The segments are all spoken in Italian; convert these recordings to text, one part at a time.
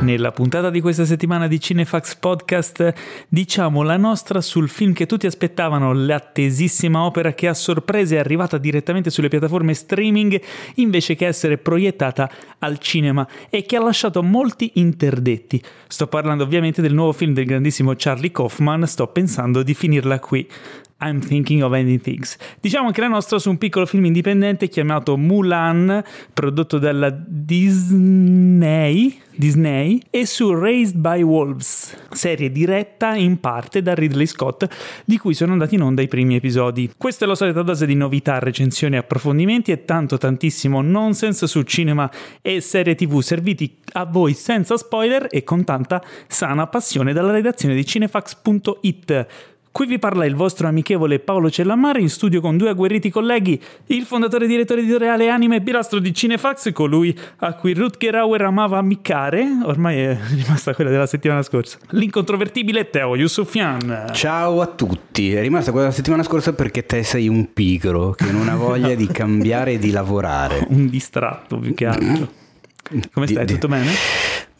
Nella puntata di questa settimana di Cinefax Podcast diciamo la nostra sul film che tutti aspettavano, l'attesissima opera che a sorpresa è arrivata direttamente sulle piattaforme streaming invece che essere proiettata al cinema e che ha lasciato molti interdetti. Sto parlando ovviamente del nuovo film del grandissimo Charlie Kaufman, sto pensando di finirla qui. I'm Thinking of Ending Things. Diciamo che la nostra su un piccolo film indipendente chiamato Mulan, prodotto dalla Disney, Disney e su Raised by Wolves, serie diretta in parte da Ridley Scott, di cui sono andati in onda i primi episodi. Questa è la solita dose di novità, recensioni approfondimenti e tanto tantissimo nonsense su cinema e serie tv serviti a voi senza spoiler e con tanta sana passione dalla redazione di cinefax.it. Qui vi parla il vostro amichevole Paolo Cellamare in studio con due agguerriti colleghi, il fondatore e direttore editoriale Anime e Pilastro di Cinefax, colui a cui Rutger Hauer amava ammiccare, ormai è rimasta quella della settimana scorsa, l'incontrovertibile Teo Yusufian. Ciao a tutti, è rimasta quella della settimana scorsa perché te sei un pigro che non ha voglia di cambiare e di lavorare. Un distratto più che altro. Come stai? Tutto bene?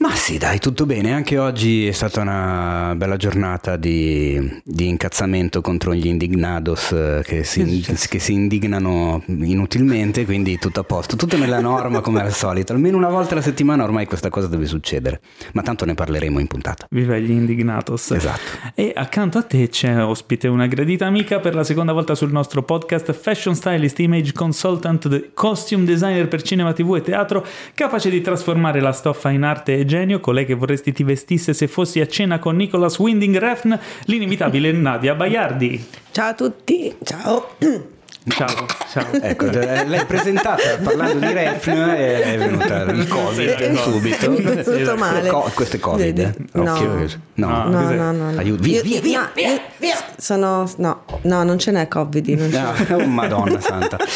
Ma sì, dai, tutto bene. Anche oggi è stata una bella giornata di, di incazzamento contro gli indignados eh, che si, che si indignano inutilmente, quindi tutto a posto. Tutto nella norma come al solito. Almeno una volta alla settimana ormai questa cosa deve succedere. Ma tanto ne parleremo in puntata. Viva gli indignatos. Esatto. E accanto a te c'è ospite una gradita amica per la seconda volta sul nostro podcast, fashion stylist, image consultant, costume designer per cinema, tv e teatro, capace di trasformare la stoffa in arte e genio, colei che vorresti ti vestisse se fossi a cena con Nicholas Winding Refn, l'inimitabile Nadia Baiardi. Ciao a tutti, ciao. Ciao, ciao. Ecco, eh, l'hai presentata parlando di Refn e è venuta il Covid Sì, subito. Tutto male. Co- questo è Covid. eh? No. Occhio. No. No. No, no, no, no. Aiuto, via, via, via, io- Sono no, no, non ce n'è Covid, non c'è. No, oh, Madonna santa.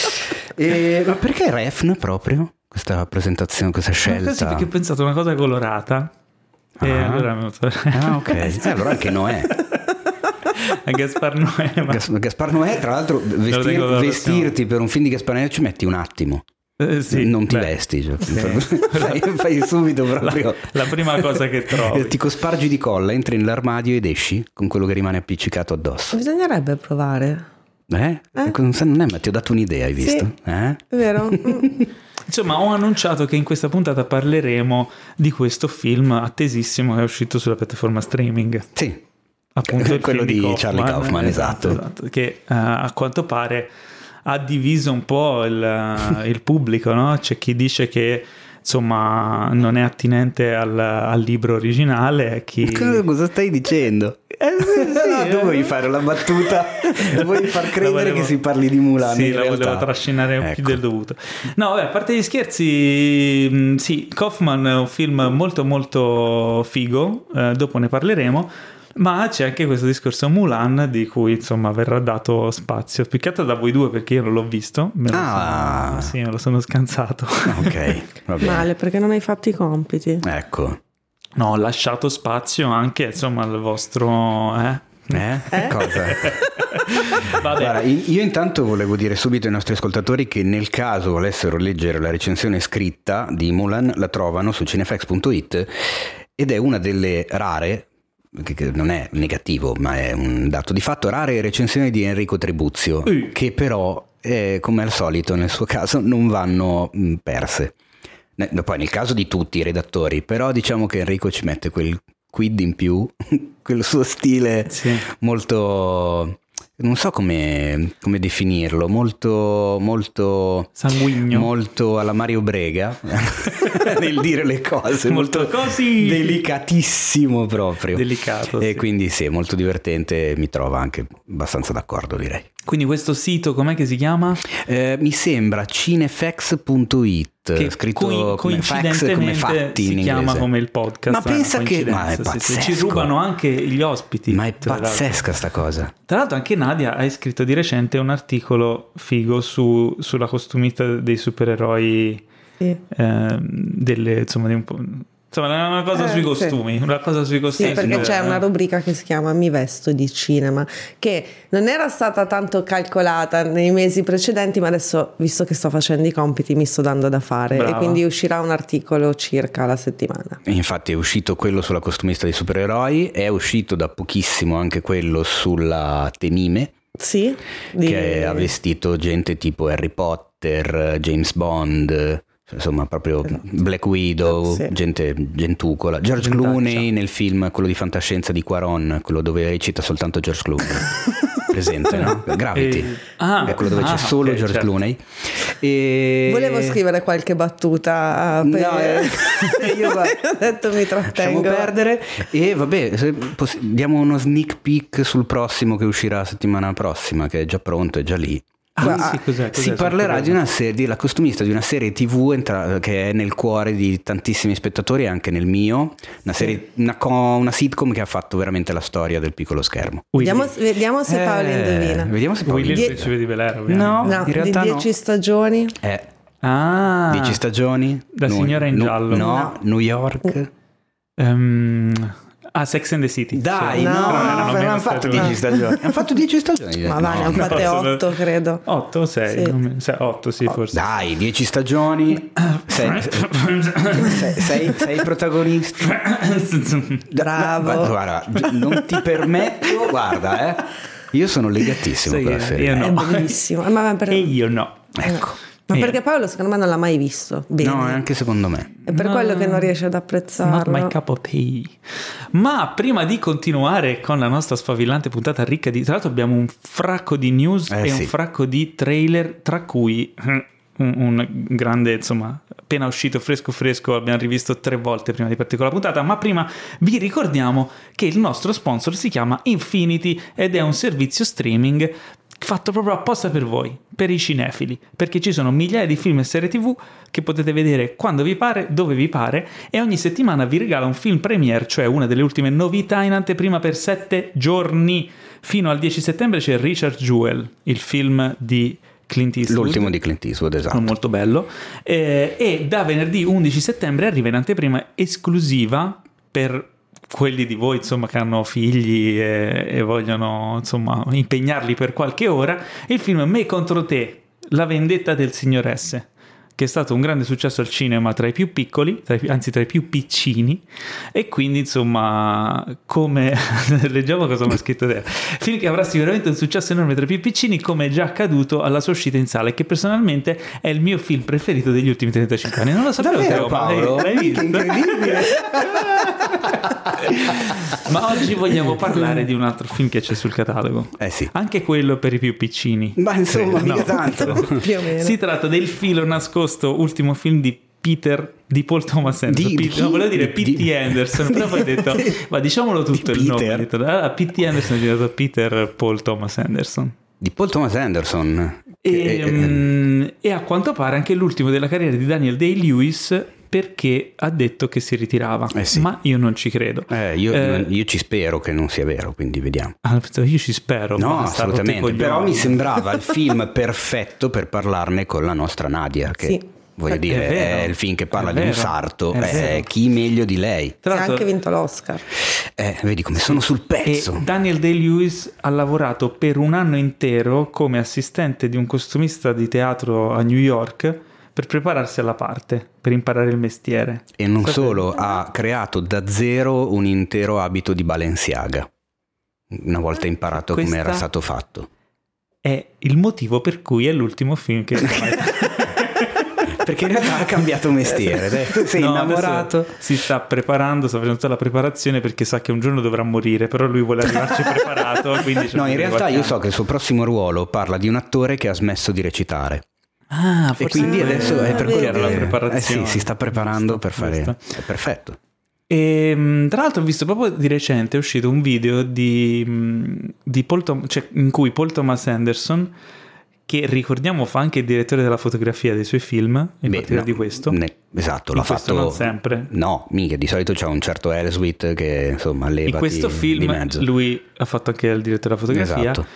E, ma perché Refn proprio? Questa presentazione, questa Così scelta? perché ho pensato a una cosa colorata. E Ah. allora mi Ah, ok. Eh, allora anche Noè. a Gaspar Noè. ma- Gas- Gaspar Noè, tra l'altro, vestir- dalla vestirti per un film di Gaspar Noè ci metti un attimo. Eh, sì, non ti beh, vesti. cioè, sì. fai, fai subito proprio. La, la prima cosa che trovi. Ti cospargi di colla, entri nell'armadio ed esci con quello che rimane appiccicato addosso. Bisognerebbe provare. Eh? Non sa- non è, ma ti ho dato un'idea, hai visto? Sì. Eh? È vero? Mm. Insomma, ho annunciato che in questa puntata parleremo di questo film attesissimo che è uscito sulla piattaforma streaming. Sì. Appunto Quello film di Charlie Kaufman, esatto. Che eh, a quanto pare ha diviso un po' il, il pubblico, no? C'è chi dice che insomma non è attinente al, al libro originale, chi... Cosa, cosa stai dicendo? Eh, sì, no, tu eh. vuoi fare la battuta, vuoi far credere volevo- che si parli di Mulan. Sì, la realtà. volevo trascinare più Ecco. del dovuto. No, vabbè, a parte gli scherzi, mh, sì, Kaufman è un film molto molto figo, eh, dopo ne parleremo. Ma c'è anche questo discorso Mulan di cui insomma verrà dato spazio, più che altro da voi due perché io non l'ho visto. Me lo Ah. sono, sì, me lo sono scansato. Ok, va bene. Male perché non hai fatto i compiti. Ecco. No, ho lasciato spazio anche insomma al vostro... Eh? Eh? Cosa? Vabbè. Guarda, io intanto volevo dire subito ai nostri ascoltatori che nel caso volessero leggere la recensione scritta di Mulan la trovano su cinefax.it ed è una delle rare, che, non è negativo ma è un dato di fatto, rare recensioni di Enrico Trebuzio Uh. che però eh, come al solito nel suo caso non vanno mh, perse. Poi nel caso di tutti i redattori, però diciamo che Enrico ci mette quel quid in più, quel suo stile Sì. molto non so come, come definirlo, molto, molto, Sanguigno. molto alla Mario Brega nel dire le cose, Molto molto, così. delicatissimo proprio. Delicato, E sì. quindi sì, molto divertente, mi trova anche abbastanza d'accordo direi. Quindi questo sito com'è che si chiama? Eh, mi sembra cinefax.it, Che scritto coi- come fax coincidentemente come fatti si in chiama inglese. come il podcast. Ma pensa che- ma è pazzesco. Ci rubano anche gli ospiti. Ma è pazzesca sta cosa. Tra l'altro anche Nadia ha scritto di recente un articolo figo su- sulla costumita dei supereroi Sì. ehm, delle, insomma, di un po'... Insomma, è una cosa Eh, sui sì. costumi, una cosa sui costumi. Sì, perché c'è una rubrica che si chiama Mi vesto di cinema, che non era stata tanto calcolata nei mesi precedenti, ma adesso, visto che sto facendo i compiti, mi sto dando da fare Brava. e quindi uscirà un articolo circa alla settimana. Infatti è uscito quello sulla costumista dei supereroi, è uscito da pochissimo anche quello sulla Temime, Sì? Di- che ha vestito gente tipo Harry Potter, James Bond, insomma proprio Black Widow, Sì. gente gentucola. George Gentaccia. Clooney nel film, quello di fantascienza di Quaron, quello dove recita soltanto George Clooney. Presente, no? Gravity. E- ah, è quello dove ah, c'è solo ok, George certo. Clooney. E... Volevo scrivere qualche battuta per... No, eh, io ho detto mi Lasciamo trattengo. perdere e vabbè, se poss- diamo uno sneak peek sul prossimo che uscirà la settimana prossima, che è già pronto, è già lì. Ah, sì, cos'è, cos'è, si parlerà di una serie, della costumista di una serie TV entra- che è nel cuore di tantissimi spettatori, anche nel mio, una, serie, una, co- una sitcom che ha fatto veramente la storia del piccolo schermo. Vediamo, vediamo se Paolo Eh, indovina. Vediamo se Paolo Willy il Die- principe di Bel Air, ovviamente. No, No, in realtà di no. 10 stagioni. Eh, Ah, 10 stagioni. Da Nu- signora in nu- giallo. No, No. New York. ehm, ah, Sex and the City. Dai, Sì. no, No, non erano hanno fatto stagioni. 10 stagioni. hanno fatto 10 stagioni. Ma va, ne hanno no, fatte sono- 8, credo. 8 o 6? Sì. 8 sì, forse. Dai, 10 stagioni. Sei, sei, sei, sei protagonista. Bravo. Guarda, guarda, non ti permetto, guarda, eh. Io sono legatissimo Sai con la serie. io È no. bellissimo. Ma, ma per- E io no. Ecco. Ma perché Paolo secondo me non l'ha mai visto bene. No, anche secondo me. È per No. quello che non riesce ad Not apprezzarlo. my cup of tea. Ma prima di continuare con la nostra sfavillante puntata ricca di... Tra l'altro abbiamo un fracco di news Eh, e sì. un fracco di trailer, tra cui eh, un, un grande, insomma, appena uscito fresco fresco, abbiamo rivisto tre volte prima di partire con la puntata, ma prima vi ricordiamo che il nostro sponsor si chiama Infinity ed è un servizio streaming fatto proprio apposta per voi, per i cinefili, perché ci sono migliaia di film e serie tv che potete vedere quando vi pare, dove vi pare e ogni settimana vi regala un film premiere, cioè una delle ultime novità in anteprima per sette giorni. Fino al 10 settembre c'è Richard Jewell, il film di Clint Eastwood. L'ultimo di Clint Eastwood, esatto. Molto bello. Eh, e da venerdì 11 settembre arriva in anteprima esclusiva per quelli di voi insomma che hanno figli e, e vogliono insomma impegnarli per qualche ora il film Me contro te la vendetta del signor S che è stato un grande successo al cinema tra i più piccoli, tra i anzi tra i più piccini, e quindi insomma, come leggiamo cosa mi ha scritto te, film che avrà sicuramente un successo enorme tra i più piccini, come è già accaduto alla sua uscita in sala, e che personalmente è il mio film preferito degli ultimi 35 anni. Non lo sapevo, Davvero, l'hai- Paolo? l'hai visto? Che incredibile. Ma oggi vogliamo parlare di un altro film che c'è sul catalogo. Eh sì. Anche quello per i più piccini. Ma insomma, mica no. tanto. Più o meno. Si tratta del filo nascosto, ultimo film di Peter di Paul Thomas Anderson. Di- Pete- di- no, volevo dire di- P.T. Anderson, però poi ho detto, ma diciamolo tutto il nome. Peter. Ho detto, allora, P.T. Anderson è diventato Peter Paul Thomas Anderson. Di Paul Thomas Anderson. E, eh, mm, e a quanto pare anche l'ultimo della carriera di Daniel Day-Lewis perché ha detto che si ritirava. Eh sì. Ma io non ci credo. eh, io, Eh, io ci spero che non sia vero, quindi vediamo. ah, io ci spero. No, assolutamente. Però mi sembrava il film perfetto per parlarne con la nostra Nadia, che Sì. voglio È dire, vero. è, il film che parla È di un sarto. È eh, vero. chi meglio di lei? Tra ha l'altro- anche vinto l'Oscar. Eh, vedi come sono sul E pezzo. Daniel Day-Lewis ha lavorato per un anno intero come assistente di un costumista di teatro a New York per prepararsi alla parte, per imparare il mestiere. E non Sapete? solo, ha creato da zero un intero abito di Balenciaga. Una volta imparato come era stato fatto. È il motivo per cui è l'ultimo film che Perché in realtà ha cambiato mestiere. dai. Sei No, innamorato. Si sta preparando, sta facendo tutta la preparazione perché sa che un giorno dovrà morire, però lui vuole arrivarci preparato. No, in realtà io so che il suo prossimo ruolo parla di un attore che ha smesso di recitare. Ah, E quindi adesso è per quello era la preparazione. Eh sì, si sta preparando per fare... È perfetto. E mh, tra l'altro ho visto proprio di recente è uscito un video di, mh, di Paul Tom- cioè, in cui Paul Thomas Anderson, che ricordiamo fa anche il direttore della fotografia dei suoi film, in Beh, particolare no, di questo. ne- esatto, In l'ha questo fatto... non sempre. No, mica, di solito c'è un certo Elswit che insomma leva In questo di film mezzo. lui ha fatto anche il direttore della fotografia Esatto.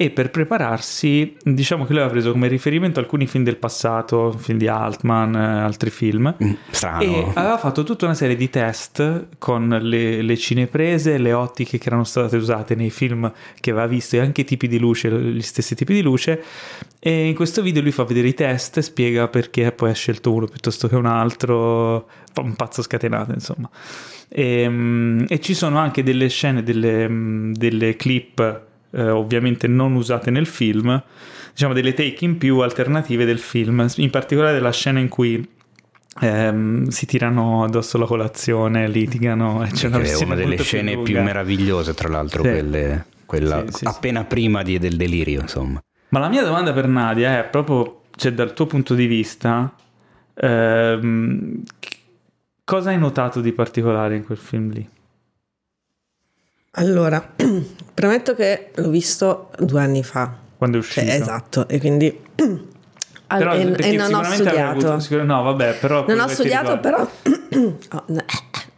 E per prepararsi, diciamo che lui aveva preso come riferimento alcuni film del passato, film di Altman, eh, altri film, Mm, strano. e aveva fatto tutta una serie di test con le, le cineprese, le ottiche che erano state usate nei film che aveva visto e anche i tipi di luce, gli stessi tipi di luce. E in questo video lui fa vedere i test spiega perché poi ha scelto uno piuttosto che un altro, un pazzo scatenato, insomma. E, mm, e ci sono anche delle scene, delle, mm, delle clip eh, ovviamente non usate nel film, diciamo delle take in più alternative del film, in particolare della scena in cui ehm, si tirano addosso la colazione, litigano. E c'è una, Che è una delle scene più, lunga. meravigliose, tra l'altro, Sì. quelle, quella Sì, sì, appena prima di- del delirio, insomma. Ma la mia domanda per Nadia è proprio, cioè dal tuo punto di vista, ehm, cosa hai notato di particolare in quel film lì? Allora, premetto che l'ho visto due anni fa. Quando è Cioè, uscito? esatto, e quindi... Però, e, e non ho studiato. avuto- sicur- no, vabbè, però Non ho studiato, però... Oh, no,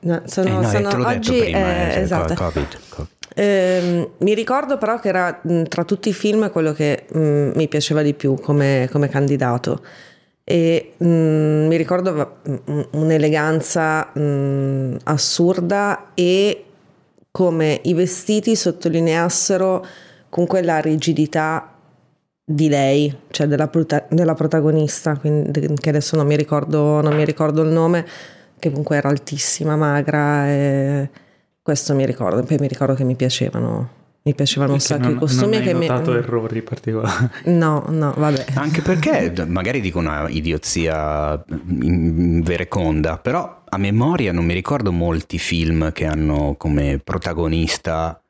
no, sono, Eh, no, sono te l'ho oggi... detto prima, eh, eh, cioè, esatto. co- Covid, co- Ehm, mi ricordo però che era tra tutti i film quello che mh, mi piaceva di più come, come candidato e mh, mi ricordo un'eleganza mh, assurda e come i vestiti sottolineassero con quella rigidità di lei, cioè della, prota- della protagonista, quindi, che adesso non mi, ricordo, non mi ricordo il nome, che comunque era altissima, magra e questo mi ricordo, poi mi ricordo che mi piacevano, mi piacevano un sacco i costumi non hai che mi... notato errori particolari. No, no, vabbè. Anche perché, magari dico una idiozia in- vereconda, però a memoria non mi ricordo molti film che hanno come protagonista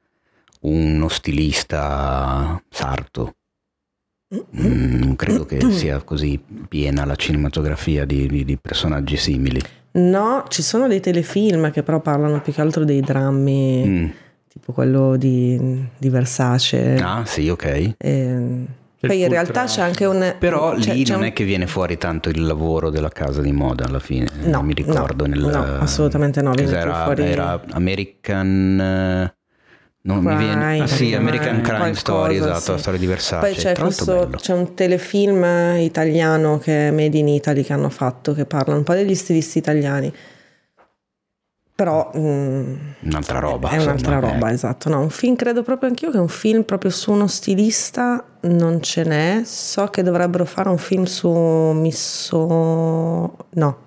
uno stilista sarto. Mm, Non credo che sia così piena la cinematografia di, di- di personaggi simili. No, ci sono dei telefilm che però parlano più che altro dei drammi, Mm. Tipo quello di, di Versace. Ah, sì, ok. E- Il poi in realtà c'è anche un... Però c'è- lì c'è non un- è che viene fuori tanto il lavoro della casa di moda alla fine. No, non mi ricordo. no, nel, no, assolutamente no, viene Era, fuori- era American. eh, Non mi viene, ah, sì, Crime, American Crime qualcosa, Story, esatto, sì. la storia di Versace. Poi c'è, questo- bello. c'è un telefilm italiano che è Made in Italy che hanno fatto, che parla un po' degli stilisti italiani. Però mm, Un'altra roba. è un'altra roba, eh. esatto. No, un film credo proprio anch'io che un film proprio su uno stilista non ce n'è. So che dovrebbero fare un film su Misso... No,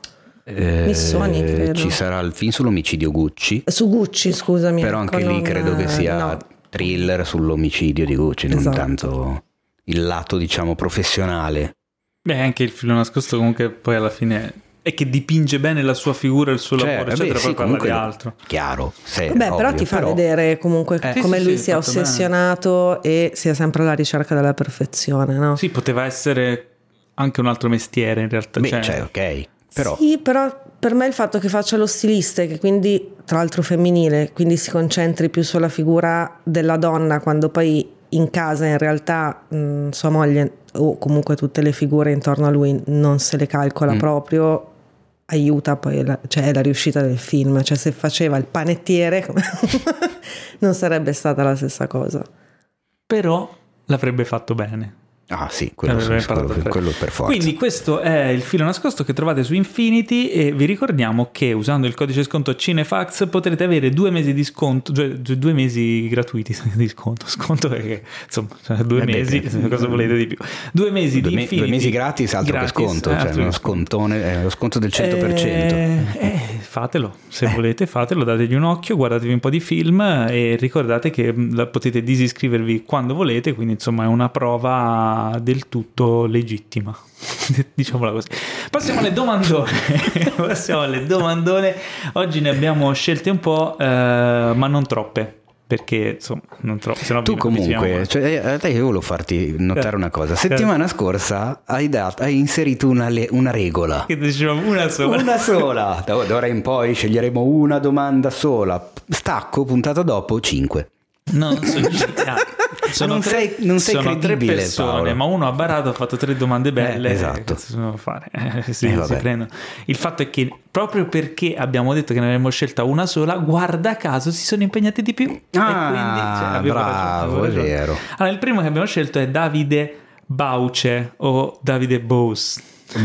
Eh, Missoni, credo. Ci sarà il film sull'omicidio Gucci, su Gucci, scusami. però anche lì un- credo che sia no. thriller sull'omicidio di Gucci, non Esatto. tanto il lato, diciamo, professionale. Beh, anche il filo nascosto comunque poi alla fine è che dipinge bene la sua figura, il suo Cioè, lavoro, vabbè, eccetera, sì, poi parla di comunque- altro. Chiaro, se, Beh, però ovvio, ti fa però- vedere comunque Eh, come sì, lui sì, sia fatto bene. ossessionato e sia sempre alla ricerca della perfezione, no? Sì, poteva essere anche un altro mestiere in realtà. Beh, cioè, cioè, ok, però... Sì, però per me il fatto che faccia lo stilista e che quindi, tra l'altro femminile, quindi si concentri più sulla figura della donna quando poi in casa in realtà mh, sua moglie o comunque tutte le figure intorno a lui non se le calcola Mm. proprio aiuta poi la, cioè la riuscita del film cioè se faceva il panettiere non sarebbe stata la stessa cosa Però l'avrebbe fatto bene. Ah sì, quello, Avrebbe sì, quello- fare. quello per forza. Quindi questo è il filo nascosto che trovate su Infinity e vi ricordiamo che usando il codice sconto Cinefax potrete avere due mesi di sconto, cioè cioè due mesi gratuiti di sconto. Sconto perché insomma cioè, due Eh beh, mesi, beh, cosa volete di più? Due mesi due, di me- Infinity. due mesi gratis, altro gratis, che sconto, eh, cioè altro uno scontone, eh, lo sconto del 100%. Eh, eh, fatelo, se volete fatelo, dategli un occhio, guardatevi un po' di film e ricordate che la- potete disiscrivervi quando volete, quindi insomma è una prova del tutto legittima, diciamola così. Passiamo alle domandone, passiamo alle domandone, oggi ne abbiamo scelte un po', eh, ma non troppe. Perché insomma, non troppo. sennò Tu comunque, cioè, eh, io volevo farti notare Eh. una cosa. Settimana scorsa hai, dat- hai inserito una, le- una regola. Che dicevamo una sola. Una sola. Da da ora in poi sceglieremo una domanda sola. Stacco, puntata dopo, 5. No, non sono. Sono Non tre, sei- non sei sono tre persone, Paolo. ma uno ha barato, ha fatto tre domande belle. Eh, esatto. Eh, sì, Eh. Il fatto è che proprio perché abbiamo detto che ne avremmo scelta una sola, guarda caso si sono impegnati di più. e Ah, quindi, cioè, ragione, bravo, è vero. Allora, il primo che abbiamo scelto è Davide Bauce o Davide Bose.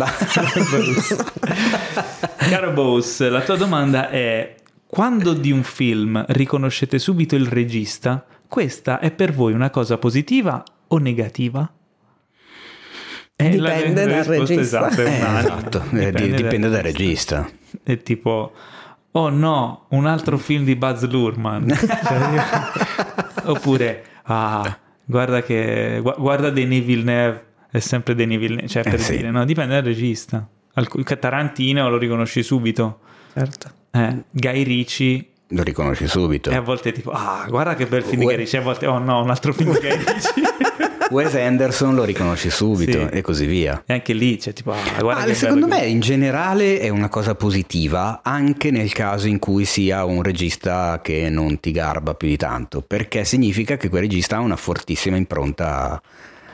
Caro Bose, la tua domanda è: quando di un film riconoscete subito il regista, questa è per voi una cosa positiva o negativa? Eh, la- Dipende la dal regista. esatta è Eh, esatto, eh, di- dipende dal regista. È tipo, oh no, un altro film di Buzz Lurman. Cioè, io- Oppure, ah, guarda che, gu- guarda Denis Villeneuve, è sempre Denis Villeneuve, cioè Eh, per sì. dire, no, dipende dal regista. Alc- Tarantino lo riconosci subito. Certo. Eh, Guy Ricci Lo riconosci subito. e a volte tipo, ah, guarda che bel film di Guy Ricci, e a volte, oh no, un altro film di Guy Ricci. Wes Anderson lo riconosci subito Sì. e così via. e anche lì, c'è tipo, ah, guarda che secondo me in generale è una cosa positiva anche nel caso in cui sia un regista che non ti garba più di tanto, perché significa che quel regista ha una fortissima impronta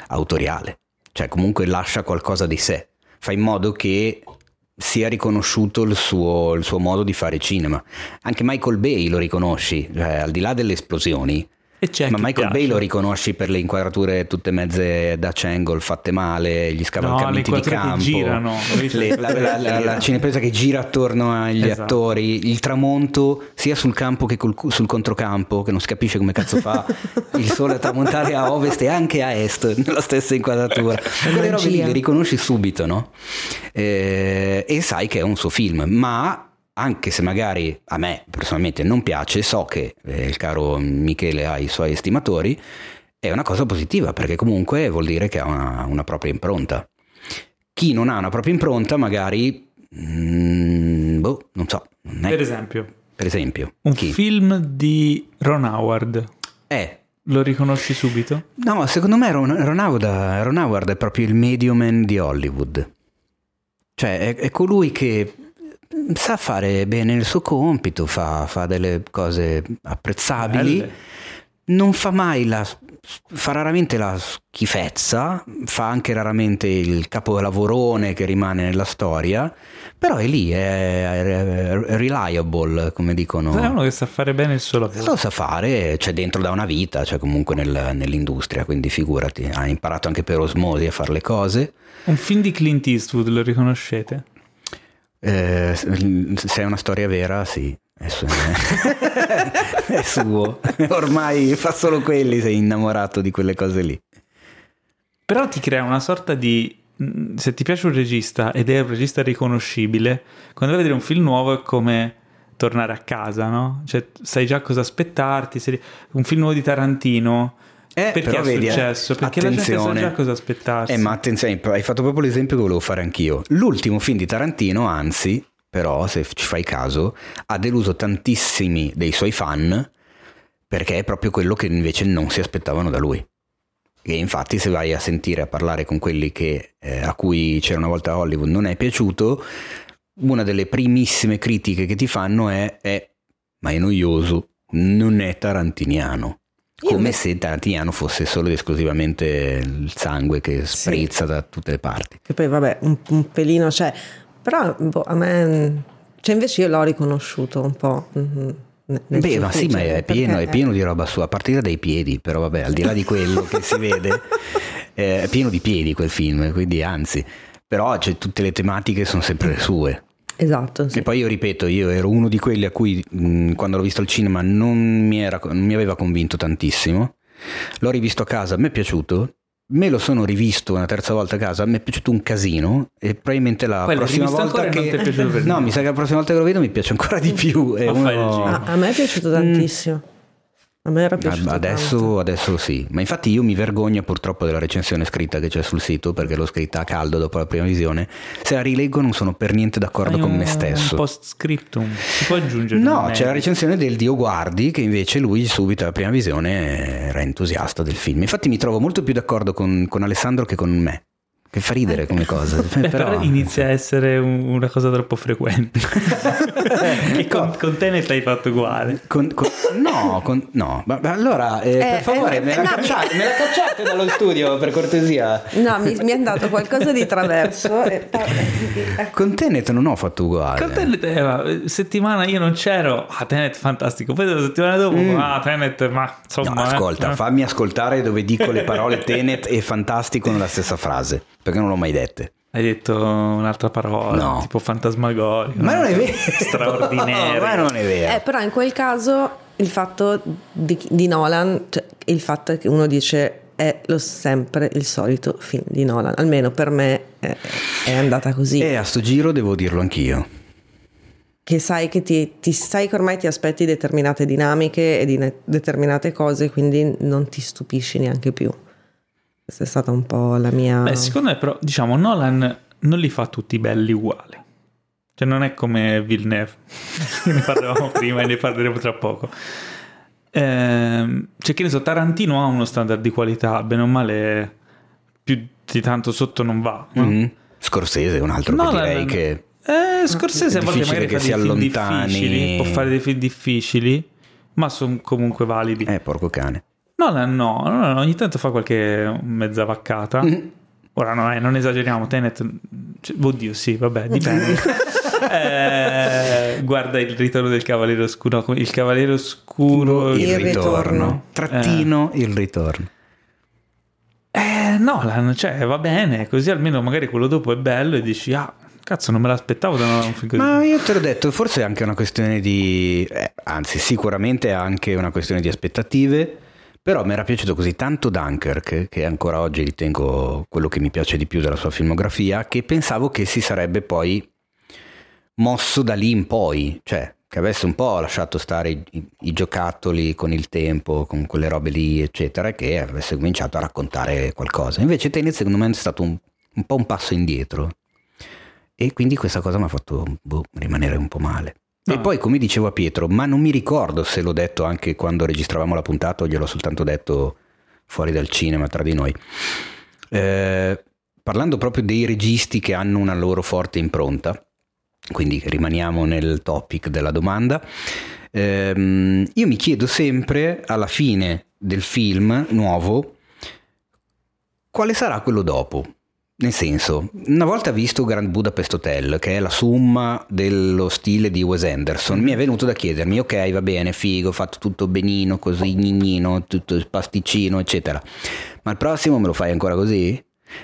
autoriale, cioè comunque lascia qualcosa di sé, fa in modo che sia riconosciuto il suo, il suo modo di fare cinema. Anche Michael Bay lo riconosci, cioè, al di là delle esplosioni. Ma Michael Bay piace. lo riconosci per le inquadrature tutte mezze Dutch angle fatte male, gli No, scavalcamenti di inquadrature che campo. girano. Le- la, la- la- la cinepresa che gira attorno agli Esatto. attori, il tramonto sia sul campo che col- sul controcampo, che non si capisce come cazzo fa il sole a tramontare a ovest e anche a est nella stessa inquadratura. Quelle robe lì le riconosci subito, no? Eh, e sai che è un suo film, ma anche se magari a me personalmente non piace, so che eh, il caro Michele ha i suoi estimatori, è una cosa positiva perché comunque vuol dire che ha una, una propria impronta. Chi non ha una propria impronta magari, mm, boh, non so, non è- Per esempio, per esempio, un chi? film di Ron Howard, Eh, lo riconosci subito? no, secondo me Ron, Ron Howard, Ron Howard è proprio il medioman di Hollywood. Cioè, è, è colui che sa fare bene il suo compito, fa, fa delle cose apprezzabili. Belle. non fa mai la fa raramente la schifezza, fa anche raramente il capolavorone che rimane nella storia, però è lì, è, reliable, come dicono. È uno che sa fare bene il suo lavoro. Lo sa fare, c'è dentro da una vita, cioè comunque nel- nell'industria, quindi figurati, ha imparato anche per osmosi a fare le cose. Un film di Clint Eastwood lo riconoscete? Eh, se è una storia vera, sì. È suo, è suo. Ormai fa solo quelli, sei innamorato di quelle cose lì. Però ti crea una sorta di... mh, Se ti piace un regista ed è un regista riconoscibile, quando vai a vedere un film nuovo è come tornare a casa, no? Cioè, sai già cosa aspettarti. se- Un film nuovo di Tarantino... Eh, perché però vedi, eh, successo? Perché la gente sa attenzione. già cosa aspettarsi. Eh, ma attenzione, hai fatto proprio l'esempio che volevo fare anch'io. L'ultimo film di Tarantino, anzi, però, se ci fai caso, ha deluso tantissimi dei suoi fan perché è proprio quello che invece non si aspettavano da lui. E infatti, se vai a sentire a parlare con quelli che, eh, a cui c'era una volta Hollywood non è piaciuto, una delle primissime critiche che ti fanno è, è ma è noioso, non è tarantiniano. Come se Tarantino fosse solo ed esclusivamente il sangue che sprizza da tutte le parti. Che poi vabbè, un, un pelino c'è. Però boh, a me... Cioè invece io l'ho riconosciuto un po'. mhm, nel Beh, ma sì, ma cioè, è pieno, è pieno di roba sua, a partire dai piedi, però vabbè, al di là di quello che si vede, eh, è pieno di piedi quel film, quindi anzi, però cioè, tutte le tematiche sono sempre le sue. Esatto, sì. E poi io ripeto, io ero uno di quelli a cui mh, quando l'ho visto al cinema non mi, era- non mi aveva convinto tantissimo, l'ho rivisto a casa, mi è piaciuto, me lo sono rivisto una terza volta a casa, mi è piaciuto un casino e probabilmente la l'hai prossima volta che... ti è piaciuto per No, niente. mi sa che la prossima volta che lo vedo mi piace ancora di più. Uno- giro. Ah, a me è piaciuto tantissimo. A me era piaciuto tanto. Adesso, adesso sì, ma infatti io mi vergogno purtroppo della recensione scritta che c'è sul sito perché l'ho scritta a caldo dopo la prima visione. Se la rileggo non sono per niente d'accordo Hai con un- me stesso. Un post scriptum. Si può aggiungere No, c'è la recensione del Dio Guardi che invece lui subito alla prima visione era entusiasta del film. Infatti mi trovo molto più d'accordo con, con Alessandro che con me. Che fa ridere come cosa. Beh, però... però... inizia a essere un, una cosa troppo frequente. e con, con Tenet l'hai fatto uguale. Con, con, no, no. Ma, ma allora, eh, eh, per favore, eh, me, la no, cacciate, me, la cacciate, dallo studio per cortesia. No, mi, mi è andato qualcosa di traverso. E... con Tenet non ho fatto uguale. Con Tenet, eh, settimana io non c'ero. Ah, Tenet fantastico. Poi la settimana dopo, mm. ah, Tenet, ma insomma. No, ascolta, eh. fammi ascoltare dove dico le parole Tenet e fantastico nella stessa frase perché non l'ho mai dette. Hai detto un'altra parola, no. tipo fantasmagorico. Ma non è vero. Straordinario. ma non è vero. Eh, però in quel caso il fatto di, di Nolan, cioè il fatto che uno dice è lo sempre il solito film di Nolan, almeno per me è, è andata così. E a sto giro devo dirlo anch'io. Che sai che ti, ti sai che ormai ti aspetti determinate dinamiche e di determinate cose, quindi non ti stupisci neanche più. Questa è stata un po' la mia... Beh, secondo me però, diciamo, Nolan non li fa tutti belli uguali. Cioè non è come Villeneuve, ne parlavamo prima e ne parleremo tra poco. Eh, cioè che ne so, Tarantino ha uno standard di qualità, bene o male, più di tanto sotto non va. No? Mm-hmm. Scorsese è un altro Nolan, che direi che... Eh, Scorsese a volte magari che fa si dei allontani... difficili, può fare dei film difficili, ma sono comunque validi. Eh, porco cane. Nolan no, Nolan ogni tanto fa qualche mezza vaccata. Mm. Ora no, eh, non esageriamo, Tenet... Cioè, oddio, sì, vabbè, dipende. eh, guarda il ritorno del Cavaliere Oscuro, il Cavaliere Oscuro... Il, il ritorno. ritorno. Trattino, eh. il ritorno. Eh, Nolan, cioè, va bene, così almeno magari quello dopo è bello e dici, ah, Cazzo, non me l'aspettavo da un film così. Ma io te l'ho detto, forse è anche una questione di... Eh, anzi, sicuramente è anche una questione di aspettative però mi era piaciuto così tanto Dunkirk, che ancora oggi ritengo quello che mi piace di più della sua filmografia, che pensavo che si sarebbe poi mosso da lì in poi, cioè che avesse un po' lasciato stare i, i, giocattoli con il tempo, con quelle robe lì, eccetera, e che avesse cominciato a raccontare qualcosa. Invece Tenet secondo me è stato un, un po' un passo indietro. E quindi questa cosa mi ha fatto boh, rimanere un po' male. No. E poi, come dicevo a Pietro, ma non mi ricordo se l'ho detto anche quando registravamo la puntata o gliel'ho soltanto detto fuori dal cinema tra di noi. Eh, parlando proprio dei registi che hanno una loro forte impronta, quindi rimaniamo nel topic della domanda, ehm, io mi chiedo sempre alla fine del film nuovo quale sarà quello dopo. Nel senso, una volta visto Grand Budapest Hotel, che è la summa dello stile di Wes Anderson, mi è venuto da chiedermi, ok, va bene, figo, ho fatto tutto benino, così gnignino, tutto pasticcino, eccetera. Ma il prossimo me lo fai ancora così?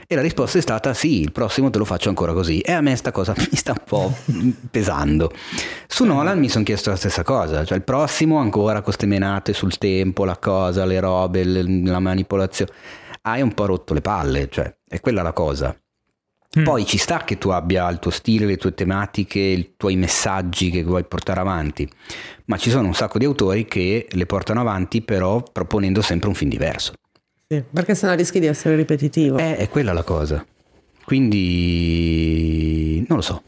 E la risposta è stata sì, il prossimo te lo faccio ancora così. E a me sta cosa mi sta un po' pesando. Su Nolan mi sono chiesto la stessa cosa, cioè il prossimo ancora con queste menate sul tempo, la cosa, le robe, la manipolazione hai un po' rotto le palle, cioè è quella la cosa. Mm. Poi ci sta che tu abbia il tuo stile, le tue tematiche, i tuoi messaggi che vuoi portare avanti, ma ci sono un sacco di autori che le portano avanti però proponendo sempre un film diverso. Sì, perché sennò rischi di essere ripetitivo. Eh, è quella la cosa. Quindi non lo so.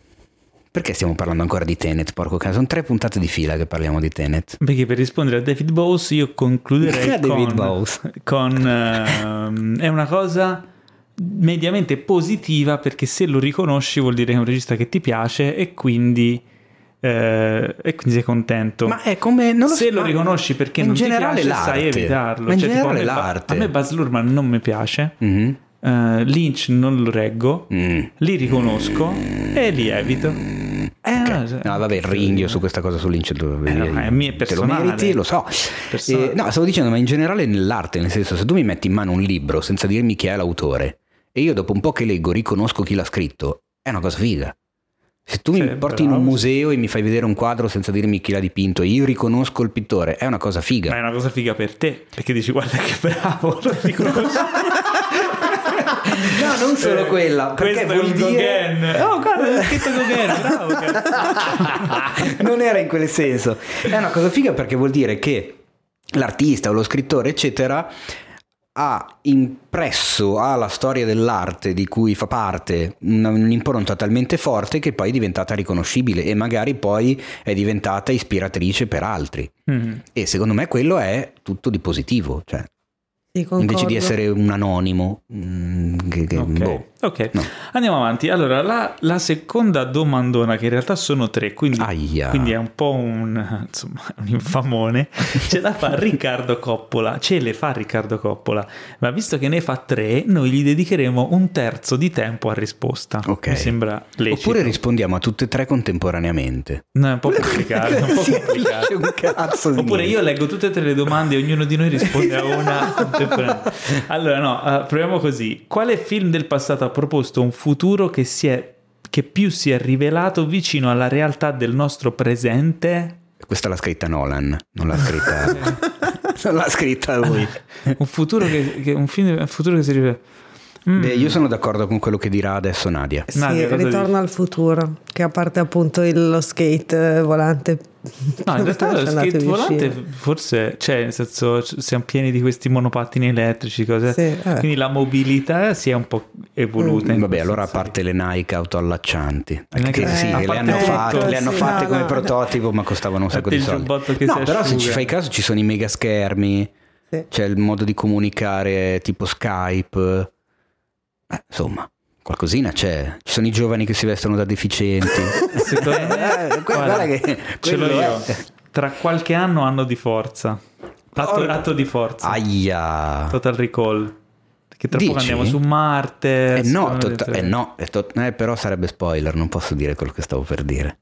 Perché stiamo parlando ancora di Tenet, porco caso? Sono tre puntate di fila che parliamo di Tenet. Perché per rispondere a David Bowes io concluderei con, Bowes. con uh, è una cosa mediamente positiva perché se lo riconosci vuol dire che è un regista che ti piace e quindi eh, e quindi sei contento. Ma è come non lo se so, lo riconosci perché non ti piace, sai evitarlo. Ma in cioè, generale tipo, l'arte. A me Baz Luhrmann non mi piace. Mm-hmm. Uh, Lynch non lo reggo, mm. li riconosco mm. e li evito. Eh, okay. no, no, vabbè, ringhio su questa cosa su Lynch. Eh, no, è mia te lo meriti, lo so. Eh, no, stavo dicendo, ma in generale nell'arte, nel senso, se tu mi metti in mano un libro senza dirmi chi è l'autore e io dopo un po' che leggo riconosco chi l'ha scritto, è una cosa figa. Se tu sì, mi porti bravo. in un museo e mi fai vedere un quadro senza dirmi chi l'ha dipinto e io riconosco il pittore, è una cosa figa. Ma è una cosa figa per te, perché dici guarda che bravo, lo riconosco. no, non solo eh, quella. Perché vuol dire... Gauguin. Oh, guarda, è scritto Gauguin, bravo. non era in quel senso. È una cosa figa perché vuol dire che l'artista o lo scrittore, eccetera, ha impresso alla storia dell'arte di cui fa parte un'impronta talmente forte che poi è diventata riconoscibile e magari poi è diventata ispiratrice per altri. Mm. E secondo me quello è tutto di positivo. Cioè, sì, Invece di essere un anonimo, mm, che, che, Ok, boh. Ok. No. andiamo avanti. Allora, la, la seconda domandona, che in realtà sono tre, quindi, quindi è un po' un, insomma, un infamone, ce la fa Riccardo Coppola, ce le fa Riccardo Coppola, ma visto che ne fa tre, noi gli dedicheremo un terzo di tempo a risposta. Ok. Mi sembra lecito. Oppure rispondiamo a tutte e tre contemporaneamente. No, è un po' complicato. un po' complicato. un cazzo Oppure io leggo tutte e tre le domande e ognuno di noi risponde a una contemporaneamente. Allora, no, eh, proviamo così. Quale film del passato ha proposto un futuro che, si è, che più si è rivelato vicino alla realtà del nostro presente? Questa l'ha scritta Nolan, non l'ha scritta, non l'ha scritta lui. Un futuro che, che- un film, un futuro che si rivela. Mm. Beh, io sono d'accordo con quello che dirà adesso Nadia. Sì, Nadia, ritorno dici? al futuro, che a parte appunto il- lo skate eh, volante. No, in realtà lo skate volante forse, cioè, nel senso, siamo pieni di questi monopattini elettrici, cose. Sì. Quindi la mobilità si è un po' evoluta. in Vabbè, allora a parte le Nike autoallaccianti, Nike- che sì, eh, le parte hanno ecco, fatte, le hanno sì, fatte no, come no. prototipo, ma costavano un sacco di soldi. No, però se ci fai caso ci sono i mega schermi, Sì. c'è il modo di comunicare tipo Skype. Eh, insomma, qualcosina c'è. Ci sono i giovani che si vestono da deficienti. Secondo me, Eh, guarda che ce l'ho io. è. Tra qualche anno anno di forza. Atto, atto di forza. Aia. Total Recall. Che tra poco Dici? andiamo su Marte. Eh no, dentro- eh no, to- eh, però sarebbe spoiler, non posso dire quello che stavo per dire.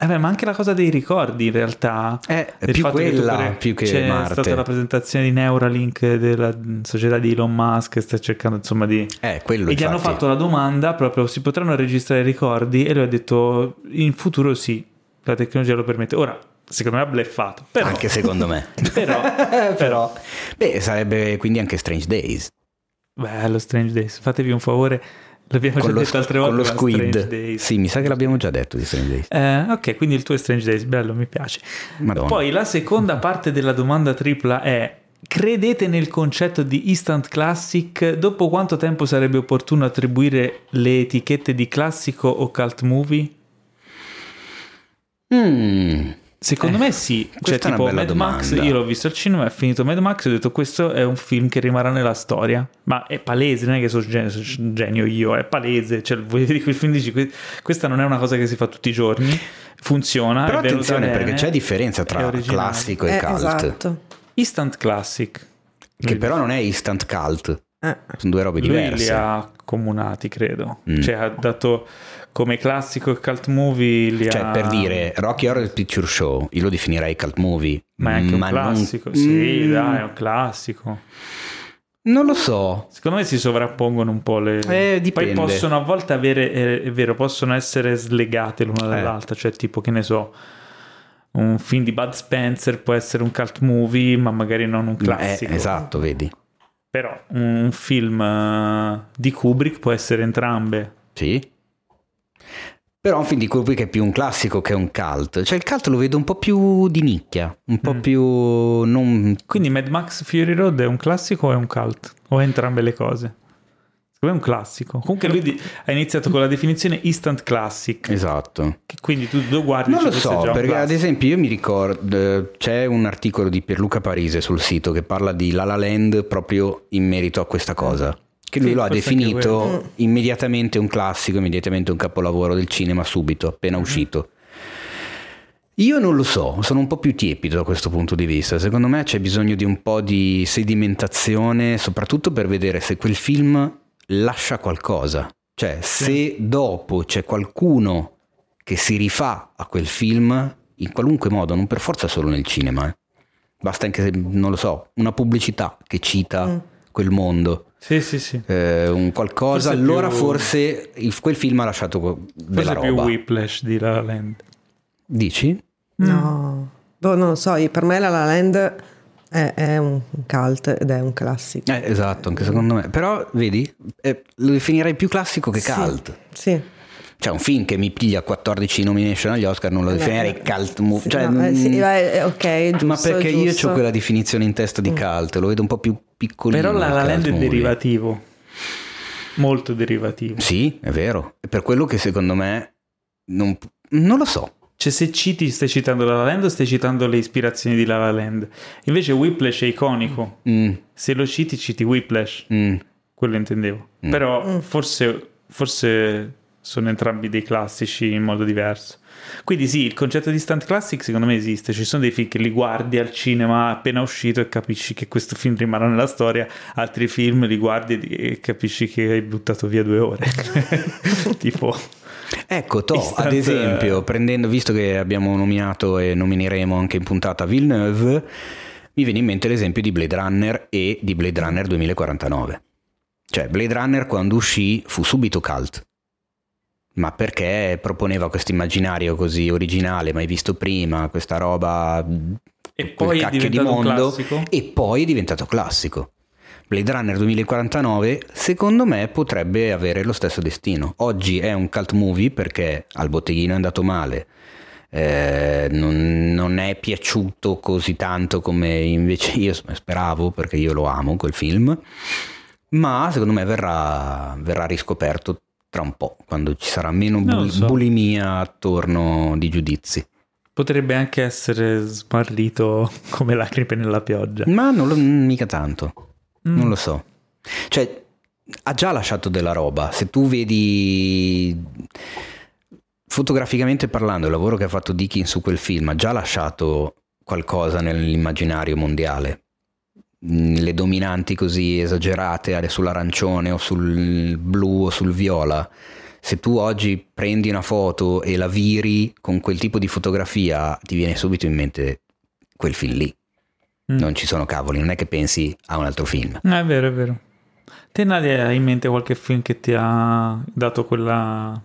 Eh beh, ma anche la cosa dei ricordi in realtà. Eh, Del più che quella, pure- più che c'è Marte. stata la presentazione di Neuralink della società di Elon Musk sta cercando insomma di Eh, quello e gli hanno infatti. fatto la domanda proprio si potranno registrare i ricordi e lui ha detto in futuro sì la tecnologia lo permette ora secondo me ha bleffato però, Anche secondo me. però però. Beh, sarebbe quindi anche Strange Days. bello Strange Days fatevi un favore l'abbiamo già Con lo, detto altre volte con lo squid. Days. Sì, mi sa che l'abbiamo già detto di Strange Days. Eh, ok, quindi il tuo è Strange Days, bello, mi piace. Madonna. Poi la seconda parte della domanda tripla è: credete nel concetto di instant classic? Dopo quanto tempo sarebbe opportuno attribuire le etichette di classico o cult movie? Mm. Secondo Eh, me sì, cioè tipo Mad Max, domanda. io l'ho visto al cinema, è finito Mad Max e ho detto questo è un film che rimarrà nella storia, ma è palese, non è che sono genio, sono genio io, è palese, cioè voi vedi quel film dici "Que- questa non è una cosa che si fa tutti i giorni, funziona, Però attenzione bene, perché c'è differenza tra classico e Eh, cult. esatto. Instant Classic. Che però non è instant cult. Eh. Sono due robe Lui li diverse. ha comunati, credo. Mm. Cioè ha dato come classico e cult movie li Cioè, ha... per dire, Rocky Horror Picture Show, io lo definirei cult movie. Ma è anche un non- classico, sì, Mm, dai, è un classico. Non lo so. Secondo me si sovrappongono un po' le... Eh, dipende. Poi possono a volte avere, eh, è vero, possono essere slegate l'una Eh. dall'altra, cioè tipo che ne so, un film di Bud Spencer può essere un cult movie, ma magari non un Eh, classico. esatto, vedi. Però un film eh, di Kubrick può essere entrambe. Sì. Però un film di Kubrick è più un classico che un cult. Cioè il cult lo vedo un po' più di nicchia, un po' Mm. più... Non... Quindi Mad Max Fury Road è un classico o è un cult? O è entrambe le cose? Secondo me è un classico. Comunque lui di- ha iniziato con la definizione instant classic. Esatto. Che quindi tu lo guardi Non lo è so, perché ad esempio io mi ricordo, c'è un articolo di Pierluca Parise sul sito che parla di La La Land proprio in merito a questa cosa. Che lui Sì, lo ha definito quello. immediatamente un classico, immediatamente un capolavoro del cinema subito, appena Mhm. uscito. Io non lo so, sono un po' più tiepido da questo punto di vista. Secondo me c'è bisogno di un po' di sedimentazione, soprattutto per vedere se quel film lascia qualcosa. Cioè, se dopo c'è qualcuno che si rifà a quel film, in qualunque modo, non per forza solo nel cinema. eh. Basta anche, non lo so, una pubblicità che cita Mm. Quel mondo. Sì, sì, sì. eh, un qualcosa, Forse allora più- forse il- quel film ha lasciato della Forse più roba. Whiplash di La La Land. Dici? No, Boh, non lo so, per me La La Land è, è un cult ed è un classico. Eh, esatto, anche secondo me. Però, vedi, eh, lo definirei più classico che Sì, cult. Sì. Cioè, un film che mi piglia 14 nomination agli Oscar non lo definirei cult movie. Cioè, no, eh, sì, mm, eh, eh, ok, giusto, ma perché io giusto. ho quella definizione in testa di cult, lo vedo un po' più piccolino. Però La La Land è derivativo. Molto derivativo. Sì, è vero. È per quello che secondo me non, non lo so. Cioè, se citi, stai citando La La Land o stai citando le ispirazioni di La La Land? Invece Whiplash è iconico. Mm, Se lo citi, citi Whiplash. mm. quello intendevo. Mm. Però mm. forse, forse sono entrambi dei classici in modo diverso. Quindi sì, il concetto di stunt classic secondo me esiste, ci sono dei film che li guardi al cinema appena uscito e capisci che questo film rimarrà nella storia, altri film li guardi e capisci che hai buttato via due ore. tipo... Ecco, to, ad esempio, prendendo, visto che abbiamo nominato e nomineremo anche in puntata Villeneuve, mi viene in mente l'esempio di Blade Runner e di Blade Runner 2049. Cioè, Blade Runner quando uscì fu subito cult ma perché proponeva questo immaginario così originale, mai visto prima, questa roba e poi è diventato di mondo classico. e poi è diventato classico. Blade Runner 2049 secondo me potrebbe avere lo stesso destino. Oggi è un cult movie perché al botteghino è andato male, eh, non, non, è piaciuto così tanto come invece io speravo perché io lo amo quel film, ma secondo me verrà, verrà riscoperto tra un po', quando ci sarà meno bul- so. bulimia attorno di giudizi. Potrebbe anche essere smarrito come lacrime nella pioggia. Ma non lo, mica tanto, mm. non lo so. Cioè, ha già lasciato della roba. Se tu vedi fotograficamente parlando, il lavoro che ha fatto Dickens su quel film ha già lasciato qualcosa nell'immaginario mondiale. Mm, le dominanti così esagerate sull'arancione o sul blu o sul viola, se tu oggi prendi una foto e la viri con quel tipo di fotografia, ti viene subito in mente quel film lì. Mm. Non ci sono cavoli, non è che pensi a un altro film. è vero, è vero. Te Nadia hai in mente qualche film che ti ha dato quella...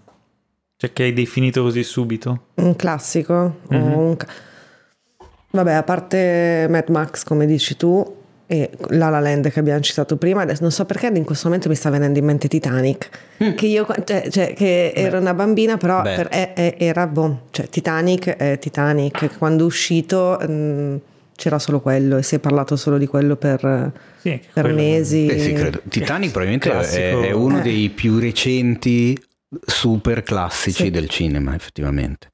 cioè che hai definito così subito? Un classico? Mm-hmm. Un... Vabbè, a parte Mad Max, come dici tu, e La La Land che abbiamo citato prima, adesso non so perché in questo momento mi sta venendo in mente Titanic, mm. che io cioè, cioè, che ero una bambina però per, è, è, era boh, cioè Titanic è Titanic, quando è uscito mh, mm, c'era solo quello e si è parlato solo di quello per, sì, per quello. mesi. Eh sì, Titanic probabilmente è, è, uno eh. dei più recenti super classici sì. del cinema effettivamente.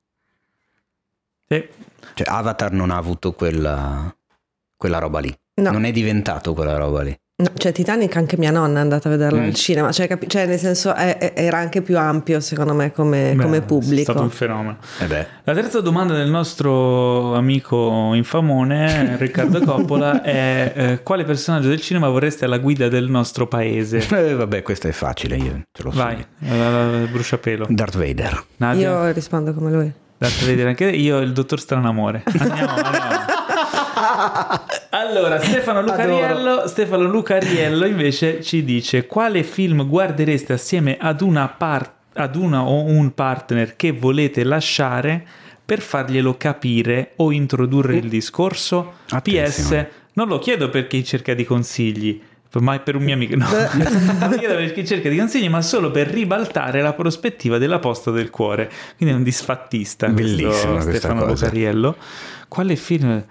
Sì. Cioè, Avatar non ha avuto quella, quella roba lì. No. Non è diventato quella roba lì. No, cioè Titanic anche mia nonna è andata a vederla mm. al cinema, cioè, capi- cioè nel senso è, è, era anche più ampio secondo me come, Beh, come pubblico. È stato un fenomeno. Eh La terza domanda del nostro amico infamone Riccardo Coppola è eh, quale personaggio del cinema vorreste alla guida del nostro paese? Eh, vabbè, questo è facile, io ce lo so. Vai, uh, bruciapelo. Darth Vader. Nadia? Io rispondo come lui. Darth Vader anche io, il dottor Stranamore. Andiamo, andiamo. allora, Stefano Lucariello, Stefano Lucariello invece ci dice quale film guardereste assieme ad una, par- ad una o un partner che volete lasciare per farglielo capire o introdurre il discorso? Attenzione. PS, non lo chiedo per chi cerca di consigli, ma per un mio amico, no, non chiedo per chi cerca di consigli, ma solo per ribaltare la prospettiva della posta del cuore. Quindi è un disfattista, Bellissimo Stefano Lucariello. Quale film?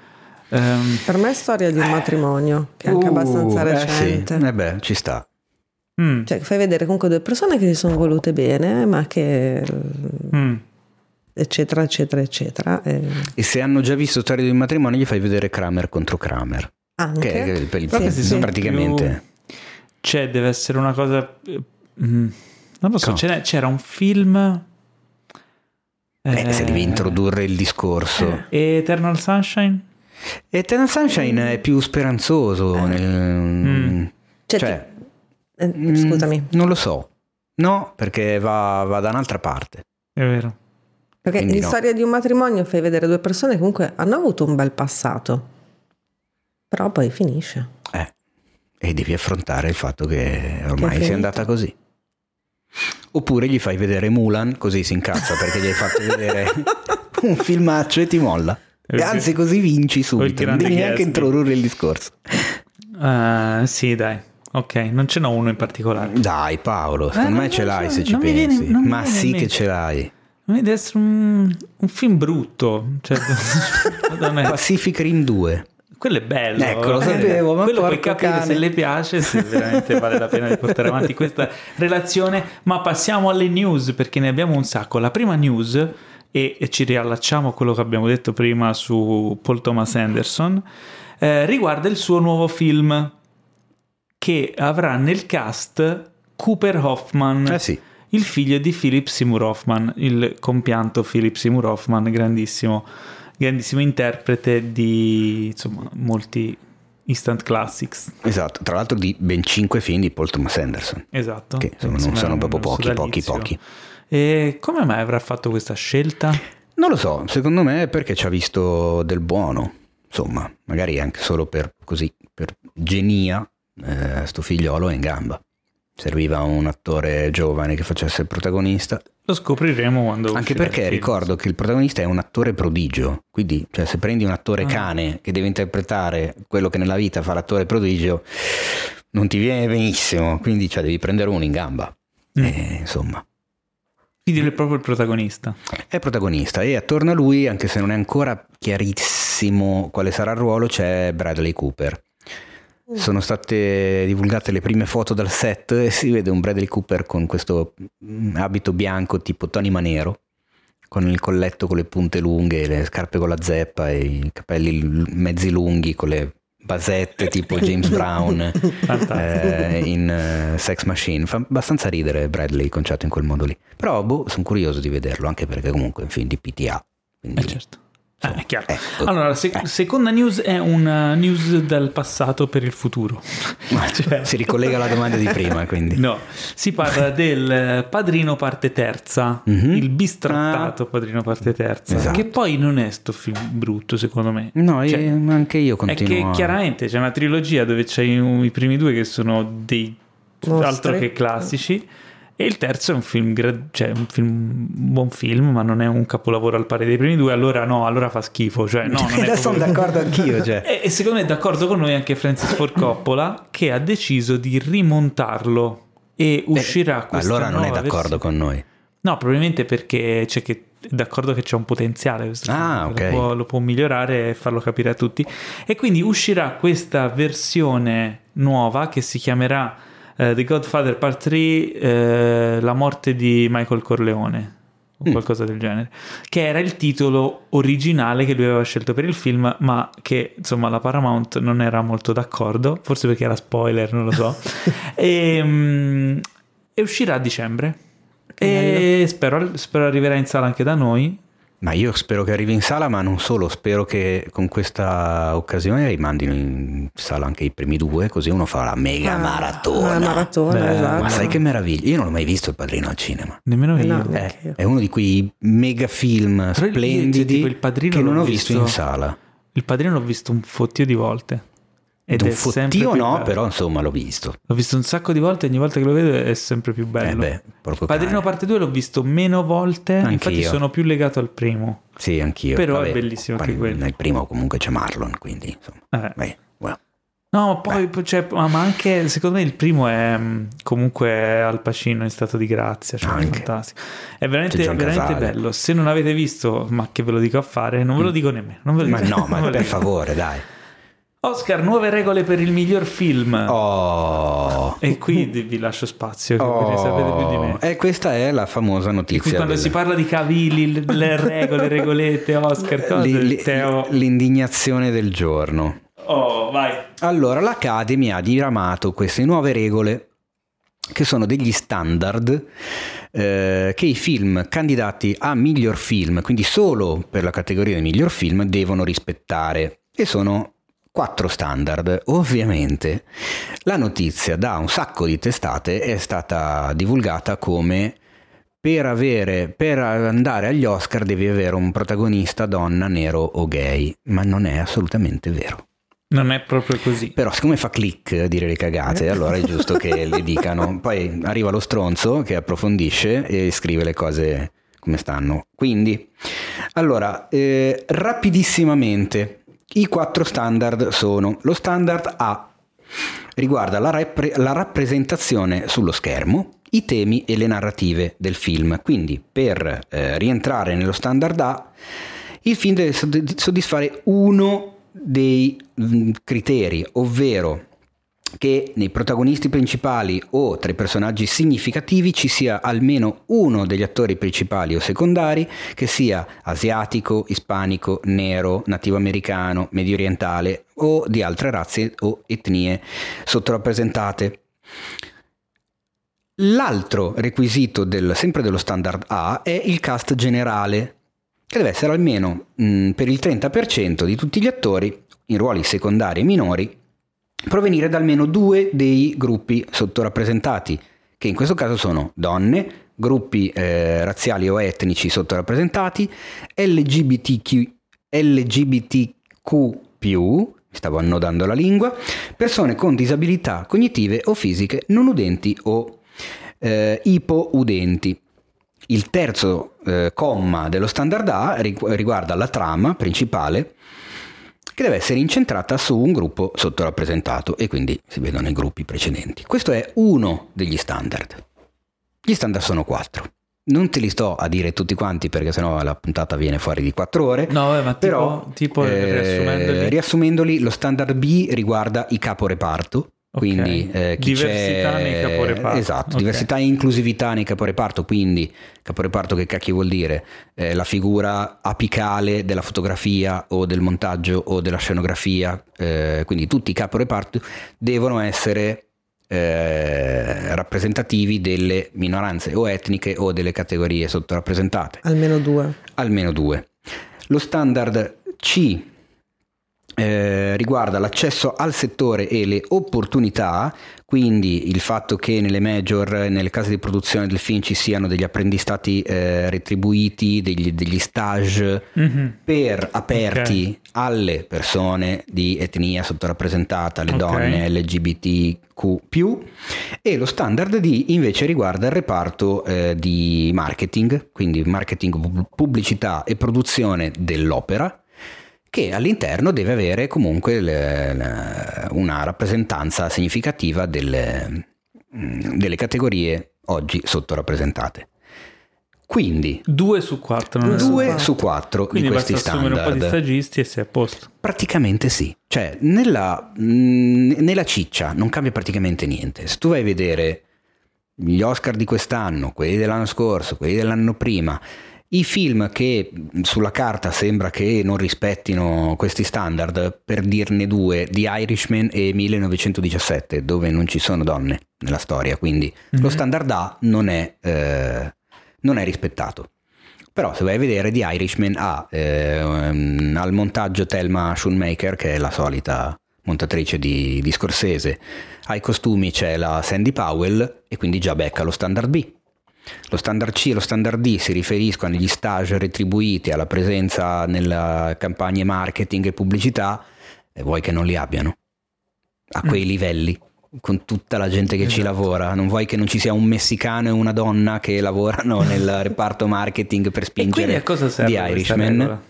Um, per me è storia di un matrimonio, che è anche uh, abbastanza recente. Eh, sì. eh beh, ci sta. Mm. Cioè, fai vedere comunque due persone che si sono volute bene, ma che... Mm. eccetera, eccetera, eccetera. E... e... se hanno già visto storia di un matrimonio, gli fai vedere Kramer contro Kramer. Anche? Che per il sì, sì. praticamente... Più... Cioè, deve essere una cosa... Mm. Non lo so, c'era un film... Eh, se devi introdurre il discorso. Eh, Eternal Sunshine? Eternal Sunshine è più speranzoso. Eh. Nel, mm. Cioè, cioè ti, eh, mm, scusami. Non lo so. No, perché va, va, da un'altra parte. È vero. Perché Quindi in no. storia di un matrimonio fai vedere due persone che comunque hanno avuto un bel passato. Però poi finisce. Eh. E devi affrontare il fatto che ormai che sia andata così. Oppure gli fai vedere Mulan, così si incazza perché gli hai fatto vedere un filmaccio e ti molla. E anzi, così vinci subito. Non devi neanche introdurre il discorso. Uh, sì, dai. Ok, non ce n'ho uno in particolare. Dai, Paolo, secondo eh, me ce l'hai se ci pensi. Viene, Ma sì che ce l'hai. Non deve essere un, un film brutto. Cioè, Pacific Rim 2. Quello è bello. Ecco, lo sapevo. Ma quello puoi capire cane. se le piace, se veramente vale la pena di portare avanti questa relazione. Ma passiamo alle news perché ne abbiamo un sacco. La prima news e, e ci riallacciamo a quello che abbiamo detto prima su Paul Thomas Anderson, eh, riguarda il suo nuovo film che avrà nel cast Cooper Hoffman, Eh sì. il figlio di Philip Seymour Hoffman, il compianto Philip Seymour Hoffman, grandissimo, grandissimo interprete di insomma, molti instant classics. Esatto, tra l'altro di ben 5 film di Paul Thomas Anderson. Esatto. Che insomma, non sono proprio pochi, pochi, pochi. E come mai avrà fatto questa scelta? Non lo so, secondo me è perché ci ha visto del buono, insomma, magari anche solo per così, per genia, eh, sto figliolo è in gamba. Serviva un attore giovane che facesse il protagonista, Lo scopriremo quando anche perché ricordo che il protagonista è un attore prodigio, quindi cioè, se prendi un attore Ah. cane che deve interpretare quello che nella vita fa l'attore prodigio, non ti viene benissimo, quindi cioè, devi prendere uno in gamba. Mm. E, insomma, Quindi lui è proprio il protagonista. è protagonista e attorno a lui, anche se non è ancora chiarissimo quale sarà il ruolo, c'è Bradley Cooper. Sono state divulgate le prime foto dal set e si vede un Bradley Cooper con questo mm, abito bianco tipo Tony Manero, con il colletto con le punte lunghe, le scarpe con la zeppa e i capelli mezzi lunghi con le basette tipo James Brown eh, in eh, Sex Machine. Fa abbastanza ridere Bradley conciato in quel modo lì. Però boh, sono curioso di vederlo, anche perché comunque è un film di PTA. Quindi, Eh, certo. Ah, è chiaro. ecco. Allora, la sec- seconda news è una news dal passato per il futuro. Cioè- Si ricollega alla domanda di prima, quindi. No, si parla del eh, Padrino parte terza, Mhm. il bistrattato Padrino parte terza, Esatto. che poi non è sto film brutto secondo me. No, Cioè, io- anche io è continuo che a- chiaramente c'è una trilogia dove c'hai i i primi due che sono dei Mostri. altro che classici e il terzo è un film, cioè un film un buon film ma non è un capolavoro al pari dei primi due allora no, allora fa schifo cioè, no, non sono d'accordo anch'io. Cioè. e, e secondo me è d'accordo con noi anche Francis Ford Coppola che ha deciso di rimontarlo e uscirà questa allora non è d'accordo versione. con noi. No, probabilmente perché c'è che è d'accordo che c'è un potenziale questo Ah, film, ok. lo, può, lo può migliorare e farlo capire a tutti e quindi uscirà questa versione nuova che si chiamerà eh, The Godfather Part 3 eh, La morte di Michael Corleone o Mm. qualcosa del genere che era il titolo originale che lui aveva scelto per il film ma che insomma la Paramount non era molto d'accordo forse perché era spoiler non lo so e, mm, e uscirà a dicembre e spero, spero arriverà in sala anche da noi. Ma io spero che arrivi in sala, ma non solo, spero che con questa occasione rimandino in sala anche i primi due, così uno fa la mega Ah, maratona. Una maratona, Beh, esatto. Ma sai che meraviglia? Io non ho mai visto il padrino al cinema. Nemmeno Eh io. no. Eh, è uno di quei mega film Però io, splendidi tipo, Il Padrino che non ho visto in visto- sala. Il padrino l'ho visto un fottio di volte. Ed un è fottio no, bello. però insomma l'ho visto. L'ho visto un sacco di volte e ogni volta che lo vedo è sempre più bello. Eh beh, Padrino parte 2 l'ho visto meno volte, Anch'io. infatti sono più legato al primo. Sì, anch'io. Però è Vabbè, bellissimo anche quello. Nel primo comunque c'è Marlon, quindi insomma. Eh. beh, well. No, ma poi cioè, ma ma anche secondo me il primo è mh, comunque Al Pacino in stato di grazia, cioè è Anche. fantastico. È veramente, veramente bello. Se non avete visto, ma che ve lo dico a fare, non ve lo dico nemmeno. Lo Ma dico. no, ma ve lo per favore, dai. Oscar, nuove regole per il miglior film. Oh. E qui vi lascio spazio, che ve ne sapete più di me. E questa è la famosa notizia. qui quando del- si parla di cavilli, le- le regole, regolette, Oscar, cose, li- li- Teo. l'indignazione del giorno. Oh, vai. Allora, l'Academy ha diramato queste nuove regole che sono degli standard eh, che i film candidati a miglior film, quindi solo per la categoria di miglior film, devono rispettare. E sono quattro standard. Ovviamente la notizia da un sacco di testate è stata divulgata come per, avere, per andare agli Oscar devi avere un protagonista donna, nero o gay, ma non è assolutamente vero. Non è proprio così. Però siccome fa click dire le cagate, allora è giusto che le dicano. Poi arriva lo stronzo che approfondisce e scrive le cose come stanno. Quindi, allora, eh, rapidissimamente, i quattro standard sono lo standard A riguarda la, repre- la rappresentazione sullo schermo, i temi e le narrative del film. Quindi, per eh, rientrare nello standard A, il film deve sodd- soddisfare uno dei mm, criteri, ovvero che nei protagonisti principali o tra i personaggi significativi ci sia almeno uno degli attori principali o secondari che sia asiatico, ispanico, nero, nativo americano, medio orientale o di altre razze o etnie sottorappresentate. L'altro requisito del, sempre dello standard A è il cast generale, che deve essere almeno mh, per il 30% di tutti gli attori in ruoli secondari e minori provenire da almeno due dei gruppi sottorappresentati, che in questo caso sono donne, gruppi eh, razziali o etnici sottorappresentati, LGBTQ, LGBTQ+, stavo annodando la lingua, persone con disabilità cognitive o fisiche non udenti o eh, ipoudenti. Il terzo eh, comma dello standard A riguarda la trama principale che deve essere incentrata su un gruppo sottorappresentato e quindi si vedono i gruppi precedenti. Questo è uno degli standard. Gli standard sono quattro. Non te li sto a dire tutti quanti perché sennò la puntata viene fuori di quattro ore. No, ma però, tipo, tipo eh, riassumendoli. riassumendoli, lo standard B riguarda i caporeparto, quindi okay. eh, chi diversità c'è... nei caporeparto. Esatto, okay. diversità e inclusività nei caporeparto, quindi caporeparto che cacchio vuol dire? Eh, la figura apicale della fotografia o del montaggio o della scenografia, eh, quindi tutti i caporeparto devono essere eh, rappresentativi delle minoranze o etniche o delle categorie sottorappresentate. Almeno due. Almeno due. Lo standard C eh, riguarda l'accesso al settore e le opportunità, quindi il fatto che nelle major, nelle case di produzione del film ci siano degli apprendistati eh, retribuiti, degli, degli stage mm-hmm. per aperti okay. alle persone di etnia sottorappresentata, alle okay. donne LGBTQ, e lo standard D invece riguarda il reparto eh, di marketing, quindi marketing, pubblicità e produzione dell'opera che all'interno deve avere comunque le, le, una rappresentanza significativa delle, mm, delle, categorie oggi sottorappresentate. Quindi 2 su 4 2 su 4 Quindi di questi standard. un po' di stagisti e sei a posto. Praticamente sì. Cioè, nella, mm, nella ciccia non cambia praticamente niente. Se tu vai a vedere gli Oscar di quest'anno, quelli dell'anno scorso, quelli dell'anno prima, i film che sulla carta sembra che non rispettino questi standard, per dirne due, The Irishman e 1917, dove non ci sono donne nella storia, quindi mm-hmm. lo standard A non è, eh, non è, rispettato. Però se vai a vedere The Irishman ha eh, al montaggio Thelma Schoonmaker, che è la solita montatrice di, di Scorsese, ai costumi c'è la Sandy Powell e quindi già becca lo standard B lo standard C e lo standard D si riferiscono agli stage retribuiti alla presenza nelle campagne marketing e pubblicità e vuoi che non li abbiano a quei mm. livelli con tutta la gente che esatto. ci lavora. Non vuoi che non ci sia un messicano e una donna che lavorano nel reparto marketing per spingere a cosa serve di Irishman.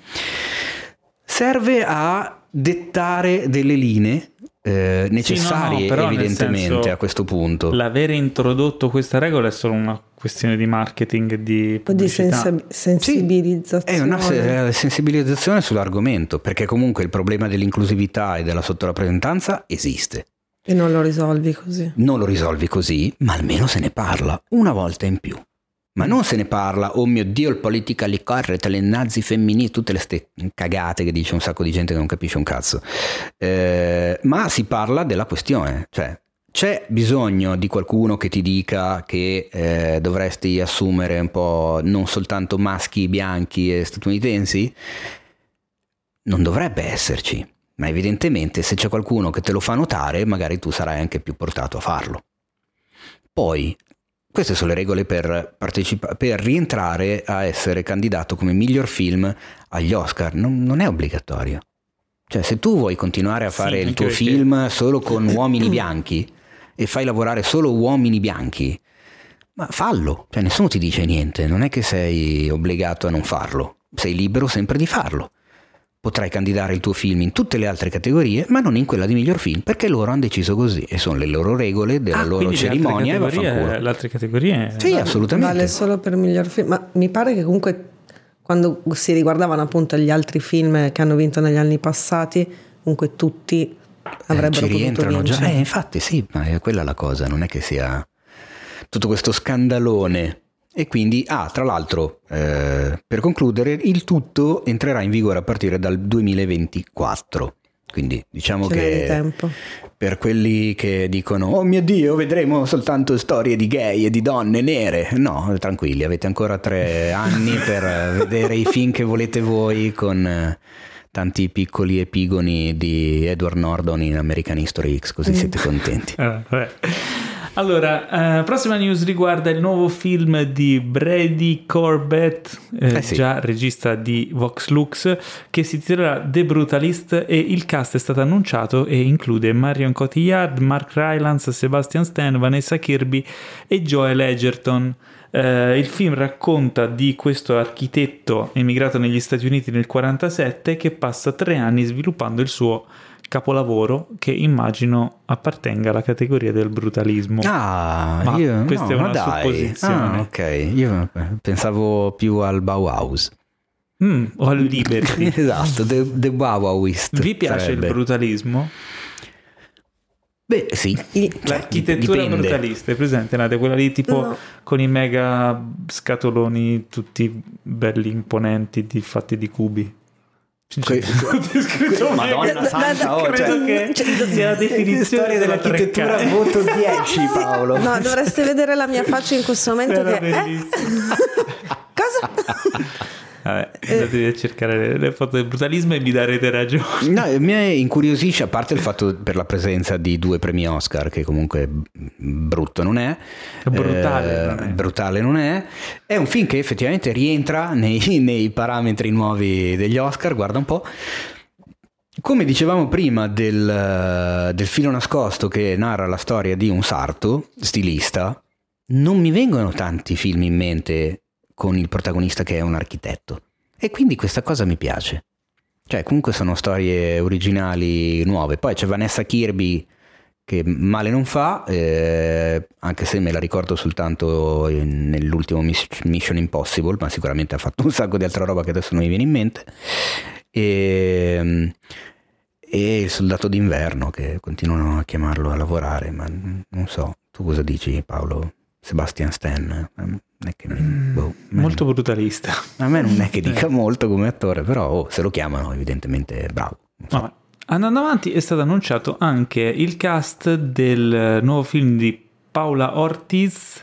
Serve a dettare delle linee eh, necessarie sì, no, no, evidentemente senso, a questo punto. L'avere introdotto questa regola è solo una questione di marketing e di pubblicità. di sensibilizzazione. Sì, è una sensibilizzazione sull'argomento, perché comunque il problema dell'inclusività e della sottorappresentanza esiste. E non lo risolvi così. Non lo risolvi così, ma almeno se ne parla una volta in più. Ma non se ne parla, oh mio dio, il politically correct, le nazi femminili, tutte le ste cagate che dice un sacco di gente che non capisce un cazzo. Eh, ma si parla della questione, cioè c'è bisogno di qualcuno che ti dica che eh, dovresti assumere un po' non soltanto maschi bianchi e statunitensi? Non dovrebbe esserci, ma evidentemente se c'è qualcuno che te lo fa notare, magari tu sarai anche più portato a farlo. Poi queste sono le regole per, partecipa- per rientrare a essere candidato come miglior film agli Oscar. Non, non è obbligatorio. Cioè, se tu vuoi continuare a fare sì, il tuo film solo con uomini bianchi e fai lavorare solo uomini bianchi, ma fallo. Cioè, nessuno ti dice niente. Non è che sei obbligato a non farlo. Sei libero sempre di farlo potrai candidare il tuo film in tutte le altre categorie, ma non in quella di miglior film, perché loro hanno deciso così e sono le loro regole della ah, loro cerimonia. Le altre, categorie, le altre categorie? Sì, vale, assolutamente. Vale solo per miglior film, ma mi pare che comunque quando si riguardavano appunto gli altri film che hanno vinto negli anni passati, comunque tutti avrebbero ci rientrano già. Eh, infatti sì, ma è quella la cosa, non è che sia tutto questo scandalone. E quindi, ah, tra l'altro, eh, per concludere, il tutto entrerà in vigore a partire dal 2024. Quindi diciamo Ce che per quelli che dicono oh mio dio vedremo soltanto storie di gay e di donne nere no tranquilli avete ancora tre anni per eh, vedere i film che volete voi con eh, tanti piccoli epigoni di Edward Norton in American History X così siete contenti Ah. Allora, eh, prossima news riguarda il nuovo film di Brady Corbett, eh, Eh sì. già regista di Vox Lux, che si titolerà The Brutalist e il cast è stato annunciato e include Marion Cotillard, Mark Rylance, Sebastian Stan, Vanessa Kirby e Joel Edgerton. Eh, il film racconta di questo architetto emigrato negli Stati Uniti nel 1947 che passa tre anni sviluppando il suo capolavoro che immagino appartenga alla categoria del brutalismo. ah Ma io, questa no, è una dai. supposizione. Ah, ok io pensavo più al Bauhaus Mm, o al Liberty. esatto The, the Bauhausist Vi piace sarebbe. il brutalismo? Beh sì Il- Cioè, L'architettura dipende. brutalista, è presente? Nate? Quella lì tipo No. con i mega scatoloni tutti belli imponenti di, fatti di cubi. Que- C'è scritto Madonna santa, oh, credo cioè- che sia la definizione dell'architettura 3K. voto 10 Paolo No, dovreste vedere la mia faccia in questo momento Era che... eh? Cosa? Vabbè, andatevi a cercare le, le foto del brutalismo e mi darete ragione. No, mi incuriosisce a parte il fatto per la presenza di due premi Oscar che comunque brutto non è Brutale eh, non è. brutale non è è un film che effettivamente rientra nei, nei parametri nuovi degli Oscar guarda un po' come dicevamo prima del, del filo nascosto che narra la storia di un sarto stilista non mi vengono tanti film in mente con il protagonista che è un architetto e quindi questa cosa mi piace cioè, comunque sono storie originali nuove. Poi c'è Vanessa Kirby che male non fa, eh, anche se me la ricordo soltanto nell'ultimo Miss- Mission Impossible, ma sicuramente ha fatto un sacco di altra roba che adesso non mi viene in mente. E, e il soldato d'inverno che continuano a chiamarlo a lavorare, ma non so, tu cosa dici Paolo? Sebastian Stan? Eh, Non è che mi- boh, a me- Molto brutalista. a me non è che dica molto come attore, però oh, se lo chiamano evidentemente è bravo. Non so. Vabbè. Andando avanti è stato annunciato anche il cast del nuovo film di Paola Ortiz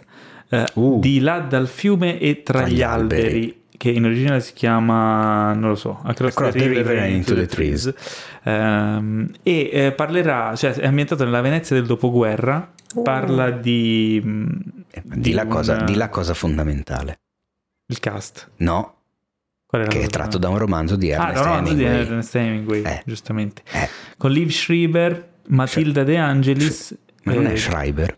eh, Uh. di là dal fiume e tra, Tra gli gli alberi. alberi. che in originale si chiama non lo so Across, Across the, River and Into the, Trees, Ehm, e eh, parlerà cioè è ambientato nella Venezia del dopoguerra parla di, mm, Eh, Di la, un- cosa, di la cosa fondamentale. il cast No, che è tratto da un romanzo di ah, Ernest no, no, di Hemingway. Ernest Hemingway Eh. giustamente Eh, con Liv Schreiber Matilda De Angelis ma non eh, è Schreiber?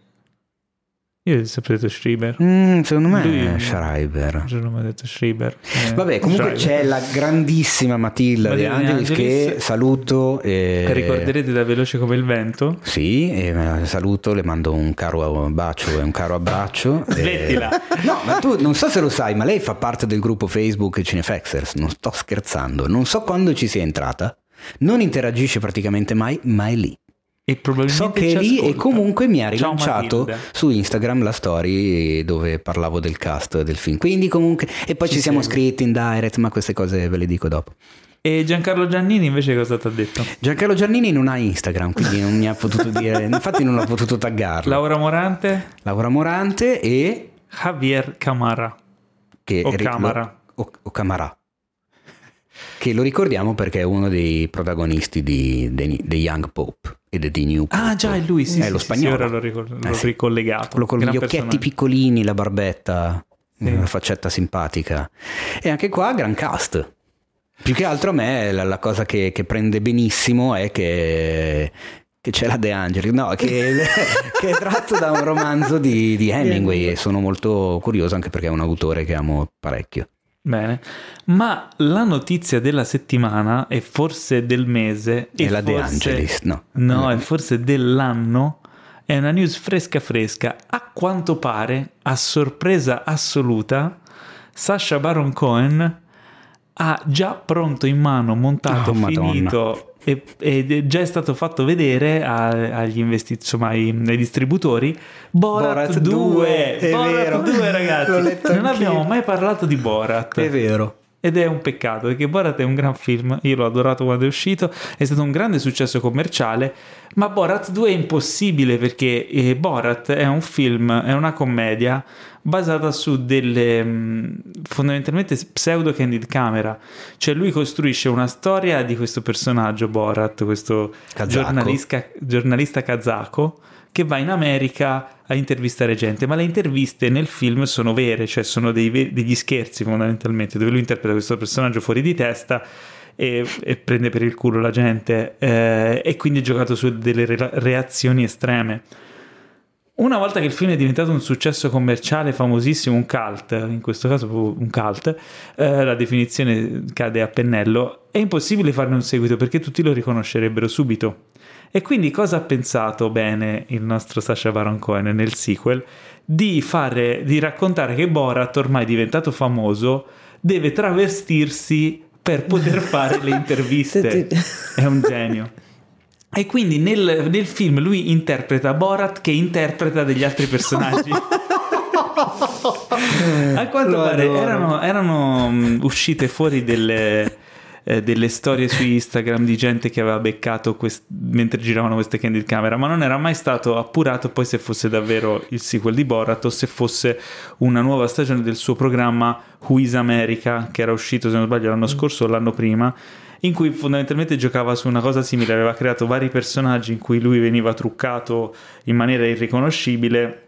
Io ho sempre detto Schreiber Mm, secondo me Lui- è Schreiber. Io non ho detto Schreiber Eh, Vabbè, comunque Schreiber. c'è la grandissima Matilda De Matilda De Angelis Angelis. che saluto. E... Che ricorderete da Veloce come il vento Sì, e saluto, le mando un caro bacio e un caro abbraccio. e- Smettila. No, ma tu non so se lo sai, ma lei fa parte del gruppo Facebook Cinefexers, non sto scherzando, non so quando ci sia entrata, non interagisce praticamente mai, ma è lì. E probabilmente So che è lì e ascolta. comunque mi ha rilanciato su Instagram la story dove parlavo del cast del film. Quindi comunque e poi ci, Ci siamo scritti in direct, ma queste cose ve le dico dopo. e Giancarlo Giannini invece cosa ti ha detto? Giancarlo Giannini non ha Instagram, quindi non mi ha potuto dire, infatti non ho potuto taggarlo. Laura Morante Laura Morante e Javier Camara che O ri- Camara. lo- o, o Camarà. Che lo ricordiamo perché è uno dei protagonisti di The Young Pope e The New Pope. ah già è lui sì, È sì, lo sì, sì, spagnolo. ora l'ho, ricor- l'ho Eh sì. ricollegato Quello con Gran gli occhietti personaggio. piccolini, la barbetta, Sì. una faccetta simpatica. E anche qua gran cast. Più che altro a me la, la cosa che, che prende benissimo è che, che c'è la De Angelis, no, che, che è tratto da un romanzo di, di Hemingway e sono molto curioso anche perché è un autore che amo parecchio. Bene, ma la notizia della settimana e forse del mese e la De forse- Angelis, no. No, e forse dell'anno è una news fresca fresca. A quanto pare, a sorpresa assoluta, Sasha Baron Cohen ha già pronto in mano, montato, Oh, finito e- ed è già stato fatto vedere a- agli investitori, insomma ai, ai distributori Borat, Borat 2, 2, è Borat vero. 2 L'ho ragazzi non abbiamo mai parlato di Borat È vero. Ed è un peccato perché Borat è un gran film, io l'ho adorato quando è uscito, è stato un grande successo commerciale, ma Borat 2 è impossibile perché eh, Borat è un film, è una commedia basata su delle mh, fondamentalmente pseudo candid camera, cioè lui costruisce una storia di questo personaggio Borat, questo giornalista, giornalista kazako che va in America a intervistare gente, ma le interviste nel film sono vere, cioè sono dei degli scherzi fondamentalmente, dove lui interpreta questo personaggio fuori di testa e, e prende per il culo la gente eh, e quindi è giocato su delle re- reazioni estreme. Una volta che il film è diventato un successo commerciale famosissimo, un cult, in questo caso un cult, eh, la definizione cade a pennello, è impossibile farne un seguito perché tutti lo riconoscerebbero subito. E quindi cosa ha pensato bene il nostro Sacha Baron Cohen nel sequel? Di, fare, di raccontare che Borat, ormai diventato famoso, deve travestirsi per poter fare le interviste. È un genio. E quindi nel, nel film lui interpreta Borat che interpreta degli altri personaggi. A quanto Lo pare erano, erano, mh, uscite fuori delle, eh, delle storie su Instagram di gente che aveva beccato quest- mentre giravano queste candid camera, ma non era mai stato appurato poi se fosse davvero il sequel di Borat o se fosse una nuova stagione del suo programma Who is America, che era uscito se non sbaglio l'anno scorso o l'anno prima in cui fondamentalmente giocava su una cosa simile, aveva creato vari personaggi in cui lui veniva truccato in maniera irriconoscibile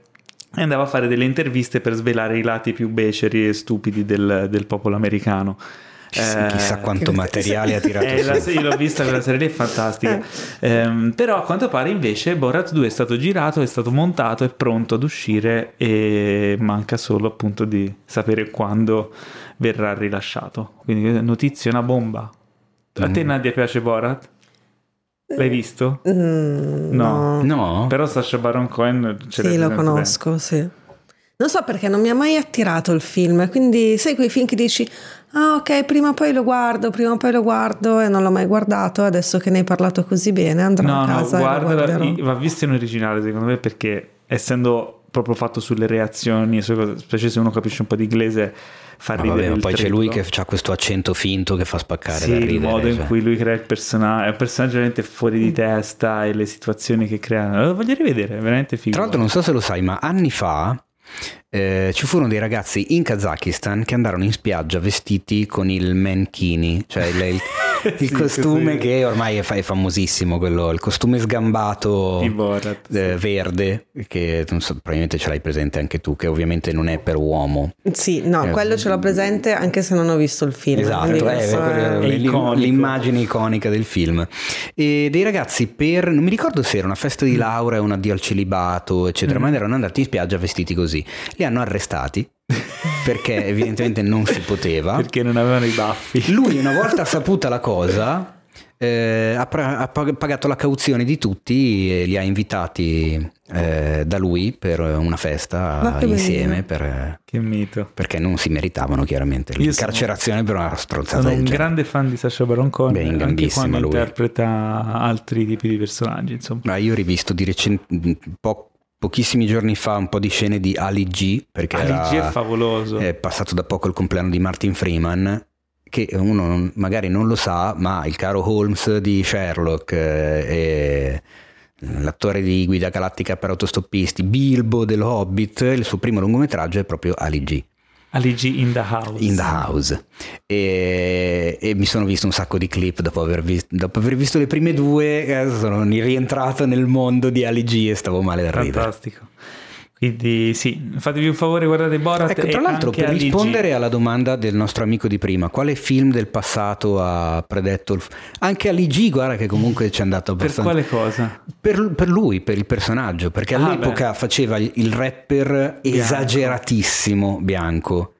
e andava a fare delle interviste per svelare i lati più beceri e stupidi del, del popolo americano. Chissà, Eh, chissà quanto materiale ha tirato eh, la- su. io l'ho vista quella serie lì, è fantastica. Ehm, però a quanto pare invece Borat 2 è stato girato, è stato montato, è pronto ad uscire e manca solo appunto di sapere quando verrà rilasciato. Quindi notizia una bomba. A te Nadia piace Borat? L'hai visto? Mm, No. No? Però Sasha Baron Cohen ce Sì, lo conosco, sì. Non so perché non mi ha mai attirato il film, quindi sai quei film che dici ah ok, prima o poi lo guardo, prima o poi lo guardo e non l'ho mai guardato, adesso che ne hai parlato così bene andrò No, a no, casa e lo guarda, guarderò. va visto in originale secondo me perché essendo proprio fatto sulle reazioni, specie se uno capisce un po' di inglese, fa Ma ridere vabbè, poi c'è lui che ha questo accento finto che fa spaccare Sì, da il ridere. modo in cioè. cui lui crea il personaggio, è un personaggio veramente fuori di testa e le situazioni che crea. Lo voglio rivedere, è veramente figo. Tra l'altro non so se lo sai, ma anni fa eh, ci furono dei ragazzi in Kazakistan che andarono in spiaggia vestiti con il mankini, cioè il, il- il Sì, costume sì. che ormai è, è famosissimo, quello, il costume sgambato Borat, sì. eh, verde, che non so, probabilmente ce l'hai presente anche tu, che ovviamente non è per uomo. Sì, no, Eh, quello ce l'ho presente anche se non ho visto il film. Esatto, quindi è, l'im- l'immagine iconica del film. E dei ragazzi per, non mi ricordo se era una festa di laurea o un addio al celibato, eccetera, Mm. ma erano andati in spiaggia vestiti così. Li hanno arrestati perché evidentemente non si poteva. Perché non avevano i baffi. Lui una volta saputa la cosa eh, ha, pra- ha pag- pagato la cauzione di tutti e li ha invitati eh, da lui per una festa insieme per- Che mito. perché non si meritavano chiaramente Io l'incarcerazione per una strozzata Sono un genere. grande fan di Sasha Baron Cohen, Beh, in anche quando lui. interpreta altri tipi di personaggi, insomma. Ma io ho rivisto di recente, po- pochissimi giorni fa un po' di scene di Ali G perché Ali era- G è favoloso. è passato da poco il compleanno di Martin Freeman che uno magari non lo sa ma il caro Holmes di Sherlock eh, e l'attore di Guida Galattica per autostoppisti Bilbo del Hobbit il suo primo lungometraggio è proprio Ali G Ali G in the house. in the house e, e mi sono visto un sacco di clip dopo aver, vis- dopo aver visto le prime due eh, sono rientrato nel mondo di Ali G e stavo male da ridere Fantastico. Quindi sì, fatevi un favore, guardate Borat. Ecco, tra l'altro, per rispondere alla domanda del nostro amico di prima, quale film del passato ha predetto il... Anche Ali G, guarda che comunque ci è andato Per abbastanza... quale cosa? Per, per lui, per il personaggio, perché Ah, all'epoca faceva il il rapper esageratissimo bianco.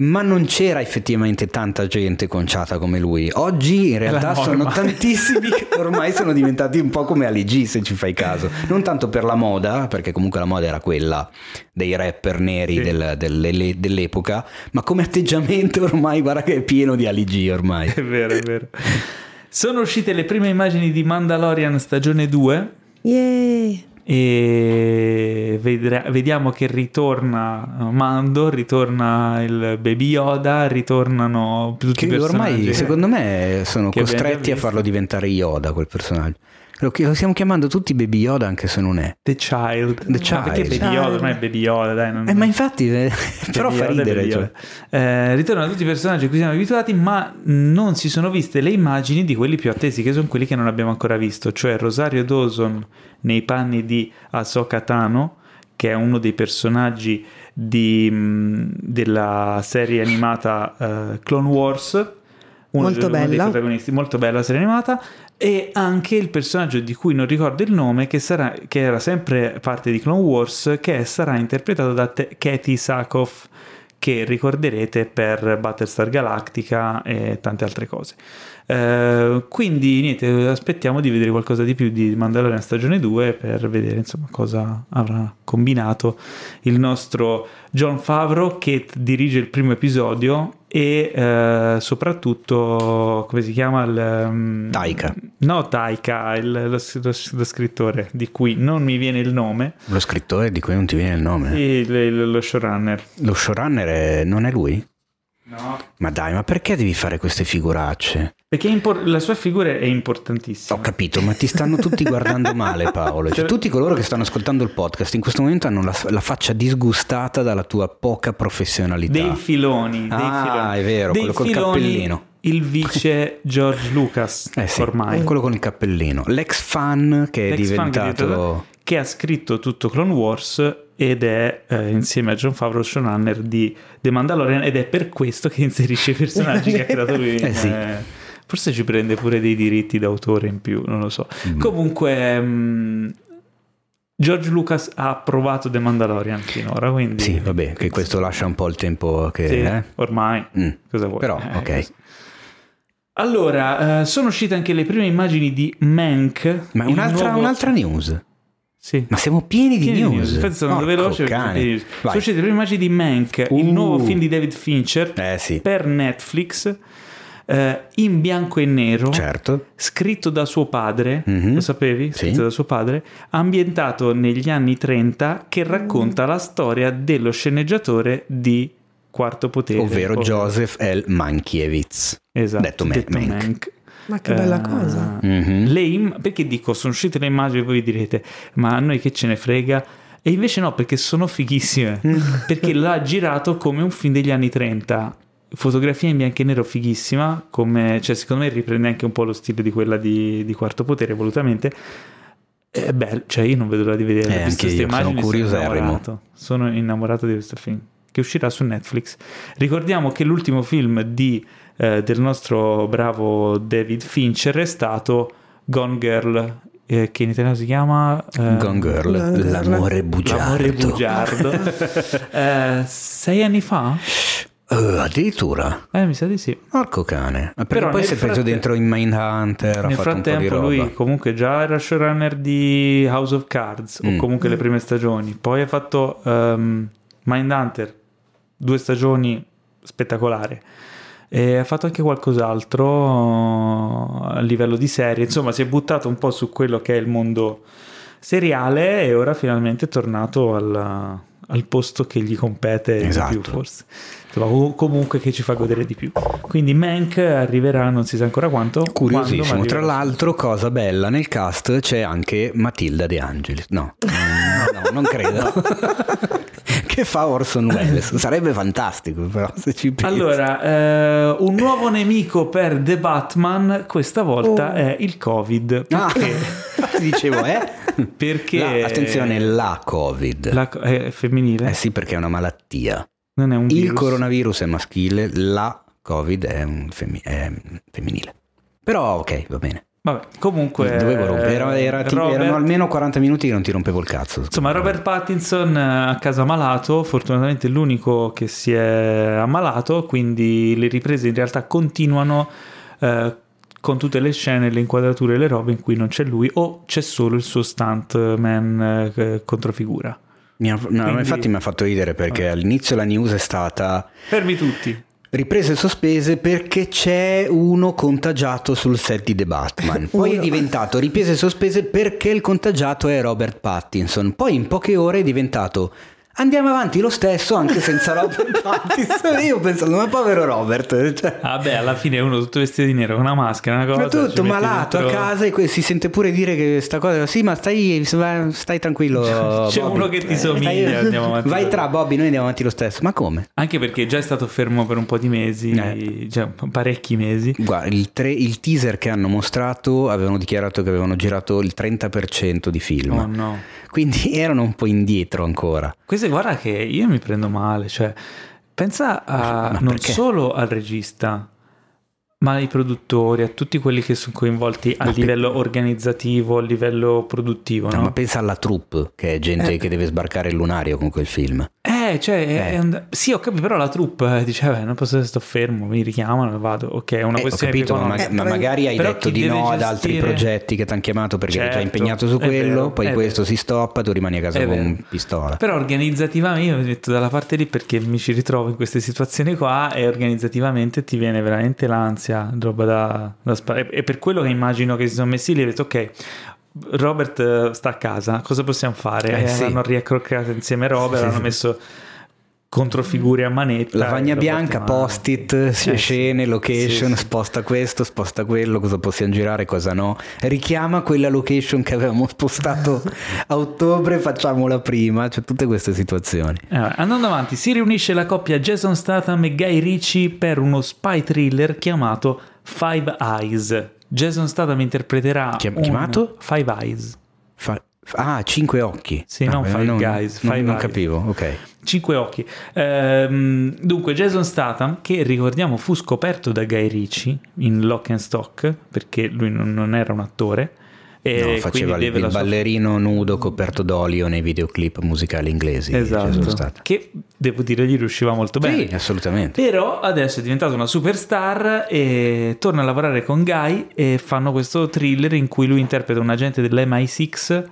Ma non c'era effettivamente tanta gente conciata come lui. Oggi in realtà sono tantissimi che ormai sono diventati un po' come Ali G se ci fai caso. Non tanto per la moda, perché comunque la moda era quella dei rapper neri sì. del, del, dell'epoca, ma come atteggiamento ormai guarda che è pieno di Ali G ormai. È vero, è vero. Sono uscite le prime immagini di Mandalorian stagione 2. Yay! E vediamo che ritorna Mando, ritorna il Baby Yoda, ritornano tutti che i personaggi. Ormai secondo me sono costretti a farlo diventare Yoda quel personaggio. Lo, stiamo chiamando tutti Baby Yoda anche se non è. The Child. The Child. Ma perché Baby Yoda? Ormai è Baby Yoda, dai. Non... Eh, ma infatti, eh, però fa ridere. Cioè. Eh, ritornano tutti i personaggi a cui siamo abituati, ma non si sono viste le immagini di quelli più attesi, che sono quelli che non abbiamo ancora visto, cioè Rosario Dawson nei panni di Ahsoka Tano, che è uno dei personaggi di, mh, della serie animata uh, Clone Wars. Uno, molto uno bella. dei protagonisti, molto bella la serie animata, e anche il personaggio di cui non ricordo il nome, che, sarà, che era sempre parte di Clone Wars, che sarà interpretato da Te- Katie Sackhoff, che ricorderete per Battlestar Galactica e tante altre cose. Uh, quindi niente, aspettiamo di vedere qualcosa di più di Mandalorian stagione 2 per vedere insomma cosa avrà combinato il nostro John Favreau che dirige il primo episodio e uh, soprattutto come si chiama il um, Taika. No Taika il, lo, lo, lo, scrittore di cui non mi viene il nome. Lo scrittore di cui non ti viene il nome? Il, il, lo showrunner. Lo showrunner è, non è lui? No. Ma dai, ma perché devi fare queste figuracce? Perché impor- la sua figura è importantissima. Ho capito, ma ti stanno tutti guardando male, Paolo. Cioè, tutti coloro che stanno ascoltando il podcast in questo momento hanno la, la faccia disgustata dalla tua poca professionalità. Dei filoni. Dei ah, filoni. è vero, dei quello col cappellino. Il vice George Lucas, eh sì, ormai. Quello con il cappellino. L'ex fan che L'ex è diventato... Che ha scritto tutto Clone Wars ed è eh, insieme a John Favreau showrunner di The Mandalorian ed è per questo che inserisce i personaggi che ha creato lui. eh sì. eh, forse ci prende pure dei diritti d'autore in più, non lo so. Mm. Comunque mh, mm, George Lucas ha approvato The Mandalorian finora, quindi... Sì, vabbè, che questo lascia un po' il tempo che... Sì, eh? ormai. Mm. Cosa vuoi? Però, eh, ok. Allora, eh, sono uscite anche le prime immagini di Mank. Ma un'altra, nuovo... un'altra news. Sì. Ma siamo pieni di pieni news. news. Infatti sono Porco veloce. Uscite le prime immagini di Mank, uh. il nuovo film di David Fincher eh, sì. per Netflix. Eh, in bianco e nero, certo. scritto da suo padre, mm-hmm. lo sapevi? Scritto sì. da suo padre, ambientato negli anni 30, che racconta la storia dello sceneggiatore di Quarto Potere, ovvero Joseph L. Mankiewicz, esatto, detto, detto Mank. Mank. Ma che bella uh, cosa! Mm-hmm. Le perché dico, sono uscite le immagini, voi direte, ma a noi che ce ne frega? E invece no, perché sono fighissime. perché l'ha girato come un film degli anni 30. Fotografia in bianco e nero fighissima, come, cioè secondo me riprende anche un po' lo stile di quella di, di Quarto Potere, volutamente. È bello, cioè io non vedo l'ora di vedere eh, anche io sono curioserrimo. Sono innamorato, sono innamorato di questo film, che uscirà su Netflix. Ricordiamo che l'ultimo film di eh, del nostro bravo David Fincher è stato Gone Girl, eh, che in italiano si chiama eh, Gone Girl, l'amore bugiardo. L'amore bugiardo. Eh, sei anni fa? Uh, addirittura? Eh, mi sa di sì. Porco cane. Ma Però poi si è preso dentro in Mindhunter. Nel frattempo lui comunque già era showrunner di House of Cards, mm. o comunque mm. le prime stagioni. Poi ha fatto um, Mindhunter, due stagioni spettacolare. E ha fatto anche qualcos'altro a livello di serie, insomma si è buttato un po' su quello che è il mondo seriale e ora finalmente è tornato al, al posto che gli compete esatto. di più forse. Insomma, comunque che ci fa godere di più. Quindi Mank arriverà non si sa ancora quanto. Curiosissimo. Quando, Tra l'altro, cosa bella, nel cast c'è anche Matilda De Angelis. No, no, no non credo. che fa Orson Welles. Sarebbe fantastico, però, se ci pensi. Allora, eh, un nuovo nemico per The Batman, questa volta oh. è il Covid. Perché? Ah, ti dicevo, eh? Perché... La, attenzione, la Covid. La, è femminile? Eh sì, perché è una malattia. Non è un il virus. coronavirus è maschile, la Covid è, un femi- è femminile. Però ok, va bene. Vabbè, comunque... Dovevo rompere. Era, era, ti- Robert- erano almeno 40 minuti che non ti rompevo il cazzo. Insomma, Robert Pattinson eh, a casa malato, fortunatamente è l'unico che si è ammalato, quindi le riprese in realtà continuano eh, con tutte le scene, le inquadrature e le robe in cui non c'è lui o c'è solo il suo stuntman eh, controfigura. Mi ha- no, Quindi- infatti mi ha fatto ridere perché all'inizio la news è stata Fermi tutti. Riprese sospese perché c'è uno contagiato sul set di The Batman. Poi è diventato riprese sospese perché il contagiato è Robert Pattinson. Poi in poche ore è diventato andiamo avanti lo stesso anche senza Robert Pattinson. Io pensando, ma povero Robert. Cioè, Vabbè, alla fine è uno tutto vestito di nero con una maschera, una cosa. ma tutto malato dentro- a casa e si sente pure dire che sta cosa sì ma stai, stai tranquillo C'è Bobby. uno che ti somiglia, andiamo avanti. vai tra Bobby noi andiamo avanti lo stesso ma come? Anche perché già è stato fermo per un po' di mesi, Eh. cioè parecchi mesi. Guarda, il, tre- il teaser che hanno mostrato avevano dichiarato che avevano girato il 30% di film, Oh no. quindi erano un po' indietro ancora. Questo guarda che io mi prendo male, cioè pensa a, non solo al regista, ma ai produttori, a tutti quelli che sono coinvolti a Ma livello organizzativo, a livello produttivo, No, no? ma pensa alla troupe, che è gente Eh. che deve sbarcare il lunario con quel film. Eh, cioè, è Eh. un- sì, ho capito, però la troupe eh, dice, vabbè, non posso sto fermo, mi richiamano e vado. Ok, è una Eh, ho questione capito, ma. Eh, ma però- magari hai però detto di no ad altri gestire- progetti che ti hanno chiamato perché eri già Certo, impegnato su quello, vero, poi questo vero. si stoppa, tu rimani a casa È con vero. pistola. Però organizzativamente io mi metto dalla parte lì perché mi ci ritrovo in queste situazioni qua e organizzativamente ti viene veramente l'ansia, roba da, da spa- e- per quello che immagino che si sono messi lì e ho detto ok, Robert eh, sta a casa, cosa possiamo fare? Eh, Eh, sì. Hanno riaccroccato insieme Robert, Sì, hanno sì. messo controfigure a manetta. Lavagna bianca, post-it, Eh, sì. scene, location, sposta questo, sposta quello, cosa possiamo girare, cosa no. Richiama quella location che avevamo spostato a ottobre, facciamola prima, cioè tutte queste situazioni. Eh, andando avanti, si riunisce la coppia Jason Statham e Guy Ritchie per uno spy thriller chiamato Five Eyes. Jason Statham interpreterà Chiam- chiamato? Five Eyes. Fa- ah, cinque occhi. Sì, Ah, non Five non, Guys, non- Five non capivo, ok. Cinque occhi. Ehm, dunque, Jason Statham, che ricordiamo fu scoperto da Guy Ritchie in Lock and Stock, perché lui non, non era un attore. E No, faceva il, il la sua- ballerino nudo coperto d'olio nei videoclip musicali inglesi. Esatto. Che devo dire gli riusciva molto bene. Sì, assolutamente. Però adesso è diventato una superstar e torna a lavorare con Guy e fanno questo thriller in cui lui interpreta un agente dell'MI6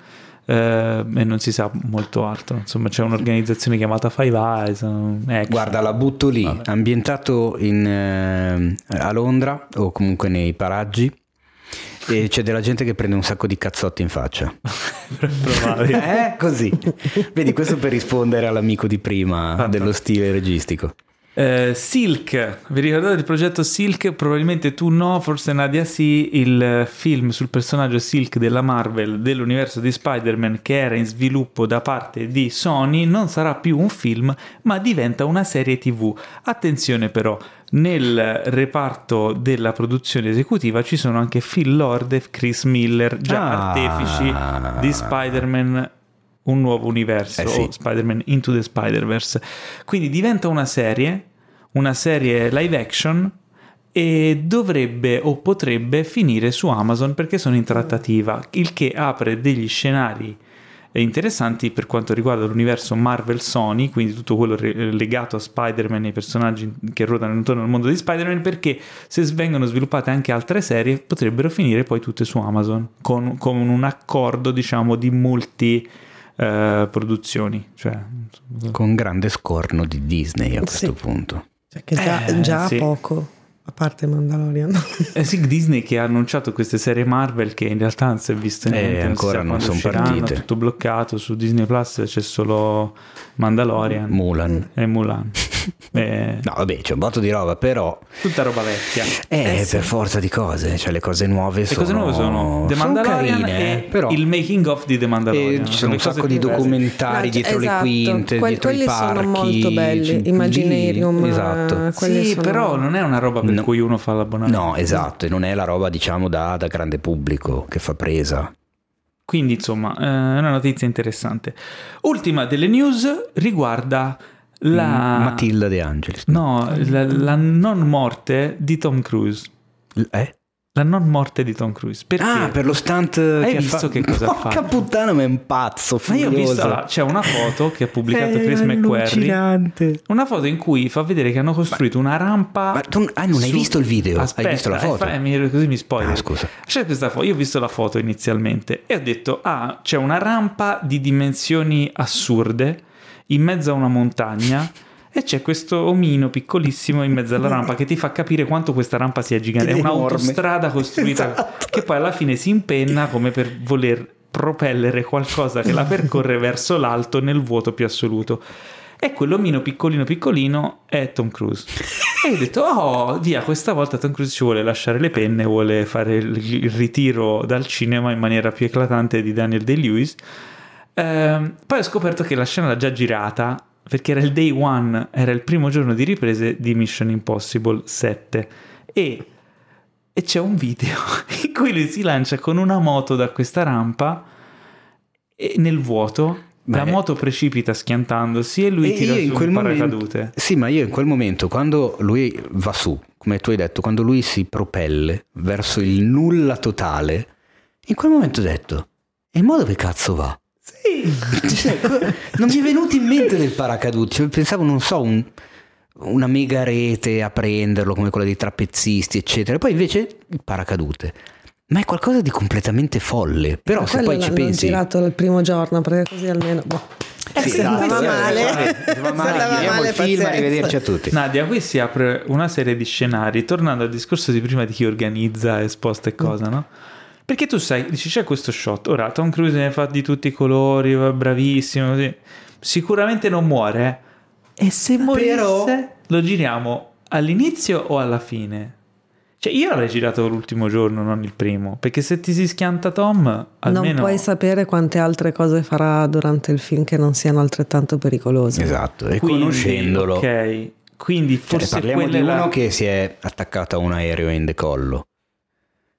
eh, e non si sa molto altro. Insomma, c'è un'organizzazione chiamata Five Eyes. action. Guarda, la butto lì, Vabbè. ambientato in, eh, a Londra o comunque nei paraggi e c'è della gente che prende un sacco di cazzotti in faccia. Probabile. Eh, così. Vedi, questo per rispondere all'amico di prima dello stile registico. Eh, Silk, vi ricordate il progetto Silk? Probabilmente tu no, forse Nadia sì, il film sul personaggio Silk della Marvel dell'universo di Spider-Man che era in sviluppo da parte di Sony non sarà più un film ma diventa una serie tv. Attenzione però, nel reparto della produzione esecutiva ci sono anche Phil Lord e Chris Miller, già Ah. artefici di Spider-Man un nuovo universo Eh sì. o Spider-Man Into the Spider-Verse. Quindi diventa una serie, una serie live action e dovrebbe o potrebbe finire su Amazon perché sono in trattativa, il che apre degli scenari interessanti per quanto riguarda l'universo Marvel Sony, quindi tutto quello re- legato a Spider-Man e i personaggi che ruotano intorno al mondo di Spider-Man, perché se vengono sviluppate anche altre serie potrebbero finire poi tutte su Amazon con, con un accordo diciamo di multi eh, produzioni. Cioè, Con grande scorno di Disney a questo Sì. punto. Cioè che già, Eh, già sì. poco, a parte Mandalorian. eh sì, Disney che ha annunciato queste serie Marvel che in realtà non si è visto Eh, niente, ancora si sa non quando son usciranno, partite. tutto bloccato su Disney Plus c'è solo Mandalorian Mulan. e Mulan. Eh, No, vabbè, c'è un botto di roba, però tutta roba vecchia. eh, Eh, sì. per forza di cose, cioè le cose nuove Le sono cose nuove sono The sono Mandalorian carine, e però il making of di The Mandalorian. e ci sono un le sacco di documentari dietro esatto. le quinte, Que- dietro i quelli parchi. sono molto belli, Imaginarium, Esatto. eh, quelli Sì, sono- però non è una roba per No. cui uno fa l'abbonamento. No, esatto, e non è la roba diciamo da, da grande pubblico che fa presa. Quindi, insomma, eh, è una notizia interessante. Ultima delle news riguarda la... Matilda De Angelis. No, la, la non morte di Tom Cruise. Eh? La non morte di Tom Cruise. Perché? Ah, per lo stunt Hai che visto fa... che cosa ha Porca fatto? puttana, ma è un pazzo, Ma io ho furioso. visto, allora, c'è una foto che ha pubblicato È Chris McQuarrie. Una foto in cui fa vedere che hanno costruito una rampa. Ma tu ah, non hai su- visto il video? Aspetta, hai visto la eh, foto? fa- eh, mi- così mi spoiler. Ah, scusa. C'è questa foto. Io ho visto la foto inizialmente e ho detto: Ah, c'è una rampa di dimensioni assurde in mezzo a una montagna. E c'è questo omino piccolissimo in mezzo alla rampa che ti fa capire quanto questa rampa sia gigante. È enorme. un'autostrada costruita Esatto. che poi alla fine si impenna come per voler propellere qualcosa che la percorre verso l'alto nel vuoto più assoluto. E quell'omino piccolino piccolino è Tom Cruise. E ho detto, oh, via, questa volta Tom Cruise ci vuole lasciare le penne, vuole fare il, il ritiro dal cinema in maniera più eclatante di Daniel Day-Lewis. Ehm, poi ho scoperto che la scena l'ha già girata perché era il day one, era il primo giorno di riprese di Mission Impossible 7 e, e c'è un video in cui lui si lancia con una moto da questa rampa e nel vuoto, la Beh. moto precipita schiantandosi e lui E tira su in quel un momento, paracadute. sì, ma io in quel momento, quando lui va su, come tu hai detto, quando lui si propelle verso il nulla totale, in quel momento ho detto, e mo dove cazzo va? Sì, Cioè, non mi è venuto in mente del paracadute, cioè, pensavo, non so, un- una mega rete a prenderlo come quella dei trapezisti, eccetera. Poi invece il paracadute. Ma è qualcosa di completamente folle. Però Ma se poi ci pensi... girato il primo giorno perché così almeno boh. Sì, se andava esatto, male, va male, male, il film, arrivederci a tutti. Nadia, qui si apre una serie di scenari, tornando al discorso di prima di chi organizza, esposta e cosa, no? Perché tu sai, dici c'è questo shot, ora Tom Cruise ne fa di tutti i colori, va bravissimo, così. sicuramente non muore, eh? e se morisse Però- lo giriamo all'inizio o alla fine? Cioè io l'avrei girato l'ultimo giorno, non il primo, perché se ti si schianta Tom, almeno... Non puoi sapere quante altre cose farà durante il film che non siano altrettanto pericolose. Esatto, e Quindi, conoscendolo... Ok, quindi Cioè, forse parliamo quella di la- uno che si è attaccato a un aereo in decollo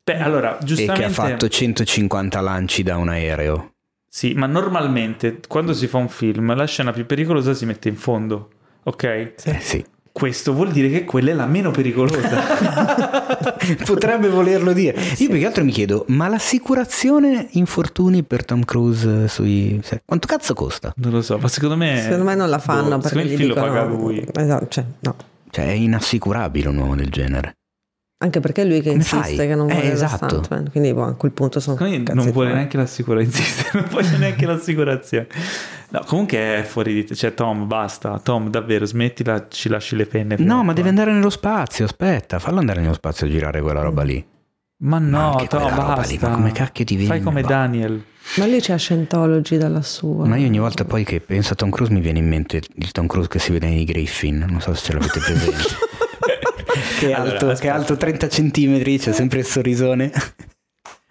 Beh, allora, e giustamente... che ha fatto 150 lanci da un aereo. Sì, ma normalmente quando si fa un film la scena più pericolosa si mette in fondo, ok? Eh sì. Questo vuol dire che quella è la meno pericolosa. Potrebbe volerlo dire. Io più che altro mi chiedo, ma l'assicurazione infortuni per Tom Cruise sui... Quanto cazzo costa? non lo so, ma secondo me... Secondo me non la fanno boh, perché secondo me il film lo paga lui. Esatto, cioè, no. Cioè è inassicurabile un uomo del genere. Anche perché è lui che Come insiste fai? che non Eh, vuole esatto. lo stuntman. Quindi boh, a quel punto sono cazzi non vuole neanche l'assicurazione, non voglio neanche l'assicurazione. No, comunque è fuori di te. Cioè, Tom, basta. Tom, davvero, smettila, ci lasci le penne. No, ma poi. deve andare nello spazio, aspetta, fallo andare nello spazio a girare quella roba lì. Ma Ma no, anche Tom, basta. lì, ma come cacchio ti Fai viene? come Va. Daniel. Ma lì c'è Scientology dalla sua. Ma io ogni volta poi che penso a Tom Cruise mi viene in mente il Tom Cruise che si vede nei Griffin, non so se ce l'avete presente. che, è Allora, alto, che è alto 30 centimetri, c'è sempre il sorrisone.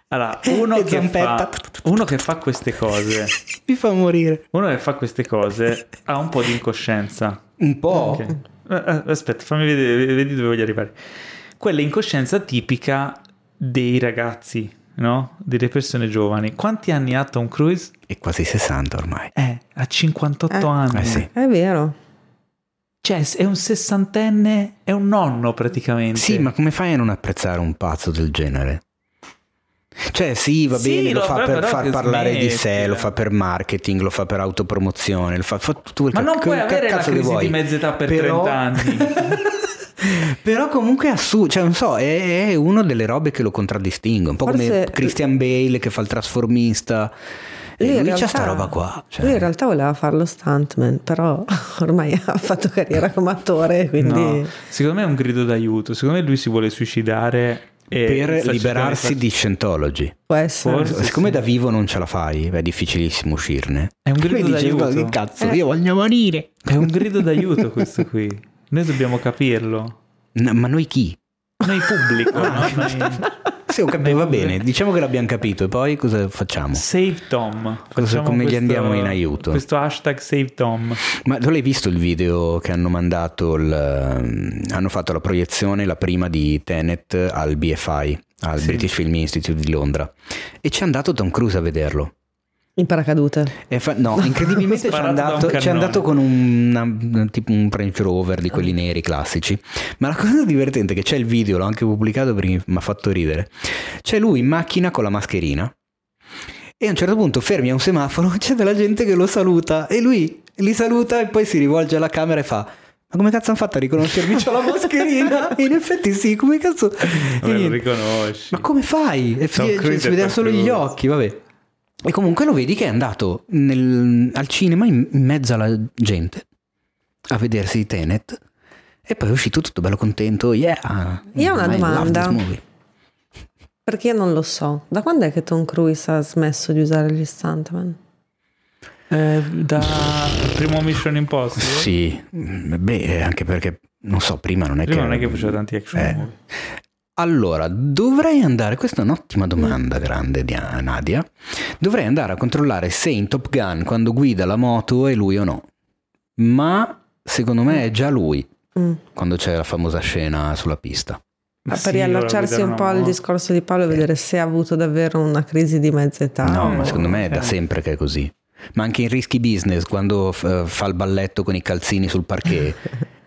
Allora, uno che, fa, uno che fa queste cose, mi fa morire. uno che fa queste cose ha un po' di incoscienza. Un po'. Ok. Eh, eh, Aspetta, fammi vedere, vedi dove voglio arrivare. Quella incoscienza tipica dei ragazzi, no? Delle persone giovani. Quanti anni ha Tom Cruise? È quasi 60 ormai. Eh, ha 58 Eh. anni. Eh sì. È vero. Cioè, è un sessantenne, è un nonno praticamente. Sì, ma come fai a non apprezzare un pazzo del genere? Cioè, sì, va Sì, bene, lo lo fa per far parlare di sé, smettila. lo fa per marketing, lo fa per autopromozione, lo fa, fa tutto quel Ma non puoi che avere la cazzo che crisi vuoi. di mezza età per Però- 30 anni. Però comunque è assurdo, cioè non so, è, è una delle robe che lo contraddistingue, un po' come Forse- Christian Bale che fa il trasformista. E Lui lui in c'ha realtà- sta roba qua. cioè. Lui in realtà voleva fare lo stuntman, però ormai ha fatto carriera come attore, quindi... No, secondo me è un grido d'aiuto. Secondo me lui si vuole suicidare e per liberarsi di Scientology. Può essere. Forse. Siccome sì. da vivo non ce la fai, è difficilissimo uscirne. È un grido dice, d'aiuto. "Ma che cazzo, Eh. io voglio morire. È un grido d'aiuto questo qui. Noi dobbiamo capirlo. No, ma noi chi? Noi pubblico, no? Noi- Sì, ho capito, va bene, diciamo che l'abbiamo capito e poi cosa facciamo? Save Tom. Facciamo come gli questo- andiamo in aiuto? Questo hashtag Save Tom. Ma tu l'hai visto il video che hanno mandato, il, ehm, hanno fatto la proiezione, la prima di Tenet al BFI, al Sì. British Film Institute di Londra, e ci è andato Tom Cruise a vederlo. In paracadute. Fa- no, incredibilmente c'è andato, c'è andato, con un, una, tipo un Range Rover di quelli neri classici. Ma la cosa divertente è che c'è il video, l'ho anche pubblicato perché mi ha fatto ridere. C'è lui in macchina con la mascherina e a un certo punto fermi a un semaforo, c'è della gente che lo saluta e lui li saluta e poi si rivolge alla camera e fa ma come cazzo hanno fatto a riconoscermi? C'ho la mascherina? e in effetti sì, come cazzo... Ma lo riconosci. Ma come fai? Si, cioè, si vedeva solo gli occhi, vabbè. E comunque lo vedi che è andato nel, al cinema in, in, mezzo alla gente a vedersi Tenet e poi è uscito tutto bello contento. Yeah! Io ho una domanda. Perché io non lo so. Da quando è che Tom Cruise ha smesso di usare gli stuntman? Eh, da primo Mission Impossible? Sì, beh, anche perché non so, prima non è prima che. non è che faceva tanti action eh. Allora, dovrei andare, questa è un'ottima domanda grande di Nadia, dovrei andare a controllare se in Top Gun quando guida la moto è lui o no, ma secondo me è già lui mm. quando c'è la famosa scena sulla pista. Ma per sì, riallacciarsi un po' al discorso di Paolo e vedere se ha avuto davvero una crisi di mezza età. No, ma secondo me è da sempre che è così. Ma anche in rischi business, quando f- fa il balletto con i calzini sul parquet.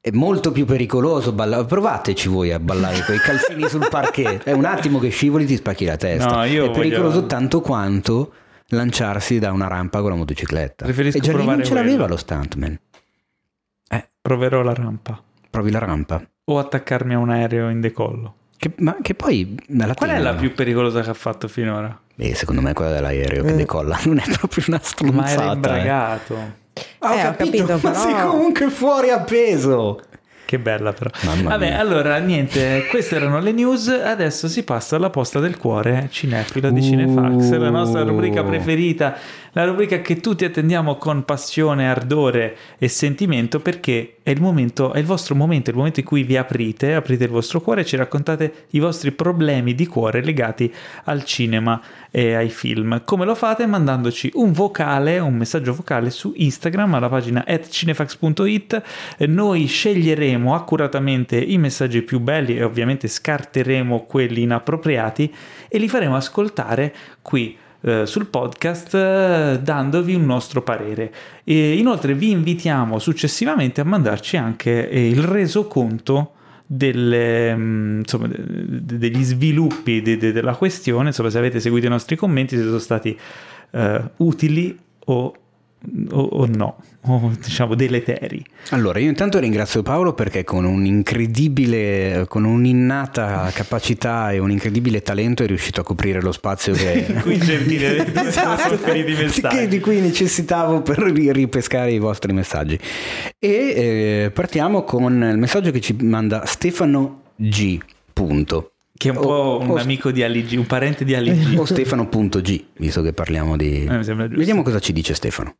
È molto più pericoloso ballare. Provateci voi a ballare con i calzini sul parquet. È un attimo che scivoli ti spacchi la testa. No, è pericoloso voglio... tanto quanto lanciarsi da una rampa con la motocicletta. Preferisco e già lì non ce quello. l'aveva lo stuntman. Eh. Proverò la rampa. Provi la rampa. O attaccarmi a un aereo in decollo. Che, ma che poi... Qual è la più pericolosa che ha fatto finora? Beh, secondo me quella dell'aereo che mm. decolla non è proprio una stronzata. Ma era imbragato. Eh. Ah, ho, eh, capito, ho capito, però... ma sei comunque fuori a peso. Che bella però. Mamma Vabbè, mia. allora niente, queste erano le news. Adesso si passa alla posta del cuore cinefilo di uh. Cinefax, la nostra rubrica preferita, la rubrica che tutti attendiamo con passione, ardore e sentimento perché è il momento, è il vostro momento, è il momento in cui vi aprite, aprite il vostro cuore e ci raccontate i vostri problemi di cuore legati al cinema e ai film. Come lo fate? Mandandoci un vocale, un messaggio vocale su Instagram alla pagina cinefax.it. Noi sceglieremo accuratamente i messaggi più belli e ovviamente scarteremo quelli inappropriati e li faremo ascoltare qui eh, sul podcast eh, dandovi un nostro parere. E inoltre vi invitiamo successivamente a mandarci anche eh, il resoconto delle, mm, insomma, degli sviluppi de, de, della questione, insomma, se avete seguito i nostri commenti, se sono stati utili o o, o, no, o diciamo deleteri. Allora, io intanto ringrazio Paolo perché con un incredibile, con un'innata capacità e un incredibile talento è riuscito a coprire lo spazio che... qui gentile, esatto, che, di cui necessitavo per ripescare i vostri messaggi. E eh, partiamo con il messaggio che ci manda Stefano G. Punto. Che è un po' un o, amico di Ali G, un parente di Ali G. O Stefano.g, visto che parliamo di... Eh, Vediamo cosa ci dice Stefano.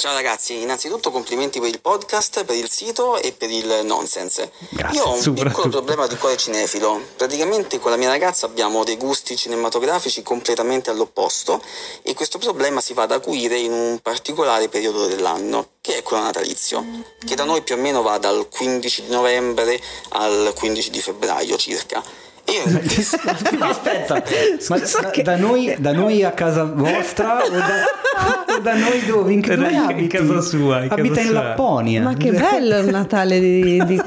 Ciao ragazzi, innanzitutto complimenti per il podcast, per il sito e per il nonsense. Grazie, Io ho un piccolo problema di cuore cinefilo. Praticamente con la mia ragazza abbiamo dei gusti cinematografici completamente all'opposto e questo problema si va ad acuire in un particolare periodo dell'anno, che è quello natalizio, che da noi più o meno va dal 15 di novembre al 15 di febbraio circa Aspetta, ma da, da, noi, da, noi, a casa vostra o da, o da noi dove? In, dove in, casa sua. In Abita casa in sua. Lapponia. Ma che bello il Natale di, di,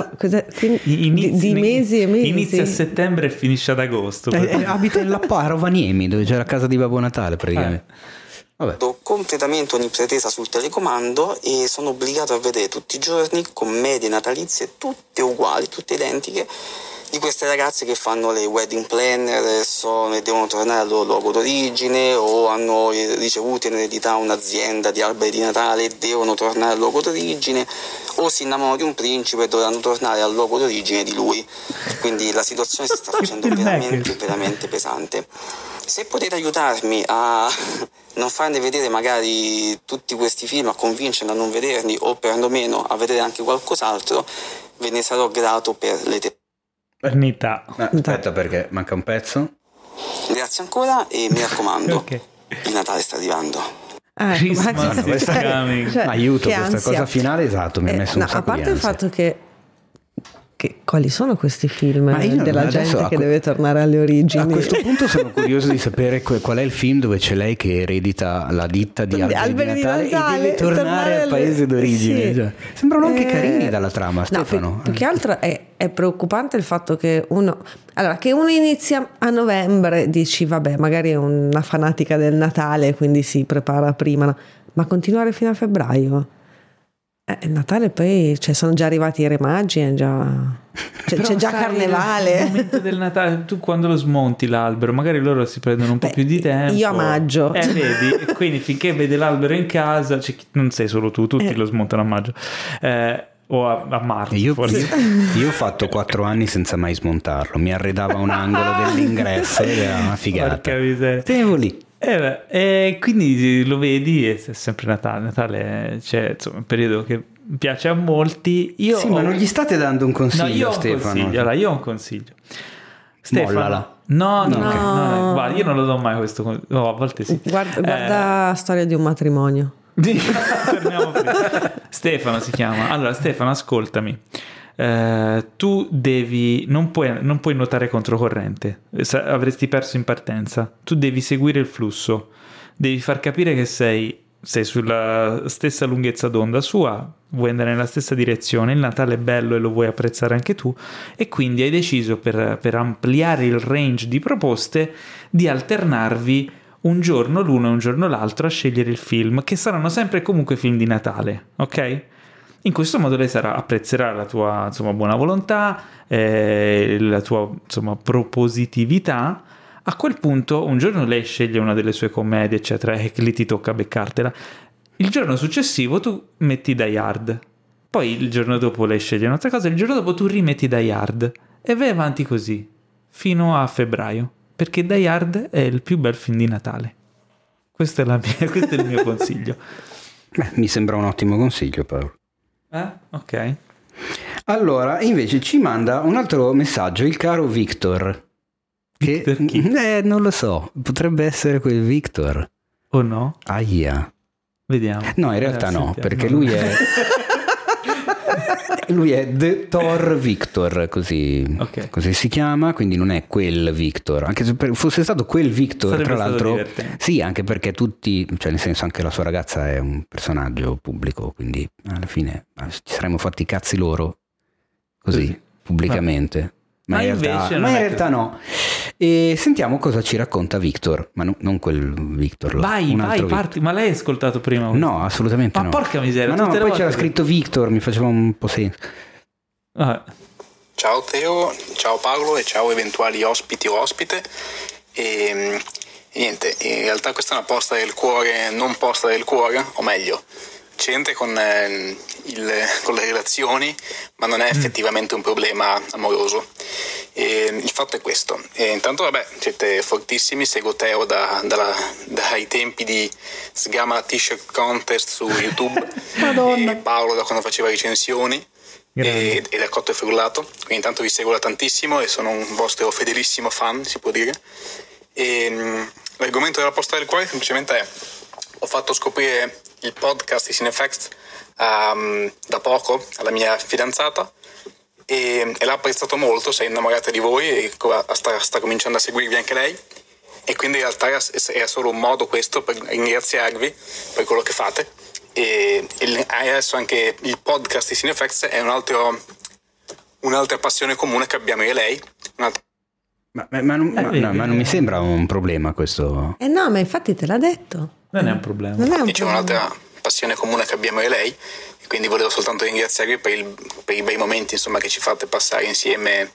di, di mesi e mesi. Inizia a settembre e finisce ad agosto. Eh, eh, abita in Lapponia, a Rovaniemi, dove c'è la casa di Babbo Natale praticamente. Eh. Vabbè. completamente ogni pretesa sul telecomando e sono obbligato a vedere tutti i giorni commedie natalizie tutte uguali, tutte identiche di queste ragazze che fanno le wedding planner e devono tornare al loro luogo d'origine o hanno ricevuto in eredità un'azienda di alberi di Natale e devono tornare al luogo d'origine o si innamorano di un principe e dovranno tornare al luogo d'origine di lui. Quindi la situazione si sta facendo veramente, veramente pesante. Se potete aiutarmi a non farne vedere magari tutti questi film, a convincermi a non vederli o perlomeno a vedere anche qualcos'altro, ve ne sarò grato per l'eternità. Eternità. No, aspetta perché manca un pezzo. Grazie ancora e mi raccomando, okay. il Natale sta arrivando. Ah, Christmas cioè, cioè, Aiuto, questa ansia. cosa finale, esatto, mi ha eh, messo eh, un no, A parte il fatto che che, quali sono questi film Ma della gente che que- deve tornare alle origini? A questo punto sono curioso di sapere que- qual è il film dove c'è lei che eredita la ditta di alberi, Alberi di di Natale, Natale, e deve tornare, tornare al alle- paese d'origine. sì. cioè. Sembrano anche Eh, carini dalla trama, no, Stefano. più, più che altro è, è preoccupante il fatto che uno, allora, che uno inizia a novembre, dici vabbè, magari è una fanatica del Natale, quindi si prepara prima, ma continuare fino a febbraio? Eh, il Natale poi cioè, sono già arrivati i re magi, è già, c'è, Però c'è già sai, Il carnevale. momento del Natale, tu quando lo smonti l'albero, magari loro si prendono un po' Beh, più di tempo. io a maggio. Eh, vedi? E quindi finché vede l'albero in casa, chi- non sei solo tu, tutti Eh. lo smontano a maggio. Eh, o a, a marzo, Io, forse. io- io ho fatto quattro anni senza mai smontarlo. Mi arredava un angolo dell'ingresso ed era una figata. Porca miseria. Tenevo lì. Eh beh, e quindi lo vedi è sempre Natale. Natale c'è insomma un periodo che piace a molti. Io Sì, ma ho- non gli state dando un consiglio, No, io Stefano. consiglio. Allora, io ho un consiglio. Stefano, Mollala. no, no, No. no, no, guarda, io non lo do mai questo consiglio. No, a volte sì. Guarda, Eh, guarda Storia di un matrimonio. Torniamo. Stefano si chiama. Allora, Stefano, ascoltami. Eh, tu devi non puoi, non puoi nuotare controcorrente Sa- avresti perso in partenza tu devi seguire il flusso devi far capire che sei, sei sulla stessa lunghezza d'onda sua vuoi andare nella stessa direzione il Natale è bello e lo vuoi apprezzare anche tu e quindi hai deciso per, per ampliare il range di proposte di alternarvi un giorno l'uno e un giorno l'altro a scegliere il film, che saranno sempre comunque film di Natale, ok? In questo modo lei sarà, apprezzerà la tua insomma, buona volontà, eh, la tua insomma, propositività. A quel punto, un giorno lei sceglie una delle sue commedie, eccetera, e lì ti tocca beccartela. Il giorno successivo tu metti Die Hard. Poi il giorno dopo lei sceglie un'altra cosa, il giorno dopo tu rimetti Die Hard. E vai avanti così, fino a febbraio. Perché Die Hard è il più bel film di Natale. Questo è, mia- questo è il mio consiglio. Beh, mi sembra un ottimo consiglio, Paolo. Eh? Ok. Allora, invece ci manda un altro messaggio il caro Victor. Che, Victor chi? eh, non lo so, potrebbe essere quel Victor. O no? Aia. Vediamo. No, in realtà no, sentiamo. perché lui è... lui è The Thor Victor, così, Ok. così si chiama, quindi non è quel Victor. Anche se fosse stato quel Victor, Sarebbe tra l'altro... Sì, anche perché tutti, cioè nel senso anche la sua ragazza è un personaggio pubblico, quindi alla fine eh, ci saremmo fatti i cazzi loro, così, Così. pubblicamente. Ma, Ma in realtà, ma in realtà no. E sentiamo cosa ci racconta Victor, ma no- non quel Victor. lo- Vai, un vai, parti. Ma lei hai ascoltato prima? No, assolutamente Ma no. porca miseria, Ma no, poi c'era volte- scritto Victor, mi faceva un po' senso. Ah, Ciao Teo, ciao Paolo e ciao eventuali ospiti o ospite. E, mm, e niente, in realtà questa è una posta del cuore, non posta del cuore, o meglio, c'entra con, eh, il- con le relazioni, ma non è effettivamente un problema amoroso. E il fatto è questo. E intanto, vabbè, siete fortissimi, seguo Teo da- dalla- dai tempi di Sgama T-shirt contest su YouTube. E Paolo da quando faceva recensioni Grande. e, e da Cotto e Frullato. Quindi intanto vi seguo da tantissimo e sono un vostro fedelissimo fan, si può dire. E, mh, l'argomento della posta del cuore semplicemente è ho fatto scoprire il podcast di Cinefacts um, da poco alla mia fidanzata e, e l'ha apprezzato molto, si è innamorata di voi e sta, sta cominciando a seguirvi anche lei e quindi in realtà era, solo un modo questo per ringraziarvi per quello che fate e, e adesso anche il podcast di Cinefacts è un altro, un'altra passione comune che abbiamo io e lei, un'altra Ma, ma- ma non, ma- vedi, no, ma non mi sembra un problema questo. Eh no, ma infatti te l'ha detto. Non è un problema. Non è un problema. un'altra passione comune che abbiamo e lei e quindi volevo soltanto ringraziarvi per, il- per i bei momenti insomma, che ci fate passare insieme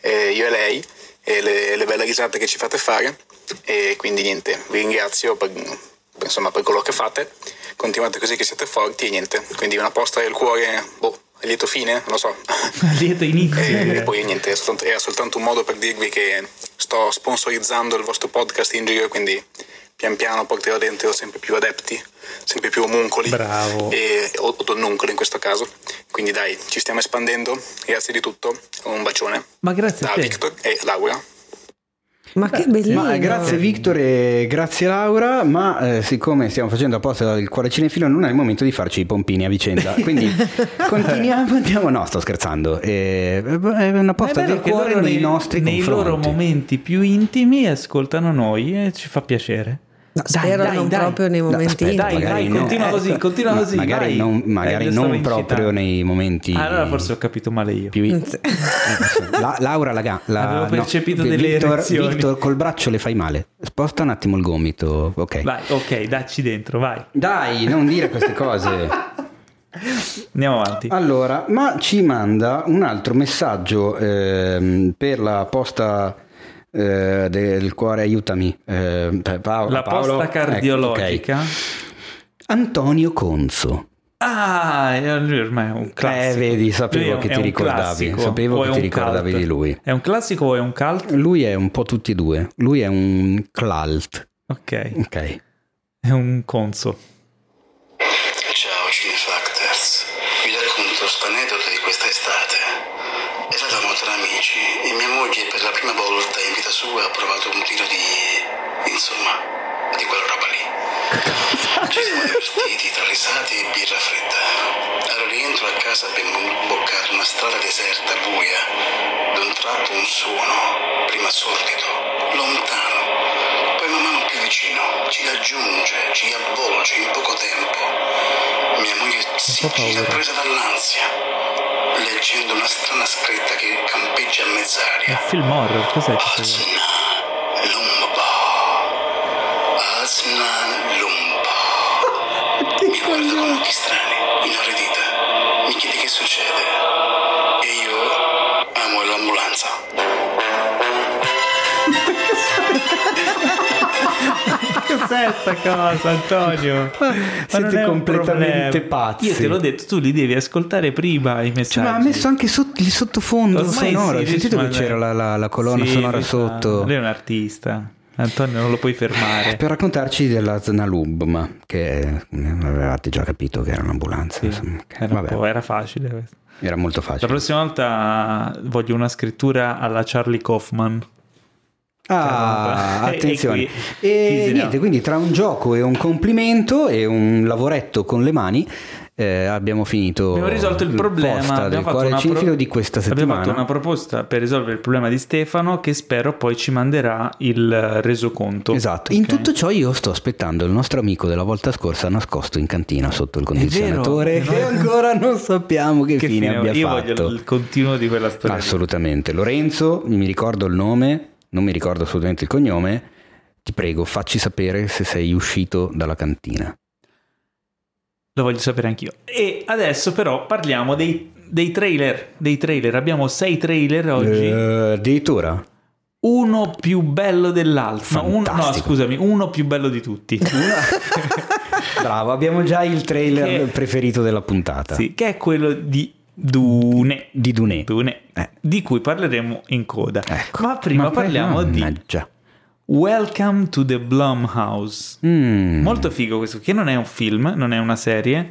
eh, io e lei e le, le belle risate che ci fate fare e quindi niente, vi ringrazio per, per, insomma, per quello che fate, continuate così che siete forti e niente, quindi una posta del cuore, boh, a lieto fine, non lo so. Lieto inizio. E, direi. e poi niente, era soltanto, era soltanto un modo per dirvi che sto sponsorizzando il vostro podcast in giro, quindi pian piano porterò dentro sempre più adepti, sempre più omuncoli Bravo. e, o, o donnuncoli in questo caso. Quindi dai, ci stiamo espandendo, grazie di tutto, un bacione Ma grazie a da te. Victor e Laura. Ma che bellino! Ma grazie Victor e grazie Laura, ma eh, siccome stiamo facendo apposta il cuore cinefilo non è il momento di farci i pompini a vicenda, quindi continuiamo, andiamo, no sto scherzando, eh, è una posta del cuore nei, nei nostri nei confronti. loro momenti più intimi ascoltano noi e ci fa piacere. No, spero non proprio nei momenti no, dai, dai, continua eh, così, continua così. magari non, magari Eh, non proprio nei momenti Ah, allora forse ho capito male io. più La- Laura la, la Avevo percepito no, delle Victor, erezioni. Victor col braccio le fai male sposta un attimo il gomito ok Vai, ok, dacci dentro, vai. dai non dire queste cose Andiamo avanti. Allora, ma ci manda un altro messaggio ehm, per la posta eh, del cuore aiutami. eh, Paolo- La Paolo. posta Ecco, cardiologica. ok. Antonio Conso. Ah, eh, ormai è un classico. Eh, vedi, sapevo che ti ricordavi, classico, sapevo che ti ricordavi cult? di lui. È un classico o è un cult? Lui è un po' tutti e due. Lui è un cult. Ok, Ok. è un conso. Ci siamo divertiti tra risate e birra fredda. Al rientro a casa abbiamo imboccato una strada deserta, buia. D'un tratto un suono, prima sordido, lontano, poi man mano più vicino, ci raggiunge, ci avvolge in poco tempo. Mia moglie si gira presa dall'ansia, leggendo una strana scritta che campeggia a È mezz'aria. film horror, cos'è? questo? Asna Lumba. Asna Lumba. Mi guarda con occhi strani, inorridita. Mi chiede che succede. E io amo l'ambulanza. Cos'è sta cosa, Antonio? Ma siete non è un completamente pazzi. Io te l'ho detto, tu li devi ascoltare prima i messaggi. Cioè, ma ha messo anche sotto, il sottofondo Ormai sonoro. sì, Hai sentito ma- che c'era la, la- la colonna Sì, sonora sotto? Lui è un artista. Antonio non lo puoi fermare. Per raccontarci della Znalub, ma che eh, avevate già capito che era un'ambulanza. Sì, insomma, che- era, un era facile questo. era molto La facile. prossima volta voglio una scrittura alla Charlie Kaufman. Ah, E- e attenzione. E, disegniamo. niente, quindi tra un gioco e un complimento e un lavoretto con le mani eh, abbiamo finito Abbiamo risolto il problema. posta del Abbiamo fatto, cuore cinefilo pro- di questa abbiamo fatto una proposta per risolvere il problema di Stefano che spero poi ci manderà il resoconto. Esatto, in Ok? tutto ciò io sto aspettando il nostro amico della volta scorsa nascosto in cantina sotto il condizionatore vero, e ancora non sappiamo che, Che fine, fine- abbia Io fatto. voglio il continuo di quella storia. Assolutamente. Lorenzo, mi ricordo il nome, non mi ricordo assolutamente il cognome. Ti prego, facci sapere se sei uscito dalla cantina. Lo voglio sapere anch'io. E adesso però parliamo dei, dei trailer. Dei trailer. Abbiamo sei trailer oggi. Eh, addirittura? Uno più bello dell'altro. No, un- no, scusami, uno più bello di tutti. Bravo, abbiamo già il trailer Che- preferito della puntata. Sì, che è quello di Dune. Di Dunè. Dune, Eh. di cui parleremo in coda. Ecco. Ma prima Ma parliamo di mannaggia. Welcome to the Blumhouse. Mm. Molto figo questo, che non è un film, non è una serie.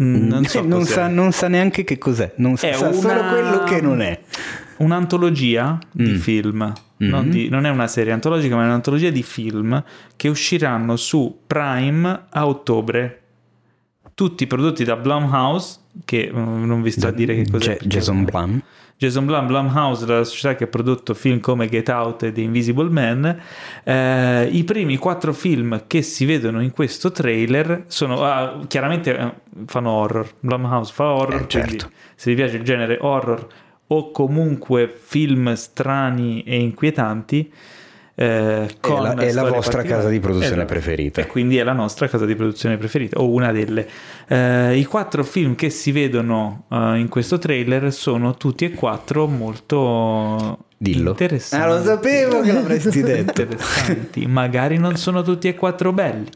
Mm, Non so non, sa, non sa neanche che cos'è, non sa, È sa solo una- quello che non è. Un'antologia di Mm. film, non, di- non è una serie antologica, ma è un'antologia di film che usciranno su Prime a ottobre. Tutti prodotti da Blumhouse, che mm, non vi sto a dire che cos'è. Jason Blum. Jason Blum, Blumhouse, la società che ha prodotto film come Get Out e The Invisible Man. Eh, I primi quattro film che si vedono in questo trailer sono ah, chiaramente eh, fanno horror. Blumhouse fa horror, Eh, certo. se vi piace il genere horror o comunque film strani e inquietanti. Eh, con la- è la vostra casa di produzione Esatto. preferita. E quindi è la nostra casa di produzione preferita, o una delle. Eh, I quattro film che si vedono eh, in questo trailer sono tutti e quattro molto Dillo. interessanti. Ah, lo sapevo che l'avresti detto. interessanti. Magari non sono tutti e quattro belli.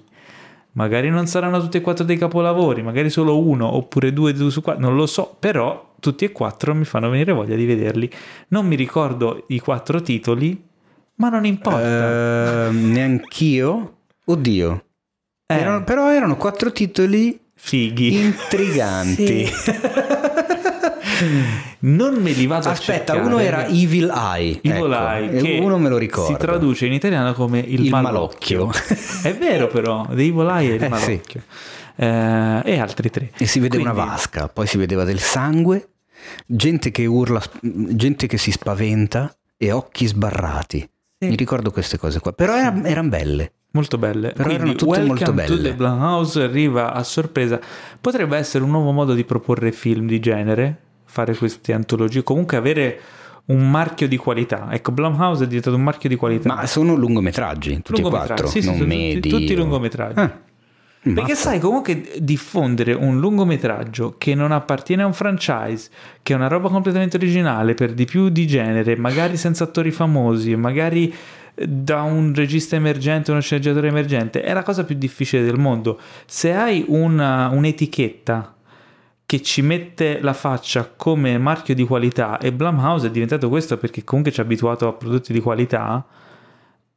Magari non saranno tutti e quattro dei capolavori, magari solo uno oppure due, due su quattro, non lo so, però tutti e quattro mi fanno venire voglia di vederli. Non mi ricordo i quattro titoli, ma non importa. Eh, neanch'io. Oddio. Eh. Erano- però erano quattro titoli Fighi. intriganti. Non me li vado Aspetta, a cercare. uno era Evil Eye. Evil ecco, Eye, che uno me lo ricordo. Si traduce in italiano come il, Il malocchio. malocchio. è vero però, The Evil Eye è il Eh, malocchio. Eh, e altri tre. E si vede Quindi- una vasca, poi si vedeva del sangue, gente che urla, gente che si spaventa e occhi sbarrati. Sì. Mi ricordo queste cose qua, però erano belle. Molto belle. Però Quindi, erano tutte Welcome molto to belle. the Blumhouse arriva a sorpresa. Potrebbe essere un nuovo modo di proporre film di genere, fare queste antologie, comunque avere un marchio di qualità. Ecco, Blumhouse è diventato un marchio di qualità. Ma sono lungometraggi, tutti e quattro, sì, sì, non sono tutti- medi. tutti o- lungometraggi. Ah, Perché mazza. sai, comunque diffondere un lungometraggio che non appartiene a un franchise, che è una roba completamente originale, per di più di genere, magari senza attori famosi, magari eh, da un regista emergente, uno sceneggiatore emergente, è la cosa più difficile del mondo. Se hai una- un'etichetta che ci mette la faccia come marchio di qualità e Blumhouse è diventato questo perché comunque ci ha abituato a prodotti di qualità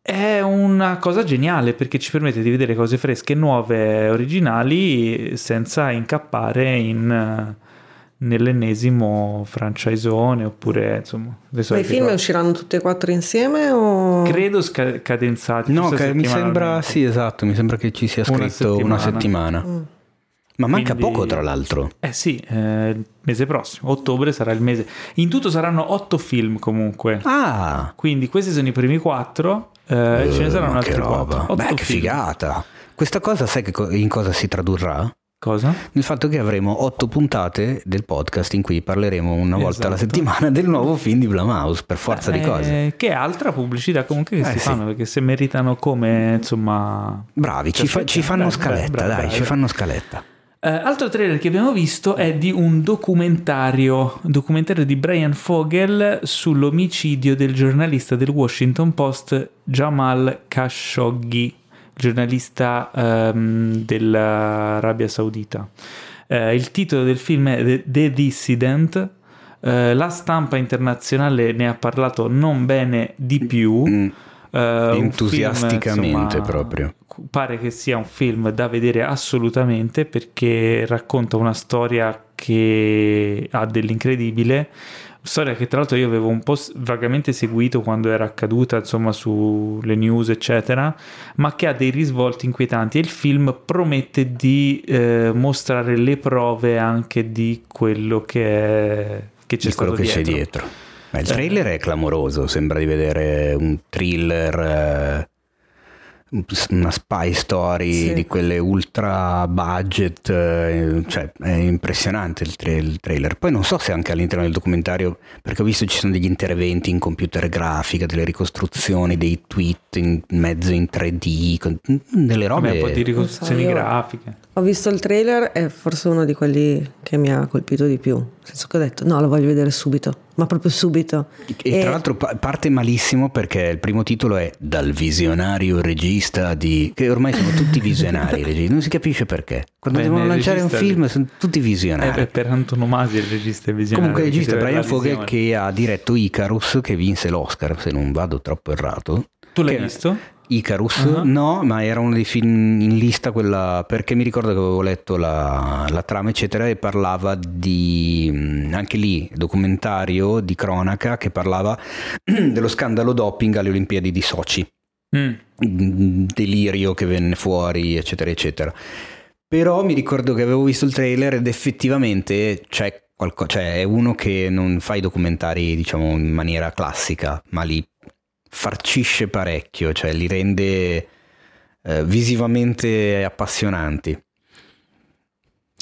è una cosa geniale perché ci permette di vedere cose fresche, nuove, originali senza incappare in eh, nell'ennesimo franchisone oppure insomma le Ma i film usciranno tutti e quattro insieme o... credo sca- cadenzati No, che mi sembra, sì esatto, mi sembra che ci sia Una scritto una settimana. settimana. Ma manca Quindi- poco tra l'altro. Eh sì, eh, il mese prossimo, ottobre sarà il mese. In tutto saranno otto film comunque. Ah, Quindi questi sono i primi quattro, eh, ce ne eh, saranno che altri roba. quattro. Beh, che film. figata. Questa cosa sai che co- in cosa si tradurrà? Cosa? Il fatto che avremo otto puntate del podcast in cui parleremo una volta alla Esatto. settimana del nuovo film di Blumhouse, per forza di Eh, cose. Che è altra pubblicità comunque che Eh, si sì. fanno, perché se meritano come, insomma... Bravi, ci, fa- ci fanno Bravi, scaletta, bravi, dai, bravi, ci fanno scaletta. Eh, altro trailer che abbiamo visto è di un documentario, documentario di Brian Fogel sull'omicidio del giornalista del Washington Post Jamal Khashoggi, giornalista ehm, dell'Arabia Saudita. Eh, il titolo del film è The, The Dissident. Eh, la stampa internazionale ne ha parlato non bene di più. Mm, un Entusiasticamente film, insomma, proprio. Pare che sia un film da vedere assolutamente perché racconta una storia che ha dell'incredibile. Storia che tra l'altro io avevo un po' vagamente seguito quando era accaduta, insomma, sulle news, eccetera, ma che ha dei risvolti inquietanti. E il film promette di eh, mostrare le prove anche di quello che, è, che c'è di quello che c'è dietro. dietro. Ma il trailer è clamoroso, sembra di vedere un thriller, eh, una spy story Sì. di quelle ultra budget, eh, cioè è impressionante il, tra- il trailer. Poi non so se anche all'interno del documentario, perché ho visto ci sono degli interventi in computer grafica, delle ricostruzioni, dei tweet in mezzo in 3D, con- delle robe... un po' di ricostruzioni io- grafiche. Ho visto il trailer è forse uno di quelli che mi ha colpito di più. Nel senso che ho detto no, lo voglio vedere subito, ma proprio subito. E tra l'altro pa- parte malissimo perché il primo titolo è Dal visionario regista di... che ormai sono tutti visionari non si capisce perché. Quando Beh, devono lanciare un film sono tutti Eh, visionari. beh, per antonomasia il regista è visionario. Comunque il regista Brian Fogel che ha diretto Icarus che vinse l'Oscar se non vado troppo errato. Tu l'hai Che- visto? Icarus Ah. no, ma era uno dei film in lista quella perché mi ricordo che avevo letto la, la trama eccetera e parlava di mh, anche lì documentario di cronaca che parlava dello scandalo doping alle Olimpiadi di Sochi Mm. Mm, delirio che venne fuori eccetera eccetera però mi ricordo che avevo visto il trailer ed effettivamente c'è qualcosa cioè è uno che non fa i documentari diciamo in maniera classica ma li farcisce parecchio cioè li rende eh, visivamente appassionanti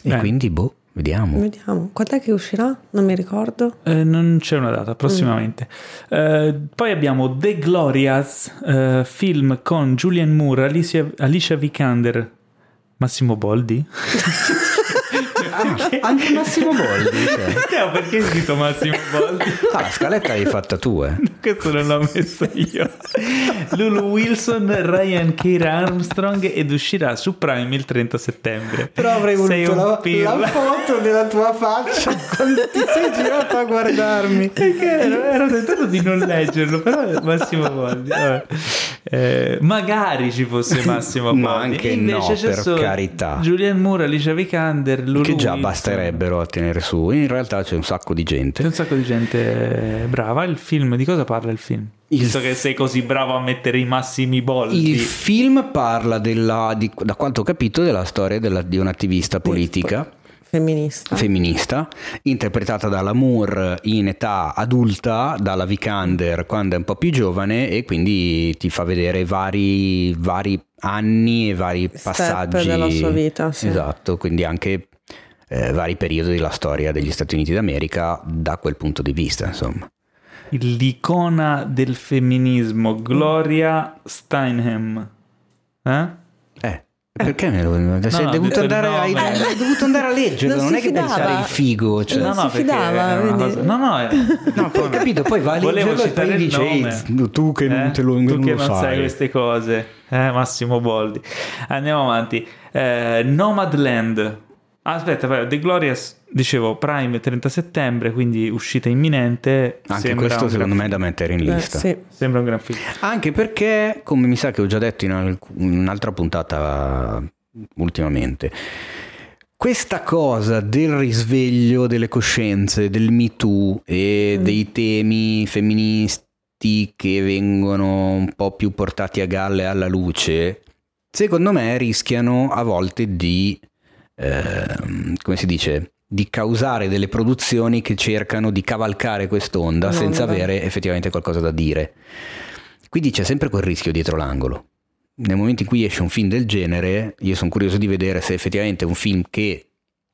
e quindi boh vediamo Vediamo, quando è che uscirà? Non mi ricordo. Eh, non c'è una data, prossimamente. Eh, poi abbiamo The Glorias, eh, film con Julian Moore, Alicia, Alicia Vikander, Massimo Boldi. Ah, anche Massimo Boldi cioè. No, perché hai scritto Massimo Boldi? ah, la scaletta l'hai fatta tu eh Questo non l'ho messo io. Lulu Wilson, Ryan Keira Armstrong ed uscirà su Prime il 30 settembre. Però avrei Sei voluto la, la foto della tua faccia quando ti sei girato a guardarmi. Perché ero, ero tentato di non leggerlo, però Massimo Boldi. Eh, magari ci fosse Massimo Boldi. Ma anche Invece no, per solo carità. Julian Moore, Alicia Vikander, Lulu che già Wilson. basterebbero a tenere su. In realtà c'è un sacco di C'è gente. un sacco di gente brava. Il film, di cosa parla il film? Il Visto che sei così bravo a mettere i massimi boldi. Il film parla della, di- da quanto ho capito, della storia della- di un'attivista politica Femminista. femminista, interpretata dalla Moore in età adulta, dalla Vikander quando è un po' più giovane e quindi ti fa vedere vari, vari anni e vari Step passaggi della sua vita, sì. Esatto, quindi anche eh, vari periodi della storia degli Stati Uniti d'America da quel punto di vista, insomma. L'icona del femminismo, Gloria Steinem. Eh? Eh, perché me lo sei no, ho dovuto il andare, hai, hai dovuto andare a leggerlo, Non non, è che devi fidava. fare il figo. Cioè. Non si perché fidava, cosa- No, no, è- No, poi ho capito, poi va a Volevo leggerlo e citare poi il dice nome. "Ehi, tu che non Eh? te lo, tu non che non sai sai. queste cose, eh, Massimo Boldi. Andiamo avanti. Eh, Nomadland. Ah, Aspetta, però, The Glorious, dicevo, Prime 30 settembre, quindi uscita imminente. Anche questo secondo me è da mettere in Eh, lista. sì. Sembra un gran film. Anche perché, come mi sa che ho già detto in, alc- in un'altra puntata ultimamente, questa cosa del risveglio delle coscienze, del Me Too e dei temi femministi che vengono un po' più portati a galle alla luce, secondo me rischiano a volte di, ehm, come si dice, di causare delle produzioni che cercano di cavalcare quest'onda No, senza vabbè. avere effettivamente qualcosa da dire. Quindi c'è sempre quel rischio dietro l'angolo. Nel momento in cui esce un film del genere, io sono curioso di vedere se effettivamente è un film che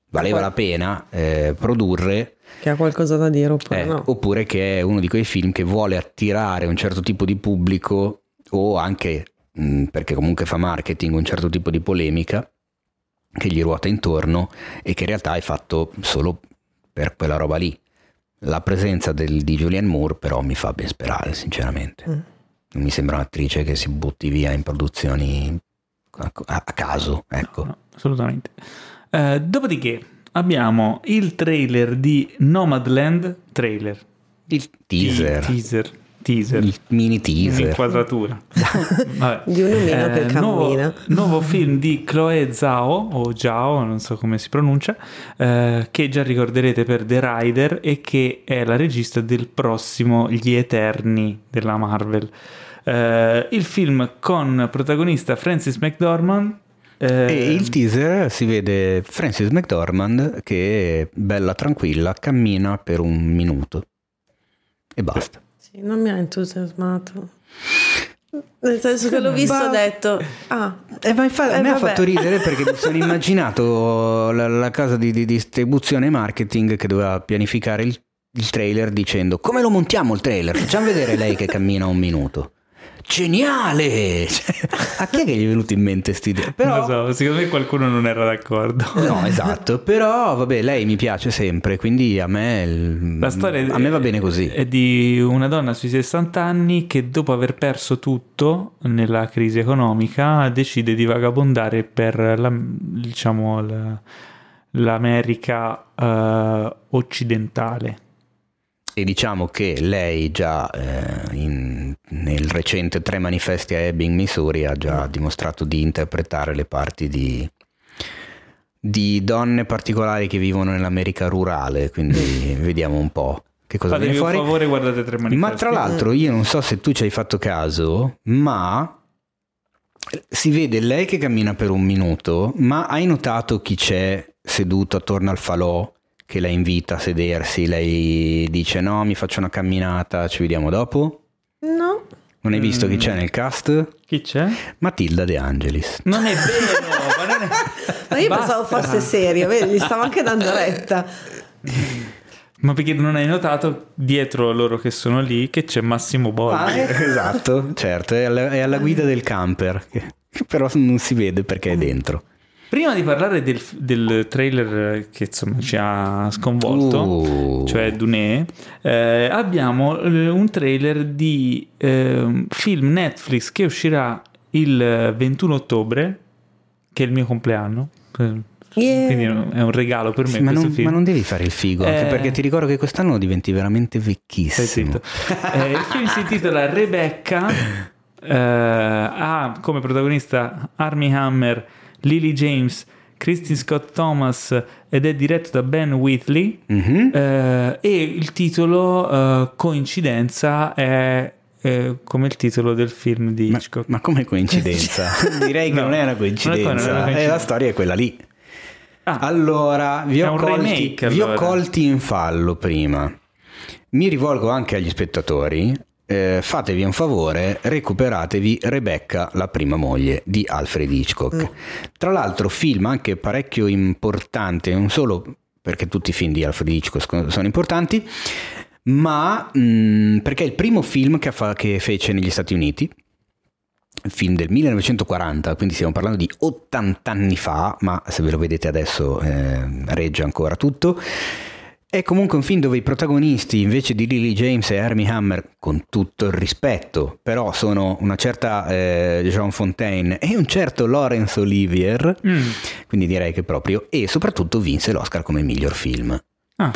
valeva la pena eh, produrre Che ha qualcosa da dire oppure eh, no. oppure che è uno di quei film che vuole attirare un certo tipo di pubblico o anche mh, perché comunque fa marketing un certo tipo di polemica che gli ruota intorno e che in realtà è fatto solo per quella roba lì. La presenza del- di Julianne Moore però mi fa ben sperare sinceramente. Mm. Non mi sembra un'attrice che si butti via in produzioni a, a- caso, ecco. No, assolutamente. Eh, dopodiché abbiamo il trailer di Nomadland. Trailer. Il teaser, Teaser. Teaser. il mini teaser. Un'inquadratura. Vabbè. Di un omino che nuovo, cammina. nuovo film di Chloe Zhao, o Zhao, non so come si pronuncia, eh, che già ricorderete per The Rider e che è la regista del prossimo Gli Eterni della Marvel. Eh, il film con protagonista Francis McDormand. eh, E il teaser si vede Francis McDormand che bella tranquilla cammina per un minuto e basta. Sì, non mi ha entusiasmato. Nel senso che l'ho visto ho detto, ah, E ma infatti, a Eh, me ha fatto ridere perché mi sono immaginato la, la casa di, di distribuzione marketing che doveva pianificare il, il trailer dicendo come lo montiamo il trailer? Facciamo vedere lei che cammina un minuto. Geniale! Cioè, a chi è che gli è venuto in mente quest'idea? Però... Non lo so, secondo me qualcuno non era d'accordo. No, esatto, però vabbè, lei mi piace sempre, quindi a me, il- La storia a me va bene così. È di una donna sui 60 anni che dopo aver perso tutto nella crisi economica decide di vagabondare per la- diciamo, la- l'America eh, occidentale. E diciamo che lei già eh, in- nel recente Tre manifesti a Ebbing, Missouri, ha già dimostrato di interpretare le parti di, di donne particolari che vivono nell'America rurale, quindi vediamo un po' che cosa Fatevi viene un fuori. favore, guardate tre manifesti. Ma tra l'altro io non so se tu ci hai fatto caso, ma si vede lei che cammina per un minuto, ma hai notato chi c'è seduto attorno al falò che la invita a sedersi? Lei dice no, mi faccio una camminata, ci vediamo dopo? No. Non hai visto Mm. chi c'è nel cast? Chi c'è? Matilda De Angelis. Non è vero, ma non è... Ma io Basta. pensavo fosse serio, vedi, gli stavo anche dando retta. Ma perché non hai notato dietro loro che sono lì che c'è Massimo Boldi? esatto, certo, è alla, è alla guida del camper, che però non si vede perché è dentro. Prima di parlare del, del trailer che insomma ci ha sconvolto, Uh. cioè Dune, eh, abbiamo eh, un trailer di eh, film Netflix che uscirà il 21 ottobre, che è il mio compleanno. eh, Yeah. Quindi è un regalo per me Sì, ma, questo non, film. ma non devi fare il figo, anche Eh. perché ti ricordo che quest'anno diventi veramente vecchissimo. zitto. Eh, il film si intitola Rebecca. eh, ha come protagonista Armie Hammer, Lily James, Christine Scott Thomas ed è diretto da Ben Whitley Mhm. eh, e il titolo eh, coincidenza è eh, come il titolo del film di Ma, Hitchcock. ma come coincidenza? Direi che No, non è una non è coincidenza. una Eh, coincidenza. la storia è quella lì. Ah, Allora, vi ho, colti, remake, vi ho allora. colti in fallo prima. Mi rivolgo anche agli spettatori. Eh, fatevi un favore, recuperatevi Rebecca, la prima moglie di Alfred Hitchcock. Tra l'altro, film anche parecchio importante, non solo perché tutti i film di Alfred Hitchcock sono importanti, ma mh, perché è il primo film che, fa- che fece negli Stati Uniti film del 1940, quindi stiamo parlando di 80 anni fa, ma se ve lo vedete adesso eh, regge ancora tutto. È comunque un film dove i protagonisti, invece di Lily James e Hermie Hammer, con tutto il rispetto, però sono una certa eh, Jean Fontaine e un certo Laurence Olivier, mm. quindi direi che proprio, e soprattutto vinse l'Oscar come miglior film. Ah,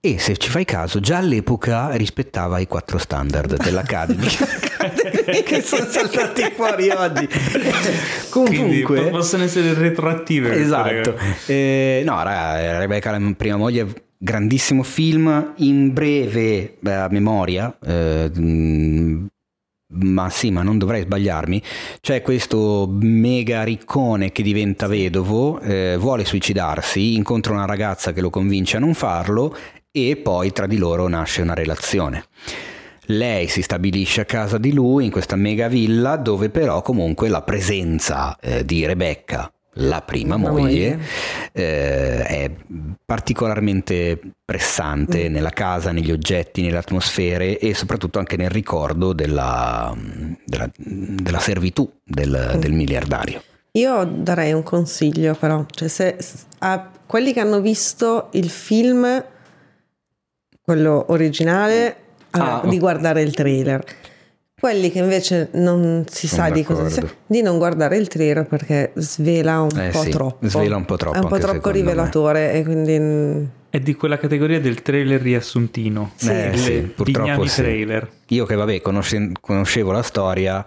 E se ci fai caso, già all'epoca rispettava i quattro standard dell'Academy che sono saltati fuori oggi. quindi Comunque, po- possono essere retroattive. esatto. Eh, no, Rebecca, la prima moglie, grandissimo film. In breve, beh, a memoria, eh, mh, ma sì, ma non dovrei sbagliarmi. C'è questo mega riccone che diventa vedovo, eh, vuole suicidarsi, incontra una ragazza che lo convince a non farlo e poi tra di loro nasce una relazione. Lei si stabilisce a casa di lui in questa mega villa dove però comunque la presenza eh, di Rebecca, la prima moglie, eh, è particolarmente pressante nella casa, negli oggetti, nelle atmosfere e soprattutto anche nel ricordo della, della- della servitù del, del miliardario. Io darei un consiglio però, cioè se a quelli che hanno visto il film, quello originale, Ah, di guardare il trailer. Quelli che invece non si Sono sa di cosa sia, d'accordo. di non guardare il trailer perché svela un Eh po' sì, troppo. svela un po' troppo È un po' troppo secondo me. rivelatore e quindi È di quella categoria del trailer riassuntino. Eh, Le sì, purtroppo sì. trailer. Io che vabbè conosce- conoscevo la storia,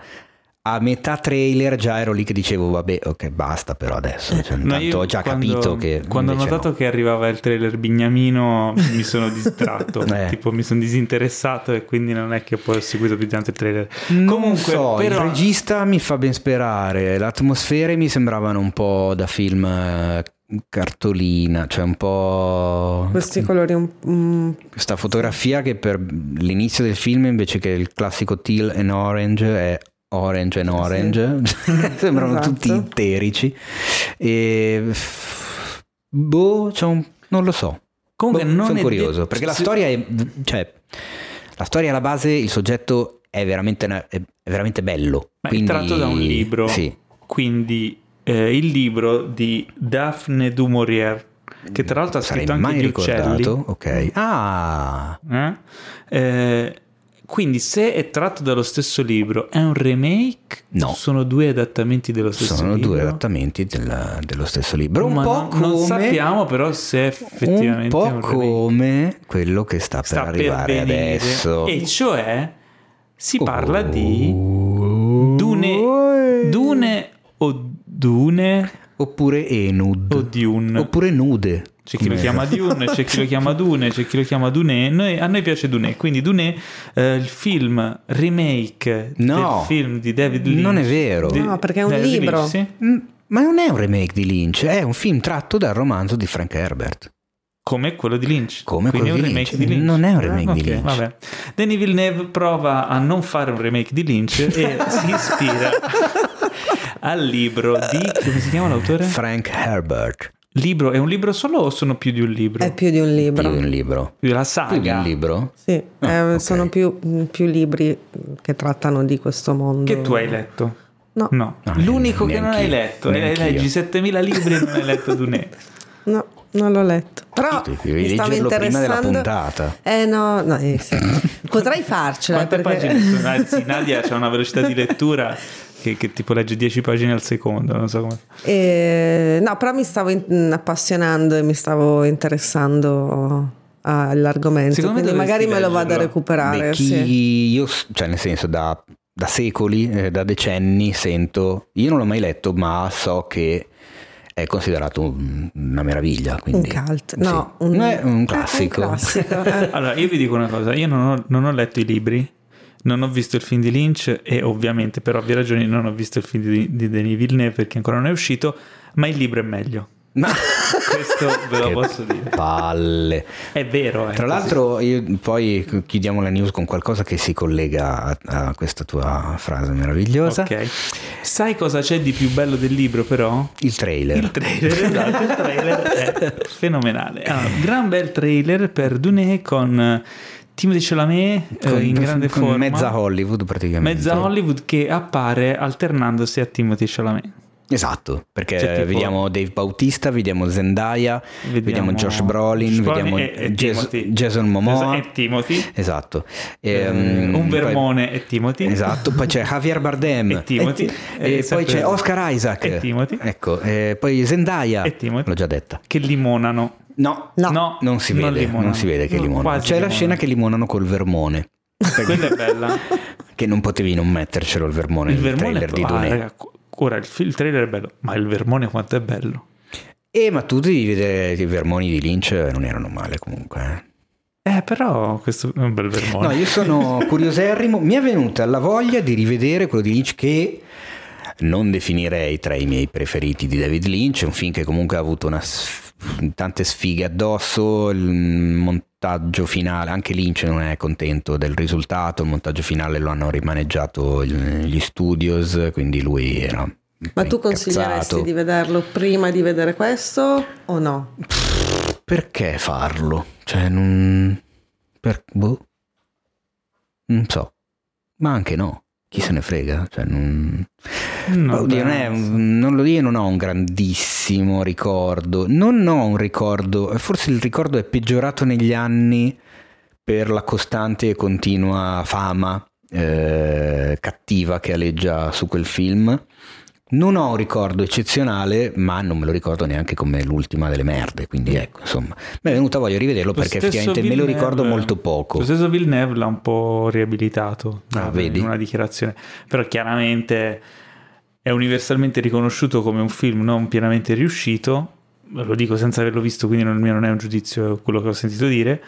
a metà trailer già ero lì che dicevo vabbè ok basta però adesso, cioè, No, tanto ho già quando- capito che... Quando ho notato no. che arrivava il trailer Bignamino mi sono distratto, Eh. tipo mi sono disinteressato e quindi non è che poi ho seguito più di tanto il trailer. Non Comunque, so, però, il regista mi fa ben sperare, le atmosfere mi sembravano un po' da film eh, cartolina, cioè un po'... questi colori un, mm, Questa fotografia che per l'inizio del film invece che il classico teal and orange è orange and orange, sembrano Esatto. tutti itterici e boh, c'è un- non lo so. comunque Boh, non sono è curioso detto- perché la storia è cioè la storia alla base il soggetto è veramente una- è veramente bello, ma è quindi tratto da un libro, Sì. quindi eh, il libro di Daphne du Maurier, che tra l'altro ha Sarei scritto anche mai gli ricordato, uccelli. ok. Ah, Eh? Eh, quindi se è tratto dallo stesso libro, è un remake? No. Sono due adattamenti dello stesso sono libro? due adattamenti del- dello stesso libro, un Ma po' non, come non sappiamo però se effettivamente un è po' un remake. come quello che sta, sta per arrivare venire. adesso. E cioè si parla Oh. di Dune, Dune o Dune oppure Enud o Dune. oppure Nude. C'è chi lo chiama Dune, c'è chi lo chiama Dune, c'è chi lo chiama Dune. Noi- a noi piace Dune, quindi Dune, eh, il film remake No. del film di David Lynch. Non è vero. Di- No, perché è un David libro. Lynch, sì. Mm, Ma non è un remake di Lynch, è un film tratto dal romanzo di Frank Herbert. Come quello di Lynch. Come Quindi quello è un di remake Lynch. di Lynch. Non è un remake Ah, di ok, Lynch. Vabbè. Denis Villeneuve prova a non fare un remake di Lynch e si ispira al libro di... come si chiama l'autore? Frank Herbert. Libro, è un libro solo o sono più di un libro? è più di un libro. Più di un libro. Più la Più saga. di un libro? Sì, Ah, eh, ok. sono più, più libri che trattano di questo mondo. Che tu hai letto? No, No, No, l'unico che non hai letto. E neanch'io. leggi 7000 libri e non hai letto Dune. no, non l'ho letto. Però mi stavo leggerlo prima della interessando. puntata. Eh no, no eh, sì. potrei farcela Quante perché... pagine sono? Sì, Nadia ha una velocità di lettura che, che tipo legge 10 pagine al secondo, non so come. Eh, no, però mi stavo in- appassionando e mi stavo interessando all'argomento. Secondo Quindi magari me lo vado a recuperare. Chi sì. io, cioè nel senso da da secoli, eh, da decenni sento, io non l'ho mai letto, ma so che è considerato un- una meraviglia. Quindi, Un cult, sì. no, un, è un eh, classico. un classico, eh. Allora, io vi dico una cosa, io non ho, non ho letto i libri, non ho visto il film di Lynch e ovviamente per ovvie ragioni non ho visto il film di, di Denis Villeneuve perché ancora non è uscito, ma il libro è meglio. Ma Questo ve lo Che posso dire. palle. È vero. è Tra così. l'altro, io poi chiudiamo la news con qualcosa che si collega a, a questa tua frase meravigliosa. Ok. Sai cosa c'è di più bello del libro però? Il trailer. Il trailer, esatto, il trailer è fenomenale. Allora, gran bel trailer per Dune con Timothée Chalamet eh, Con- in grande con forma. Mezza Hollywood praticamente. Mezza Hollywood che appare alternandosi a Timothy Chalamet. Esatto, perché Cioè, tipo- vediamo Dave Bautista, vediamo Zendaya, vediamo, Josh Brolin, Josh vediamo e- e Jas- Timothy. Jason Momoa. E Timothy. Esatto. Eh, Ehm, un poi- vermone e Timothy. Esatto, poi c'è Javier Bardem E Timothy. e, E poi c'è Oscar Isaac E Timothy. ecco, e poi Zendaya E Timothy. l'ho già detta Che limonano. no, No. non si vede, non, limonano. si vede che No, limonano quasi c'è la limonano. scena che limonano col vermone Quella è bella. che non potevi non mettercelo il vermone il nel vermone trailer di ah, Dune raga, ora il, il trailer è bello, ma il vermone quanto è bello. e ma tu devi vedere i vermoni di Lynch non erano male comunque eh. Eh, però questo è un bel vermone. No, io sono curioserrimo. Mi è venuta la voglia di rivedere quello di Lynch che non definirei tra i miei preferiti di David Lynch, un film che comunque ha avuto una tante sfighe addosso, il montaggio finale, anche Lynch non è contento del risultato, il montaggio finale lo hanno rimaneggiato gli studios, quindi lui era Ma tu consiglieresti di vederlo prima di vedere questo o no? Perché farlo? Cioè, non... Per... Boh. Non so. Ma anche no. Chi se ne frega? Cioè, non... No, Oddio, beh, non, è non lo dico, non ho un grandissimo ricordo. Non ho un ricordo, forse il ricordo è peggiorato negli anni per la costante e continua fama eh, cattiva che aleggia su quel film. Non ho un ricordo eccezionale, ma non me lo ricordo neanche come l'ultima delle merde. Quindi ecco, insomma, mi è venuta voglia di rivederlo Lo perché effettivamente me lo Villeneuve- ricordo molto poco. Lo stesso Villeneuve l'ha un po' riabilitato Ah, vedi? in una dichiarazione, però chiaramente è universalmente riconosciuto come un film non pienamente riuscito, lo dico senza averlo visto, quindi non, il mio non è un giudizio quello che ho sentito dire.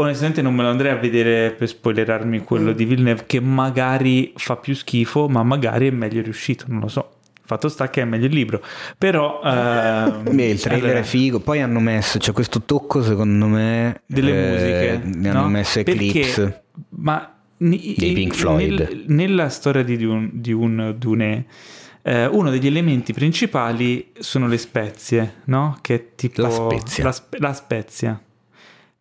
Onestamente non me lo andrei a vedere per spoilerarmi quello di Villeneuve che magari fa più schifo, ma magari è meglio riuscito, non lo so. Fatto sta che è meglio il libro, però... ehm, Beh, il trailer allora- è figo. Poi hanno messo, c'è questo tocco secondo me. delle eh, musiche Ne hanno no? messo Perché- Eclipse. ma ni- Dei Pink Floyd. nel- nella storia di un, di un Dune eh, uno degli elementi principali sono le spezie no? che tipo La spezia. la, spe- la spezia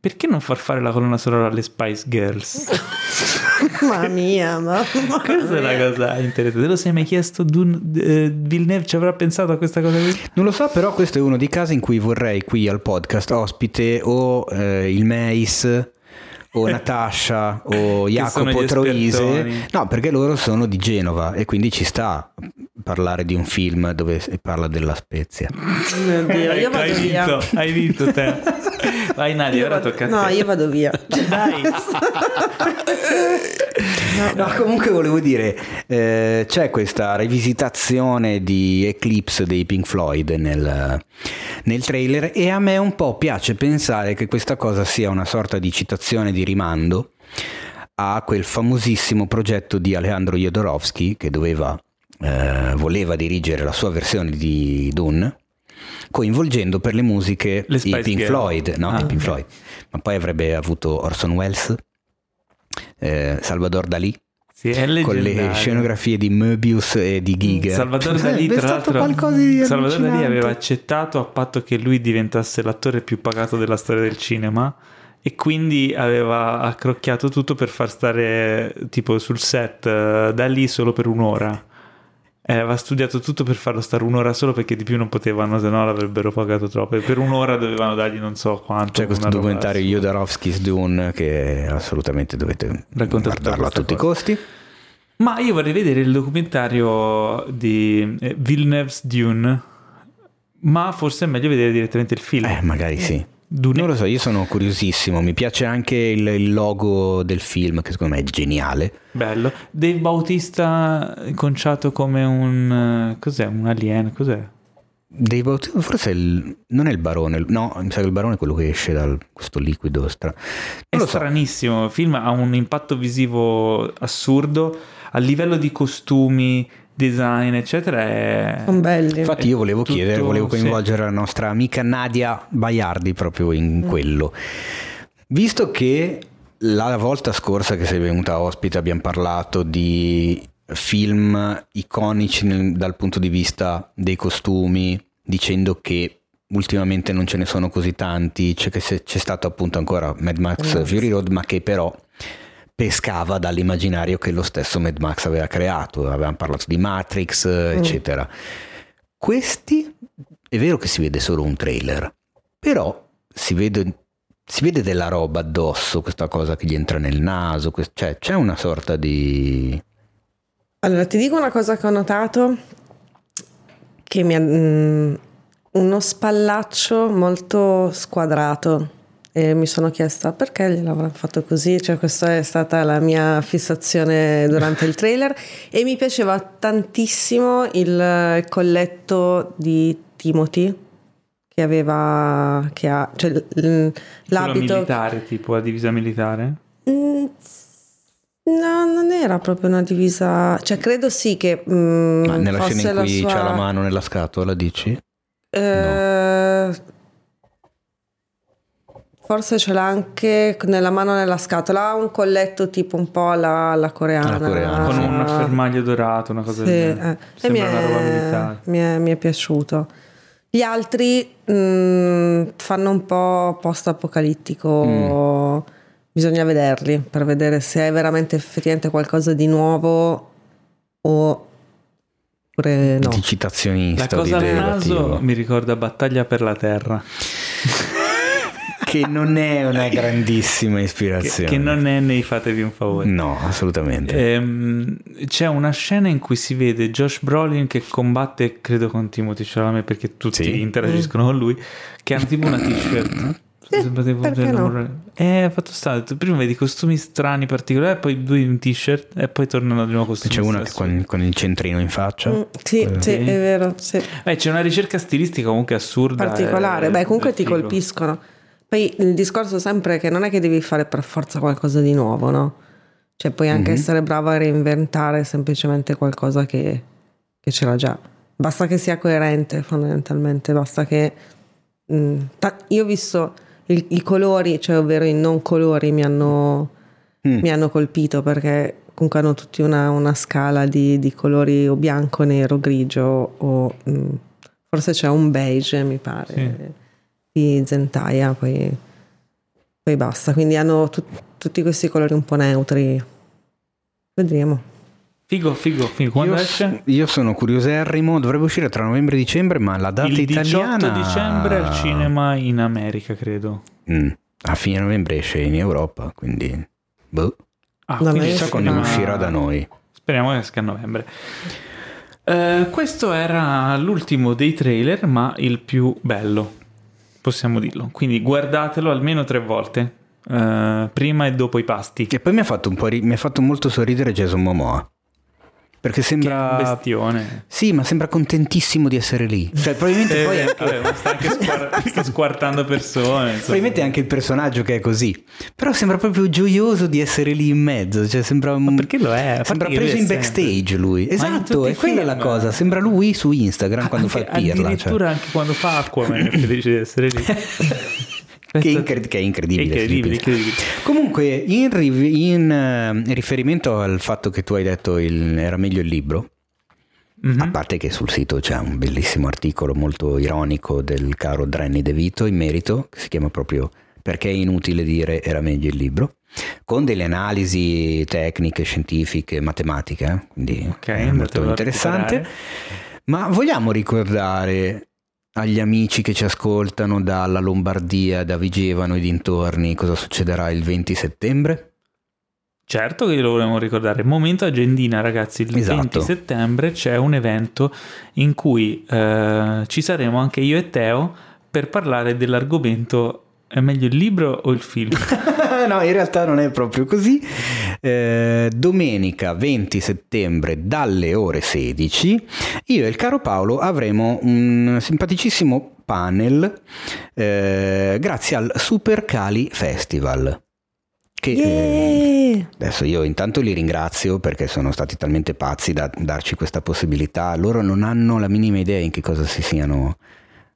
perché non far fare la colonna sonora alle Spice Girls? Mamma mia, mamma Questa è una cosa interessante. Te lo sei mai chiesto? Dune, eh, Villeneuve ci avrà pensato a questa cosa qui? Non lo so, però questo è uno dei casi in cui vorrei qui al podcast ospite o eh, il Meis o Natasha o Jacopo Troise. No, perché loro sono di Genova e quindi ci sta parlare di un film dove si parla della Spezia. Mio Dio, io Ecco, hai vinto, hai vinto te. Vai Nadia, Io ora vado- tocca a No, te. io vado via. Dai. No, comunque volevo dire, eh, c'è questa rivisitazione di Eclipse dei Pink Floyd nel, nel trailer e a me un po' piace pensare che questa cosa sia una sorta di citazione di rimando a quel famosissimo progetto di Alejandro Jodorowsky che doveva, eh, voleva dirigere la sua versione di Dune coinvolgendo per le musiche Le i Pink. Floyd, no, Ah, i Pink. Floyd, ma poi avrebbe avuto Orson Welles, eh, Salvador Dalì, Sì, con le scenografie di Möbius e di Giger. Salvatore Dalì, È tra l'altro, Salvatore Dalì aveva accettato a patto che lui diventasse l'attore più pagato della storia del cinema e quindi aveva accrocchiato tutto per far stare tipo sul set eh, da lì solo per un'ora. E aveva studiato tutto per farlo stare un'ora solo perché di più non potevano, se no l'avrebbero pagato troppo. E per un'ora dovevano dargli non so quanto. C'è questo documentario. Jodorowsky's Dune che assolutamente dovete Racconta guardarlo a tutti i cosa. costi. Ma io vorrei vedere il documentario di eh, Villeneuve's Dune, ma forse è meglio vedere direttamente il film. Eh, magari sì. Non lo so, io sono curiosissimo, mi piace anche il, il logo del film che secondo me è geniale. Bello. Dave Bautista conciato come un... cos'è? Un alieno? Cos'è? Dave Bautista, forse è il, non è il barone, no, mi sa che il barone è quello che esce da questo liquido stra... È so. stranissimo, il film ha un impatto visivo assurdo, a livello di costumi, design, eccetera, è... Sono belli. Infatti io volevo Tutto- chiedere, volevo sì. coinvolgere la nostra amica Nadia Baiardi proprio in quello. Visto che la volta scorsa che sei venuta ospite abbiamo parlato di film iconici nel- dal punto di vista dei costumi, dicendo che ultimamente non ce ne sono così tanti, c'è, che se- c'è stato appunto ancora Mad Max Max. Fury Road, ma che però pescava dall'immaginario che lo stesso Mad Max aveva creato, avevamo parlato di Matrix, eccetera. Questi è vero che si vede solo un trailer, però si vede, si vede della roba addosso, questa cosa che gli entra nel naso, quest- cioè c'è una sorta di... Allora, ti dico una cosa che ho notato, che mi ha... mm, uno spallaccio molto squadrato e mi sono chiesta perché gliel'avranno fatto così, cioè questa è stata la mia fissazione durante il trailer e mi piaceva tantissimo il colletto di Timothy che aveva, che ha, cioè Quello l'abito... militare, tipo la divisa militare? Mm, No, non era proprio una divisa, cioè credo sì che mm, Ma nella fosse scena in la cui sua- c'ha la mano nella scatola, dici? Eh, Forse ce l'ha anche nella mano nella scatola, ha un colletto tipo un po' alla, alla coreana. Alla coreana, Con sì. un fermaglio dorato, una cosa Sì, del genere. eh. E mi è, mi è- mi è piaciuto. Gli altri mm, fanno un po' post-apocalittico. Mm. Bisogna vederli per vedere se è veramente effettivamente qualcosa di nuovo o oppure no. Di citazionista. La cosa al naso mi ricorda Battaglia per la Terra, Che non è una grandissima che, ispirazione. che non è nei fatevi un favore. No, assolutamente. Ehm, c'è una scena in cui si vede Josh Brolin che combatte, credo con Timothy Chalamet perché tutti Sì. interagiscono con lui, che hanno tipo una t-shirt. Sì, Sembra tipo- no? Eh, fatto stare. Tu Prima vedi costumi strani, particolari, poi due in t-shirt e poi tornano di nuovo costumi C'è una che stessi. con, con il centrino in faccia. Mm, sì, Quello- sì, è vero. Sì. Eh, c'è una ricerca stilistica comunque assurda. particolare. eh, Beh, comunque ti figo. colpiscono. Poi il discorso sempre è che non è che devi fare per forza qualcosa di nuovo, no? Cioè, puoi anche Mhm. essere bravo a reinventare semplicemente qualcosa che, che c'era già. Basta che sia coerente, fondamentalmente. Basta che. mm, ta- io ho visto il- i colori, cioè ovvero i non colori, mi hanno, Mm. mi hanno colpito perché comunque hanno tutti una, una scala di, di colori o bianco, nero, grigio o mm, forse c'è un beige, mi pare, Sì. Di Zendaya, poi, poi basta. Quindi hanno tut- tutti questi colori un po' neutri. Vedremo. Figo, figo, figo. Quando Io, esce? io sono curioserrimo, dovrebbe uscire tra novembre e dicembre, ma la data Il 18 italiana... dicembre al cinema in America, credo. Mm, A fine novembre esce in Europa, quindi... Boh. Ah, Non quindi Chissà quando ma- uscirà da noi. Speriamo che esca a novembre. Eh, questo era l'ultimo dei trailer, ma il più bello, possiamo dirlo. Quindi guardatelo almeno tre volte, eh, prima e dopo i pasti. E poi mi ha fatto un po' ri- mi ha fatto molto sorridere Jason Momoa. Perché Che sembra... bestione. Sì, ma sembra contentissimo di essere lì. Cioè, probabilmente Eh, poi anche... vabbè, ma sta anche squar- sta squartando persone. insomma. Probabilmente è anche il personaggio che è così. Però sembra proprio gioioso di essere lì in mezzo. Cioè, sembra un... perché lo è? Sembra che preso in backstage lui. Esatto, è quella la cosa. Sembra lui su Instagram quando Anche- fa il pirla. cioè. Addirittura anche quando fa Aquaman è felice di essere lì. Che, è incred- che è incredibile. incredibile, incredibile. Comunque, in, riv- in, eh, riferimento al fatto che tu hai detto il- era meglio il libro, Mhm. a parte che sul sito c'è un bellissimo articolo molto ironico del caro Drenny De Vito in merito, che si chiama proprio Perché è inutile dire era meglio il libro, con delle analisi tecniche, scientifiche, matematiche, eh, quindi Ok, è molto interessante. recuperare. Ma vogliamo ricordare agli amici che ci ascoltano dalla Lombardia, da Vigevano e dintorni cosa succederà il 20 settembre? Certo che lo volevamo ricordare. Momento agendina, ragazzi. Il Esatto. 20 settembre c'è un evento in cui eh, ci saremo anche io e Teo per parlare dell'argomento È meglio il libro o il film? no, in realtà non è proprio così. Eh, domenica 20 settembre dalle ore 16 io e il caro Paolo avremo un simpaticissimo panel eh, grazie al Super Cali Festival. Che, eh, adesso io intanto li ringrazio perché sono stati talmente pazzi da darci questa possibilità. Loro non hanno la minima idea in che cosa si siano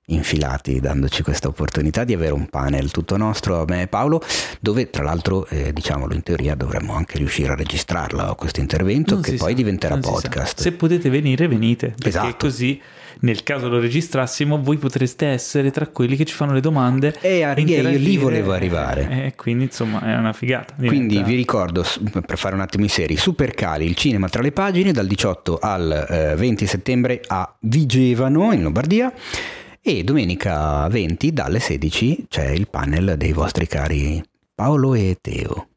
infilati dandoci questa opportunità di avere un panel tutto nostro a me e Paolo dove tra l'altro eh, diciamolo in teoria dovremmo anche riuscire a registrarla questo intervento non che poi sa, diventerà podcast. Se potete venire venite perché esatto. così nel caso lo registrassimo voi potreste essere tra quelli che ci fanno le domande e a io lì volevo arrivare. E eh, quindi insomma è una figata diventa... quindi vi ricordo per fare un attimo i seri Supercali il cinema tra le pagine dal 18 al eh, 20 settembre a Vigevano in Lombardia e domenica 20 dalle 16 c'è il panel dei vostri cari Paolo e Teo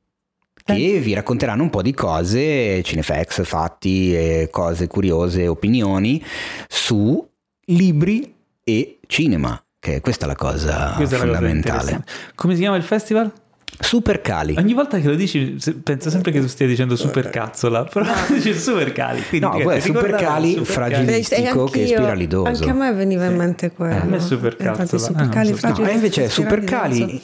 che vi racconteranno un po' di cose, cinefex, fatti, cose curiose, opinioni su libri e cinema, che questa è la cosa questa fondamentale. La cosa Come si chiama il festival? Super cali. Ogni volta che lo dici, penso sempre che tu stia dicendo super cazzola, però dici super cali. Quindi, no, poi super cali super fragilistico che è spiralidoso. Anche a me veniva in mente quello. Eh, a me è super cazzola. Super cali, ah, no, invece è super cali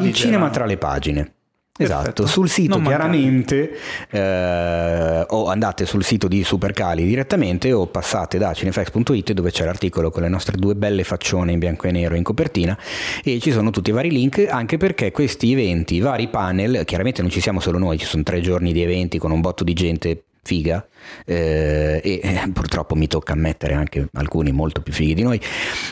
il cinema tra le pagine. Esatto, sul sito non chiaramente eh, o andate sul sito di Supercali direttamente o passate da cinefx.it dove c'è l'articolo con le nostre due belle faccione in bianco e nero in copertina e ci sono tutti i vari link anche perché questi eventi, vari panel, chiaramente non ci siamo solo noi, ci sono tre giorni di eventi con un botto di gente figa eh, e eh, purtroppo mi tocca ammettere anche alcuni molto più fighi di noi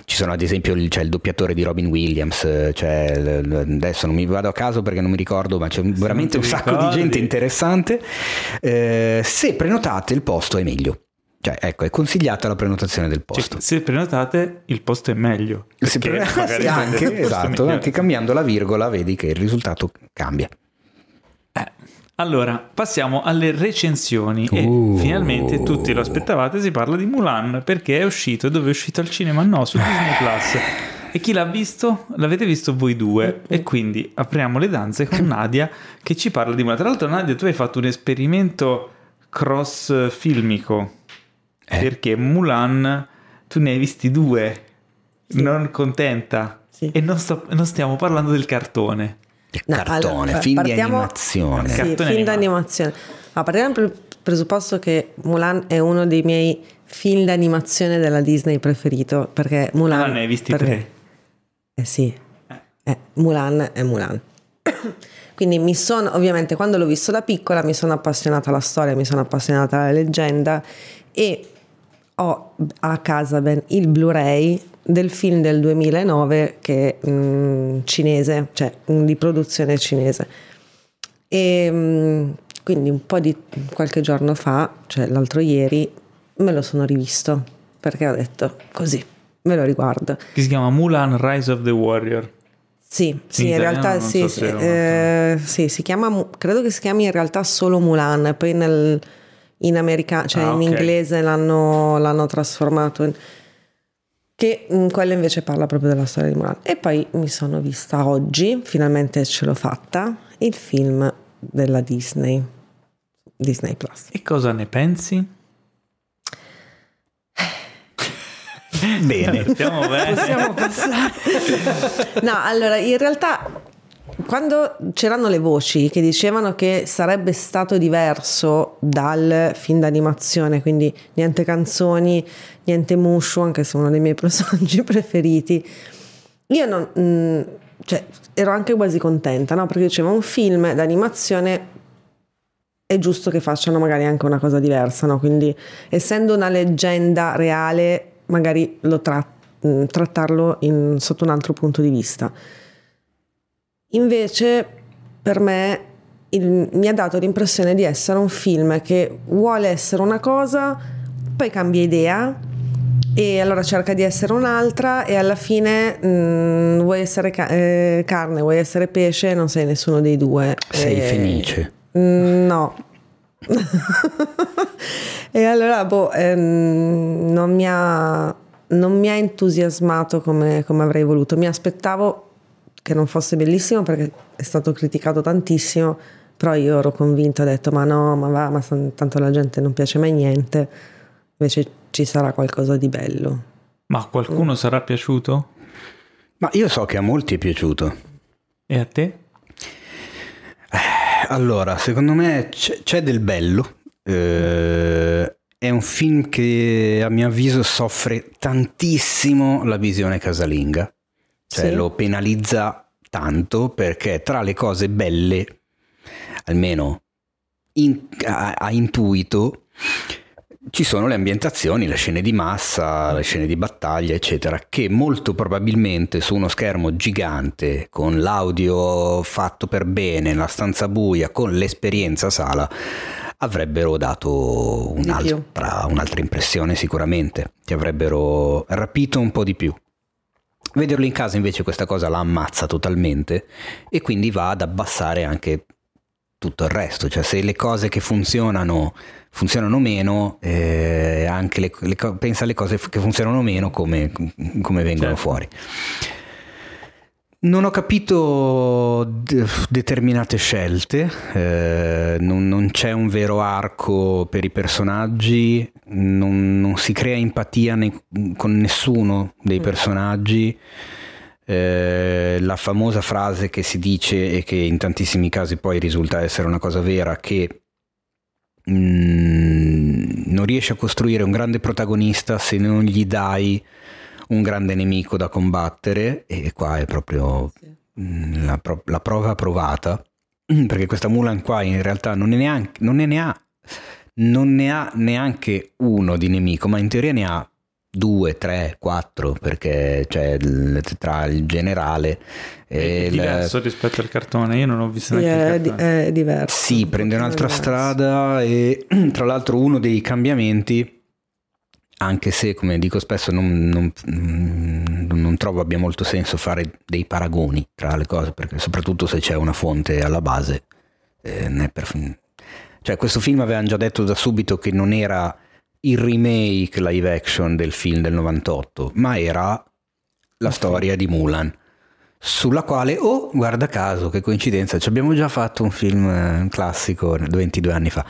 ci sono ad esempio il, c'è il doppiatore di Robin Williams c'è, adesso non mi vado a caso perché non mi ricordo ma c'è veramente un sacco ricordi. di gente interessante eh, se prenotate il posto è meglio cioè, ecco, è consigliata la prenotazione del posto. Cioè, se prenotate, il posto è meglio. Se pre- anche, esatto, anche cambiando la virgola, vedi che il risultato cambia. Allora, passiamo alle recensioni uh. e finalmente tutti lo aspettavate, si parla di Mulan perché è uscito e dove è uscito al cinema? No, su Disney Plus. E chi l'ha visto? L'avete visto voi due. E quindi apriamo le danze con Nadia che ci parla di Mulan. Tra l'altro Nadia tu hai fatto un esperimento cross filmico eh. perché Mulan tu ne hai visti due, sì. non contenta. Sì. E non, sto, non stiamo parlando del cartone. No, cartone, allora, film partiamo, di animazione. Sì, cartone film d'animazione. Ma partiamo dal presupposto che Mulan è uno dei miei film d'animazione della Disney preferito, perché Mulan... Ah, ne hai visti perché, tre? Eh sì, eh, Mulan è Mulan. Quindi mi sono, ovviamente, quando l'ho visto da piccola mi sono appassionata alla storia, mi sono appassionata alla leggenda e ho a casa ben il Blu-ray del film del 2009 che è mh, cinese, cioè di produzione cinese. E mh, quindi un po' di qualche giorno fa, cioè l'altro ieri, me lo sono rivisto perché ho detto così, me lo riguardo. Che si chiama Mulan Rise of the Warrior. Sì, sì in, in realtà sì, so sì, eh, sì, si chiama, credo che si chiami in realtà solo Mulan, poi nel, in americano, cioè ah, in okay. inglese l'hanno, l'hanno trasformato in che mh, mm, quella invece parla proprio della storia di Mulan. E poi mi sono vista oggi, finalmente ce l'ho fatta, il film della Disney, Disney Plus. E cosa ne pensi? Bene, Stiamo bene. possiamo passare. no, allora in realtà quando c'erano le voci che dicevano che sarebbe stato diverso dal film d'animazione, quindi niente canzoni, niente Mushu, anche se è uno dei miei personaggi preferiti, io non, mh, mm, cioè, ero anche quasi contenta, no? perché diceva un film d'animazione è giusto che facciano magari anche una cosa diversa, no? quindi essendo una leggenda reale, magari lo tra- mm, trattarlo in, sotto un altro punto di vista. Invece per me il, mi ha dato l'impressione di essere un film che vuole essere una cosa, poi cambia idea e allora cerca di essere un'altra e alla fine mh, mm, vuoi essere ca- eh, carne, vuoi essere pesce, non sei nessuno dei due. Sei e, felice? Mh, mm, no. e allora boh, ehm, non, mi ha, non mi ha entusiasmato come, come avrei voluto. Mi aspettavo che non fosse bellissimo perché è stato criticato tantissimo, però io ero convinta, ho detto ma no, ma va, ma tanto la gente non piace mai niente, invece ci sarà qualcosa di bello. Ma a qualcuno mm. sarà piaciuto? Ma io so che a molti è piaciuto. E a te? Eh, allora, secondo me c'è, c'è del bello. Eh, è un film che a mio avviso soffre tantissimo la visione casalinga, cioè sì. lo penalizza tanto perché tra le cose belle, almeno in, a, a intuito, ci sono le ambientazioni, le scene di massa, le scene di battaglia, eccetera, che molto probabilmente su uno schermo gigante, con l'audio fatto per bene, la stanza buia, con l'esperienza sala, avrebbero dato un'altra, un'altra impressione sicuramente, ti avrebbero rapito un po' di più. Vederlo in casa invece questa cosa la ammazza totalmente e quindi va ad abbassare anche tutto il resto, cioè se le cose che funzionano funzionano meno, eh, anche le, le, pensa alle cose che funzionano meno come, come vengono certo. fuori. Non ho capito de- determinate scelte, eh, non, non, c'è un vero arco per i personaggi, non, non si crea empatia ne- con nessuno dei mm. personaggi. Eh, la famosa frase che si dice e che in tantissimi casi poi risulta essere una cosa vera, che mh, mm, non riesci a costruire un grande protagonista se non gli dai un grande nemico da combattere e qua è proprio mm, la, pro- la, prova provata. Perché questa Mulan qua in realtà non, neanche, non, ne ha, non ne ha neanche uno di nemico ma in teoria ne ha due, tre, quattro perché c'è il, tra il generale e è diverso il... rispetto al cartone io non ho visto sì, neanche è, è diverso sì prende un'altra diverso. strada e tra l'altro uno dei cambiamenti anche se, come dico spesso, non, non, non, trovo abbia molto senso fare dei paragoni tra le cose, perché soprattutto se c'è una fonte alla base, eh, per... cioè questo film avevano già detto da subito che non era il remake live action del film del 98, ma era la storia di Mulan, sulla quale, oh, guarda caso, che coincidenza, ci abbiamo già fatto un film eh, classico 22 anni fa.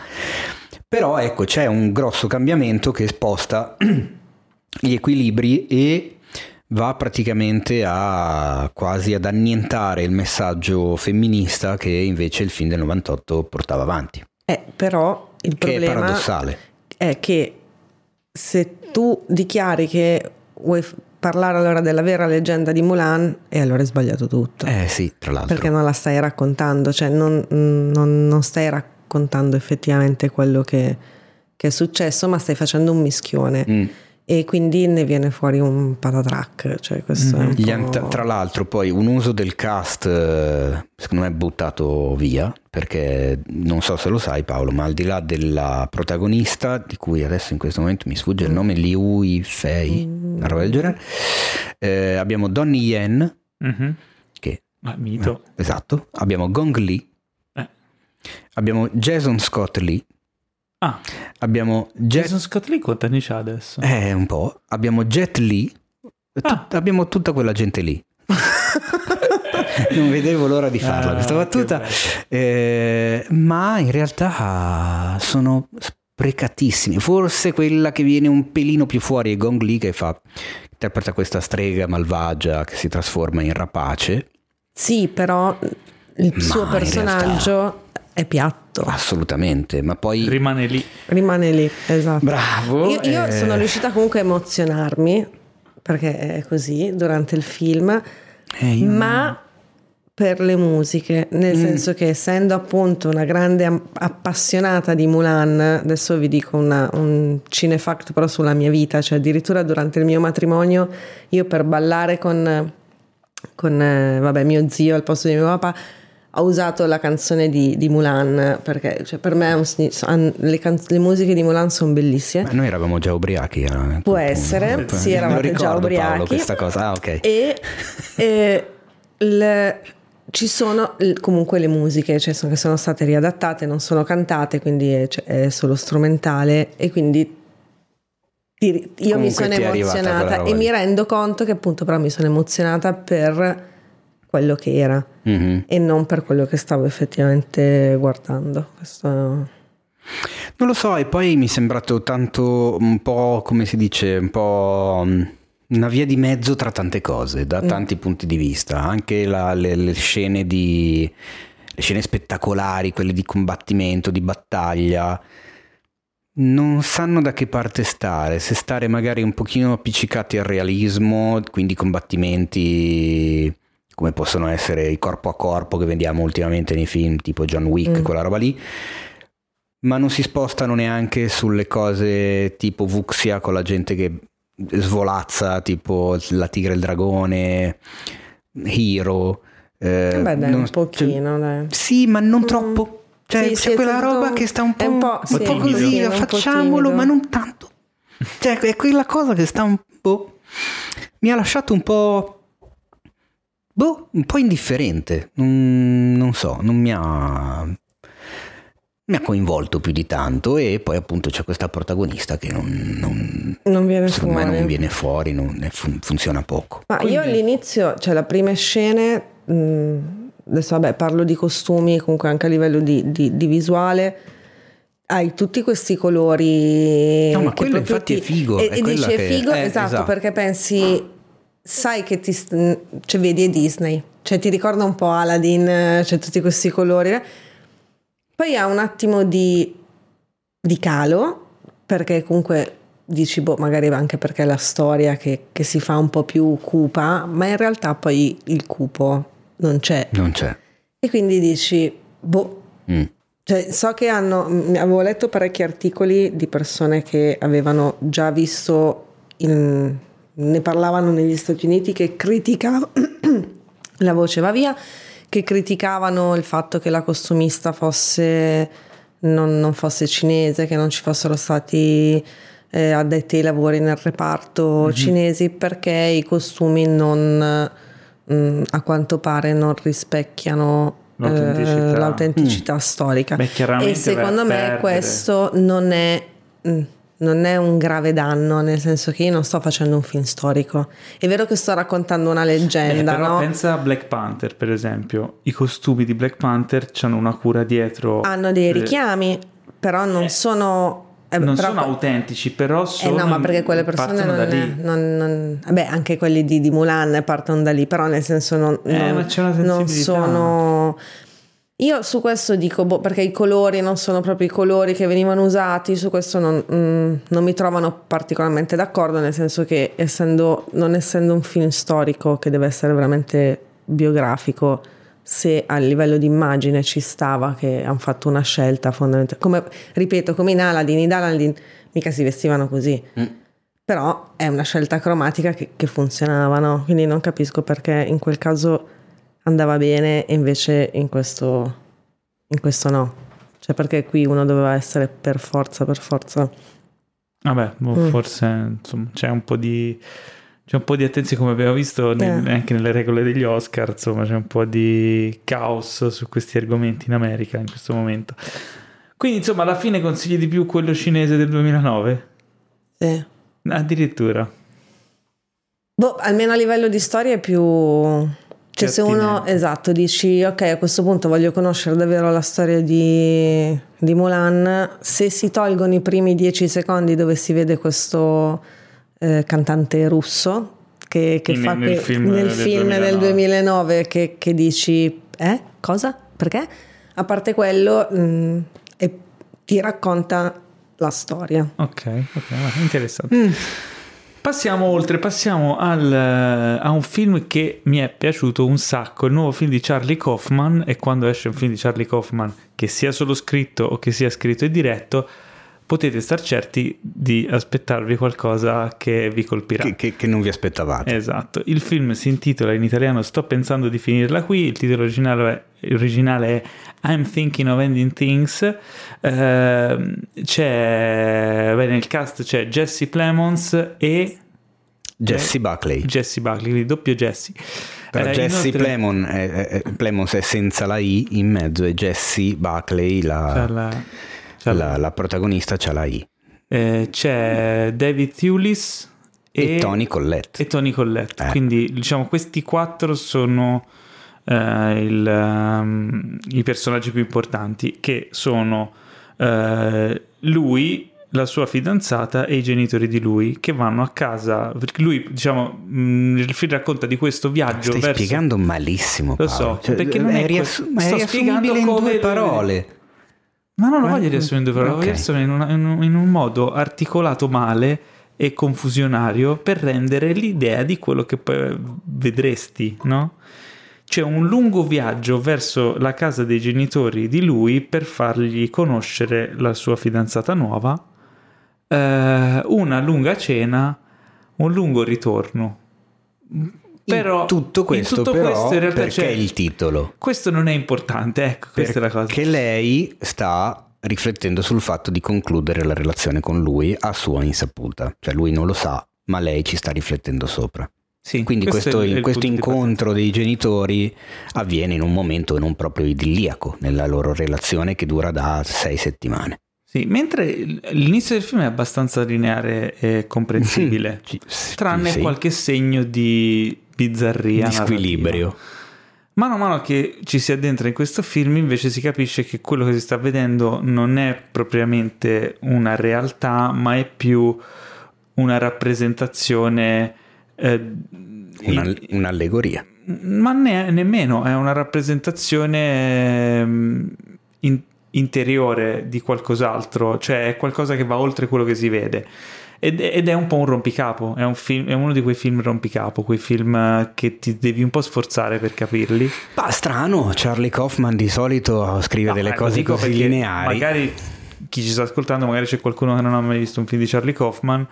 Però ecco, c'è un grosso cambiamento che sposta gli equilibri e va praticamente a quasi ad annientare il messaggio femminista che invece il film del 98 portava avanti. Eh, però il problema è paradossale. È che se tu dichiari che vuoi parlare allora della vera leggenda di Mulan e allora hai sbagliato tutto. Eh sì, tra l'altro. Perché non la stai raccontando, cioè non, non, non stai raccontando raccontando effettivamente quello che, che è successo, ma stai facendo un mischione. Mm. E quindi ne viene fuori un patatrack. Cioè mm-hmm. po'... Tra l'altro, poi un uso del cast, eh, secondo me, è buttato via. Perché non so se lo sai, Paolo, ma al di là della protagonista, di cui adesso in questo momento mi sfugge il nome, Liu Fei, mm. una roba del genere, eh, abbiamo Donnie Yen, mm-hmm. che ah, mito. Eh, esatto, abbiamo Gong Li, Abbiamo Jason Scott Lee. Ah. Abbiamo Jet... Jason Scott Lee quanti anni c'ha adesso? Eh, un po'. Abbiamo Jet Lee. Ah. abbiamo tutta quella gente lì. non vedevo l'ora di farla ah, questa battuta. Eh, ma in realtà sono sprecatissimi. Forse quella che viene un pelino più fuori è Gong Li che fa interpreta questa strega malvagia che si trasforma in rapace. Sì, però il ma suo personaggio è piatto. Assolutamente, ma poi... Rimane lì. Rimane lì, esatto. Bravo. Io, io eh... sono riuscita comunque a emozionarmi, perché è così, durante il film, eh, io... ma per le musiche, nel mm. senso che essendo appunto una grande appassionata di Mulan, adesso vi dico una, un cinefact però sulla mia vita, cioè addirittura durante il mio matrimonio io per ballare con, con eh, vabbè, mio zio al posto di mio papà ho usato la canzone di, di Mulan perché cioè, per me un, le, can- le, musiche di Mulan sono bellissime. Ma noi eravamo già ubriachi. Eh, Può essere, punto. sì, eravate già ubriachi. Paolo, questa cosa, ah, ok. E, e le, ci sono comunque le musiche, cioè sono, che sono state riadattate, non sono cantate, quindi è, cioè, è solo strumentale e quindi io comunque mi sono emozionata e mi rendo conto che appunto però mi sono emozionata per quello che era Mhm. e non per quello che stavo effettivamente guardando. Questo... Non lo so, e poi mi è sembrato tanto un po', come si dice, un po' mm, una via di mezzo tra tante cose, da tanti punti di vista. Anche la- le, le scene di. le scene spettacolari, quelle di combattimento, di battaglia. Non sanno da che parte stare, se stare magari un pochino appiccicati al realismo, quindi combattimenti come possono essere i corpo a corpo che vediamo ultimamente nei film tipo John Wick, Mm. quella roba lì, ma non si spostano neanche sulle cose tipo Vuxia con la gente che svolazza, tipo la tigre e il dragone, Hero. eh, Beh, dai, non- un pochino, dai. Sì, ma non troppo. Cioè, Sì, c'è quella tutto- roba che sta un po', un po', un sì, po' così, sì, un po' facciamolo, timido. ma non tanto. Cioè, è quella cosa che sta un po'... Mi ha lasciato un po'... Boh, un po' indifferente. Non, non so, non mi ha... Mi ha coinvolto più di tanto e poi appunto c'è questa protagonista che non, non- Non viene secondo fuori. me non viene fuori, non fun- funziona poco. Ma io all'inizio, cioè le prime scene, mh, adesso vabbè parlo di costumi, comunque anche a livello di, di- di visuale, hai tutti questi colori. No, ma quello infatti ti- è figo, E, è e è che- figo, eh, esatto, esatto. perché pensi, sai che ti, cioè vedi è Disney, cioè ti ricorda un po' Aladdin, eh, c'è tutti questi colori. eh. Poi ha un attimo di, di calo, perché comunque dici, boh, magari anche perché è la storia che, che si fa un po' più cupa, ma in realtà poi il cupo non c'è. Non c'è. E quindi dici, boh, Mm. cioè, so che hanno, avevo letto parecchi articoli di persone che avevano già visto, in- ne parlavano negli Stati Uniti che criticavano, la voce va via, che criticavano il fatto che la costumista fosse, non, non fosse cinese, che non ci fossero stati eh, addetti ai lavori nel reparto cinesi perché i costumi non, mh, a quanto pare non rispecchiano eh, L'autenticità. l'autenticità storica. Beh, e secondo me perdere. questo non è, mm, non è un grave danno, nel senso che io non sto facendo un film storico. È vero che sto raccontando una Eh, leggenda, però no? pensa a Black Panther, per esempio. I costumi di Black Panther hanno una cura dietro. Hanno dei eh, richiami, però non sono... eh, non però- sono autentici, però Eh sono. no, ma perché quelle persone non, da lì. non- non- Vabbè, anche quelli di, di Mulan partono da lì, però nel senso non, Eh, non- sono... Io su questo dico, boh, perché i colori non sono proprio i colori che venivano usati, su questo non, mm, non mi trovano particolarmente d'accordo, nel senso che essendo, non essendo un film storico che deve essere veramente biografico, se a livello di immagine ci stava che hanno fatto una scelta fondamentale, come, ripeto, come in Aladdin, in Aladdin mica si vestivano così, però è una scelta cromatica che, che funzionava, no? Quindi non capisco perché in quel caso andava bene e invece in questo, in questo no. Cioè perché qui uno doveva essere per forza, per forza. Vabbè, boh, Mm. forse insomma, c'è un po' di. C'è un po' di attenzione, come abbiamo visto nel- Eh. anche nelle regole degli Oscar, insomma, c'è un po' di caos su questi argomenti in America in questo momento. Quindi, insomma, alla fine consigli di più quello cinese del 2009? Sì. Addirittura. Boh, almeno a livello di storia è più... Cioè se uno, esatto, dici ok a questo punto voglio conoscere davvero la storia di, di Mulan, se si tolgono i primi dieci secondi dove si vede questo eh, cantante russo che, che Nel- fa nel que- film nel del film del 2009. 2009 che, che dici eh cosa? Perché? A parte quello mh, e ti racconta la storia. Ok, ok, va, interessante. Mm. Passiamo oltre, passiamo al, eh, a un film che mi è piaciuto un sacco, il nuovo film di Charlie Kaufman e quando esce un film di Charlie Kaufman, che sia solo scritto o che sia scritto e diretto, potete star certi di aspettarvi qualcosa che vi colpirà. Che, che- che non vi aspettavate. Esatto, il film si intitola in italiano Sto pensando di finirla qui, il titolo originale è, originale è I'm Thinking of Ending Things, Ehm, c'è, beh, nel cast c'è Jesse Plemons e Jesse Buckley. Jesse Buckley, quindi doppio Jesse. Però Eh, Jesse inoltre- Plemon è, è- Plemons è senza la I in mezzo e Jesse Buckley, la, c'è la- la- la- la protagonista, c'ha la I. eh, c'è David Thewlis E, e, Tony Collette. e Tony Collette. Eh. Quindi diciamo questi quattro sono eh, il, um, i personaggi più importanti, che sono eh, lui, la sua fidanzata e i genitori di lui che vanno a casa perché lui diciamo mh, il film racconta di questo viaggio stai verso... spiegando malissimo lo Paolo. so cioè, perché non è, è, ma è riassumibile in due parole ma non lo voglio riassumere in due parole okay. voglio riassumere in, una, in, un, in un modo articolato male e confusionario per rendere l'idea di quello che poi vedresti no? c'è un lungo viaggio verso la casa dei genitori di lui per fargli conoscere la sua fidanzata nuova, eh, una lunga cena, un lungo ritorno. Però in tutto questo, in tutto però, questo in realtà perché c'è, il titolo? Questo non è importante, ecco, questa è la cosa. Che lei sta riflettendo sul fatto di concludere la relazione con lui a sua insaputa, cioè lui non lo sa, ma lei ci sta riflettendo sopra. Sì, Quindi questo, questo, questo incontro dei genitori avviene in un momento non proprio idilliaco nella loro relazione che dura da sei settimane. Sì, mentre l'inizio del film è abbastanza lineare e comprensibile, tranne sì. qualche segno di bizzarria. Di squilibrio. Narrativa. Mano a mano che ci si addentra in questo film invece si capisce che quello che si sta vedendo non è propriamente una realtà, ma è più una rappresentazione... Eh, una, in, un'allegoria. Ma ne, nemmeno, è una rappresentazione in, interiore di qualcos'altro, cioè è qualcosa che va oltre quello che si vede. Ed, ed è un po' un rompicapo, è, un film, è, uno di quei film rompicapo, quei film che ti devi un po' sforzare per capirli. Ma strano, Charlie Kaufman di solito scrive no, delle cose così lineari. Magari chi ci sta ascoltando, magari c'è qualcuno che non ha mai visto un film di Charlie Kaufman.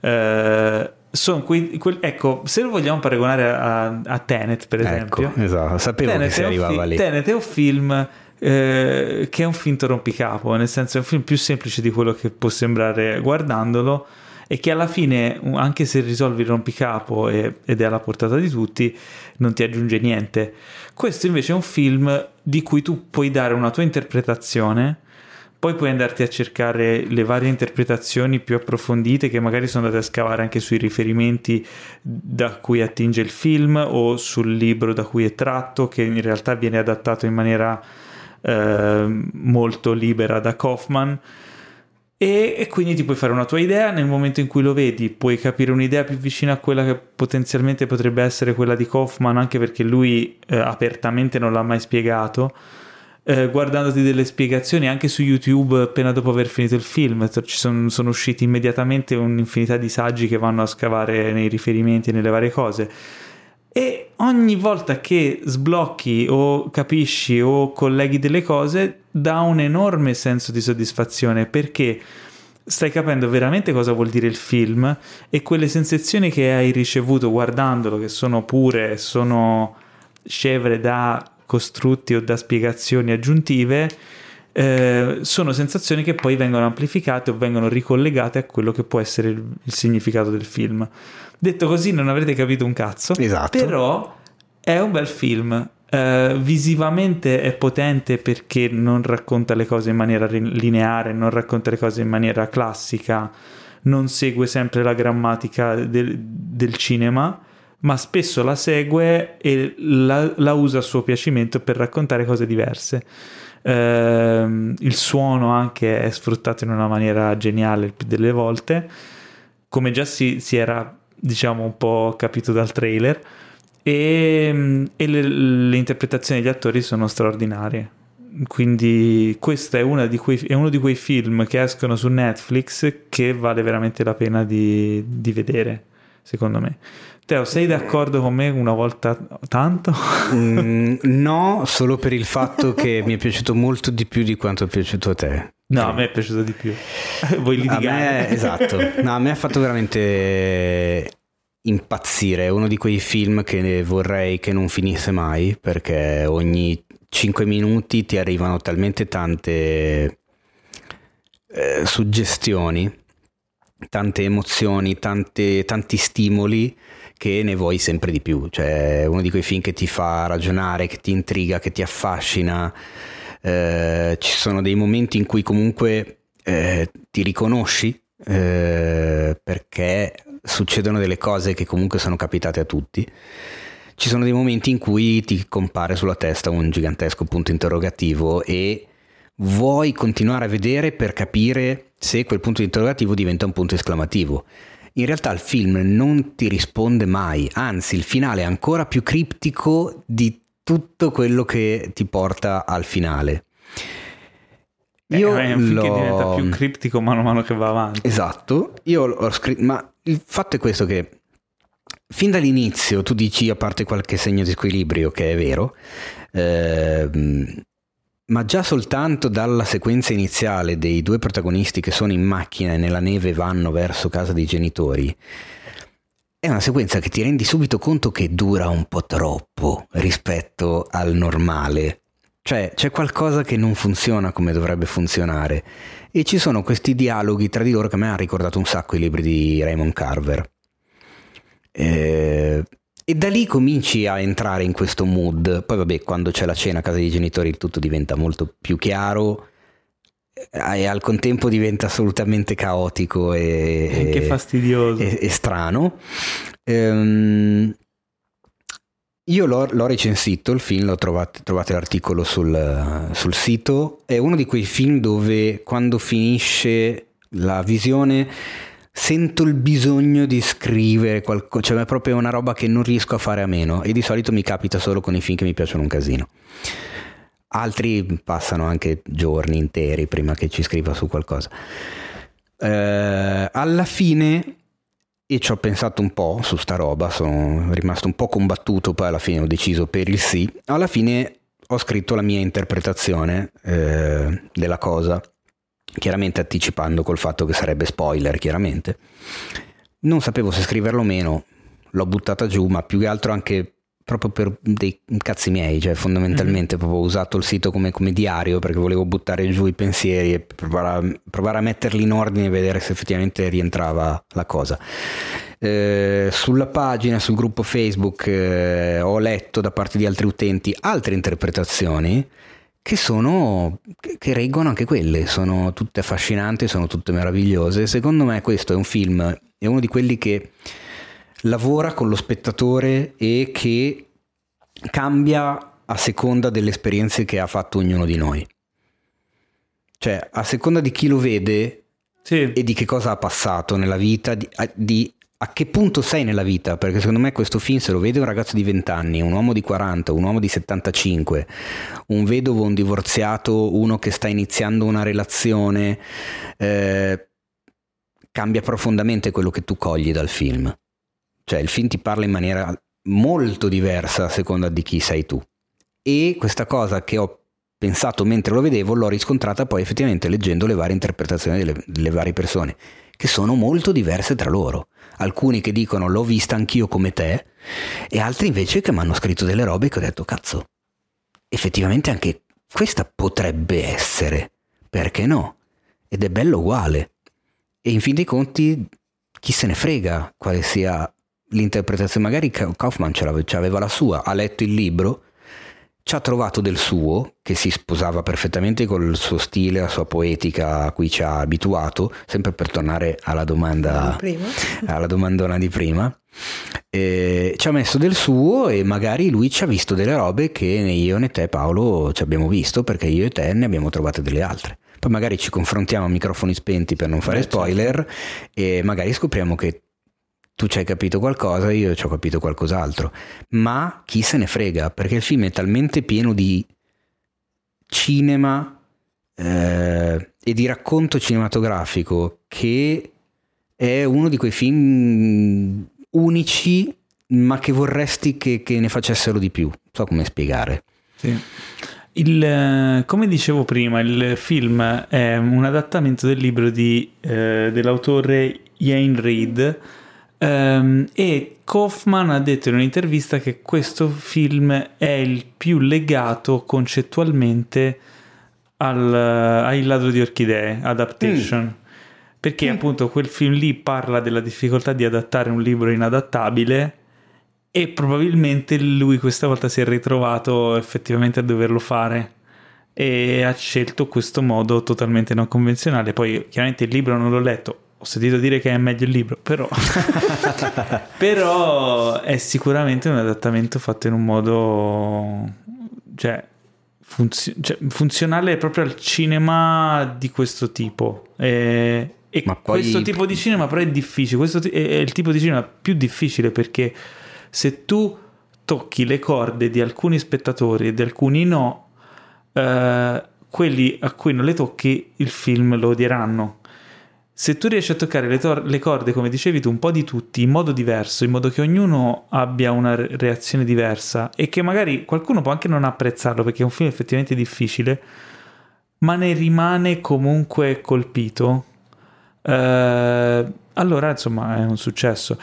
Eh, sono quei, quel, ecco, se lo vogliamo paragonare a, a Tenet, per esempio, ecco, esatto, sapevo Tenet che si arrivava fi- lì. Tenet è un film eh, che è un finto rompicapo, nel senso è un film più semplice di quello che può sembrare guardandolo e che alla fine, anche se risolvi il rompicapo e, ed è alla portata di tutti, non ti aggiunge niente. Questo invece è un film di cui tu puoi dare una tua interpretazione poi puoi andarti a cercare le varie interpretazioni più approfondite che magari sono andate a scavare anche sui riferimenti da cui attinge il film o sul libro da cui è tratto, che in realtà viene adattato in maniera eh, molto libera da Kaufman. E, e, quindi ti puoi fare una tua idea nel momento in cui lo vedi, puoi capire un'idea più vicina a quella che potenzialmente potrebbe essere quella di Kaufman, anche perché lui eh, apertamente non l'ha mai spiegato eh, guardandoti delle spiegazioni anche su YouTube appena dopo aver finito il film. Ci sono, sono usciti immediatamente un'infinità di saggi che vanno a scavare nei riferimenti e nelle varie cose. E ogni volta che sblocchi o capisci o colleghi delle cose, dà un enorme senso di soddisfazione perché stai capendo veramente cosa vuol dire il film e quelle sensazioni che hai ricevuto guardandolo, che sono pure, sono scevre da costrutti o da spiegazioni aggiuntive, eh, sono sensazioni che poi vengono amplificate o vengono ricollegate a quello che può essere il, il significato del film. Detto così non avrete capito un cazzo, esatto. però è un bel film. Uh, visivamente è potente perché non racconta le cose in maniera lineare, non racconta le cose in maniera classica, non segue sempre la grammatica del, del cinema, ma spesso la segue e la, la usa a suo piacimento per raccontare cose diverse. Uh, il suono anche è sfruttato in una maniera geniale il più delle volte, come già si, si era diciamo un po' capito dal trailer. E, e le, le, interpretazioni degli attori sono straordinarie. Quindi questo è, quei, è, uno di quei film che escono su Netflix che vale veramente la pena di, di vedere secondo me Teo, sei d'accordo con me una volta tanto? Mm, no, solo per il fatto che mi è piaciuto molto di più di quanto è piaciuto a te. No, a me è piaciuto di più. Vuoi litigare? A me, esatto. No, a me ha fatto veramente impazzire. È uno di quei film che vorrei che non finisse mai perché ogni 5 minuti ti arrivano talmente tante eh, suggestioni, tante emozioni, tante, tanti stimoli che ne vuoi sempre di più. Cioè, uno di quei film che ti fa ragionare, che ti intriga, che ti affascina. Eh, ci sono dei momenti in cui comunque eh, ti riconosci eh, perché succedono delle cose che comunque sono capitate a tutti. ci sono dei momenti in cui ti compare sulla testa un gigantesco punto interrogativo e vuoi continuare a vedere per capire se quel punto interrogativo diventa un punto esclamativo. In realtà il film non ti risponde mai, anzi il finale è ancora più criptico di tutto quello che ti porta al finale. Io eh, è un film che diventa più criptico mano a mano che va avanti. Esatto, io l'ho scritto, ma il fatto è questo che fin dall'inizio tu dici, a parte qualche segno di squilibrio, che è vero, eh, ma già soltanto dalla sequenza iniziale dei due protagonisti che sono in macchina e nella neve vanno verso casa dei genitori, è una sequenza che ti rendi subito conto che dura un po' troppo rispetto al normale. Cioè c'è qualcosa che non funziona come dovrebbe funzionare e ci sono questi dialoghi tra di loro che a me hanno ricordato un sacco i libri di Raymond Carver. Eh, e da lì cominci a entrare in questo mood. Poi vabbè, quando c'è la cena a casa dei genitori tutto diventa molto più chiaro eh, e al contempo diventa assolutamente caotico e, che fastidioso e, e strano. Ehm, io l'ho, l'ho, recensito il film, l'ho trovato, trovate l'articolo sul, sul, sito. È uno di quei film dove quando finisce la visione sento il bisogno di scrivere qualcosa, cioè è proprio una roba che non riesco a fare a meno e di solito mi capita solo con i film che mi piacciono un casino. Altri passano anche giorni interi prima che ci scriva su qualcosa. Eh, alla fine, e ci ho pensato un po' su sta roba, sono rimasto un po' combattuto, poi alla fine ho deciso per il sì, alla fine ho scritto la mia interpretazione eh, della cosa, chiaramente anticipando col fatto che sarebbe spoiler, chiaramente. Non sapevo se scriverlo o meno, l'ho buttata giù, ma più che altro anche proprio per dei cazzi miei, cioè fondamentalmente mm. proprio ho usato il sito come, come, diario perché volevo buttare giù i pensieri e provare a, provare a metterli in ordine e vedere se effettivamente rientrava la cosa. Eh, sulla pagina, sul gruppo Facebook eh, ho letto da parte di altri utenti altre interpretazioni che sono che reggono anche quelle, sono tutte affascinanti, sono tutte meravigliose. Secondo me questo è un film, è uno di quelli che lavora con lo spettatore e che cambia a seconda delle esperienze che ha fatto ognuno di noi. Cioè, a seconda di chi lo vede sì. e di che cosa ha passato nella vita, di, di, a che punto sei nella vita, perché secondo me questo film se lo vede un ragazzo di 20 anni, un uomo di 40, un uomo di 75, un vedovo, un divorziato, uno che sta iniziando una relazione, eh, cambia profondamente quello che tu cogli dal film. Cioè il film ti parla in maniera molto diversa a seconda di chi sei tu. E questa cosa che ho pensato mentre lo vedevo l'ho riscontrata poi effettivamente leggendo le varie interpretazioni delle, delle varie persone, che sono molto diverse tra loro. Alcuni che dicono l'ho vista anch'io come te, e altri invece che mi hanno scritto delle robe che ho detto cazzo, effettivamente anche questa potrebbe essere, perché no? Ed è bello uguale. E in fin dei conti, chi se ne frega quale sia l'interpretazione, magari Kaufman ce aveva la sua, ha letto il libro, ci ha trovato del suo, che si sposava perfettamente col suo stile, la sua poetica a cui ci ha abituato, sempre per tornare alla domanda, alla domandona di prima. E ci ha messo del suo e magari lui ci ha visto delle robe che né io né te Paolo ci abbiamo visto perché io e te ne abbiamo trovate delle altre. Poi magari ci confrontiamo a microfoni spenti per non fare certo. spoiler e magari scopriamo che tu ci hai capito qualcosa, io ci ho capito qualcos'altro, ma chi se ne frega, perché il film è talmente pieno di cinema eh, e di racconto cinematografico che è uno di quei film unici, ma che vorresti che, che ne facessero di più. So come spiegare. Sì. Il, come dicevo prima, il film è un adattamento del libro di, eh, dell'autore Ian Reid Um, e Kaufman ha detto in un'intervista che questo film è il più legato concettualmente al, ai ladro di orchidee, Adaptation. Mm. Perché mm. appunto quel film lì parla della difficoltà di adattare un libro inadattabile e probabilmente lui questa volta si è ritrovato effettivamente a doverlo fare e ha scelto questo modo totalmente non convenzionale. Poi chiaramente il libro non l'ho letto, ho sentito dire che è meglio il libro, però, però è sicuramente un adattamento fatto in un modo cioè, funzio- cioè, funzionale proprio al cinema di questo tipo. E, e poi- questo tipo di cinema però è difficile, questo è è il tipo di cinema più difficile perché se tu tocchi le corde di alcuni spettatori e di alcuni no, eh, quelli a cui non le tocchi il film lo odieranno. Se tu riesci a toccare le, tor- le corde, come dicevi tu, un po' di tutti, in modo diverso, in modo che ognuno abbia una re- reazione diversa e che magari qualcuno può anche non apprezzarlo perché è un film effettivamente difficile, ma ne rimane comunque colpito, eh, allora insomma è un successo.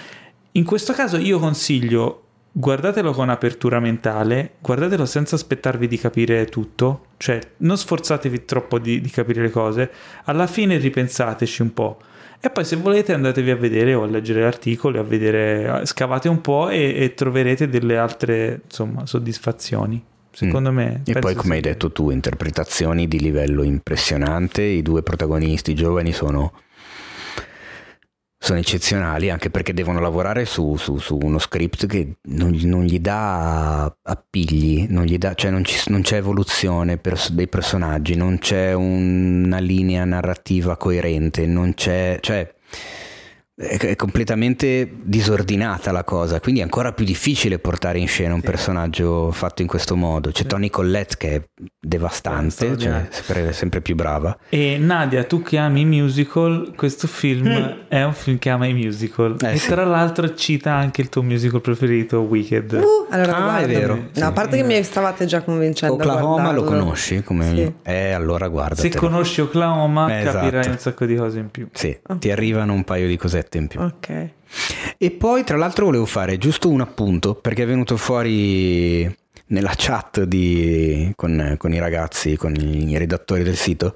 In questo caso io consiglio guardatelo con apertura mentale, guardatelo senza aspettarvi di capire tutto, cioè non sforzatevi troppo di, di capire le cose, alla fine ripensateci un po'. E poi se volete andatevi a vedere o a leggere articoli, a vedere, scavate un po' e, e troverete delle altre insomma, soddisfazioni. Secondo me. E poi, come hai sia- detto tu, interpretazioni di livello impressionante. I due protagonisti giovani sono, sono eccezionali anche perché devono lavorare su, su- su uno script che non, non gli dà appigli, non gli dà- cioè non, ci- non c'è evoluzione pers- dei personaggi, non c'è una linea narrativa coerente, non c'è. Cioè, è è completamente disordinata la cosa, quindi è ancora più difficile portare in scena un personaggio fatto in questo modo. C'è Tony Collette che è devastante, cioè, straordinario. sempre, sempre più brava. E Nadia, tu che ami i musical, questo film è un film che ama i musical. Eh, e sì. tra l'altro cita anche il tuo musical preferito, Wicked. Uh, allora Ah, è vero. No, a parte che mi stavate già convincendo. a Oklahoma lo conosci? Come... Sì. Eh, allora guarda. Se conosci Oklahoma Eh, capirai esatto. un sacco di cose in più. Sì, ti arrivano un paio di cosette in più. Ok. E poi, tra l'altro, volevo fare giusto un appunto perché è venuto fuori nella chat di- con, con i ragazzi, con i redattori del sito.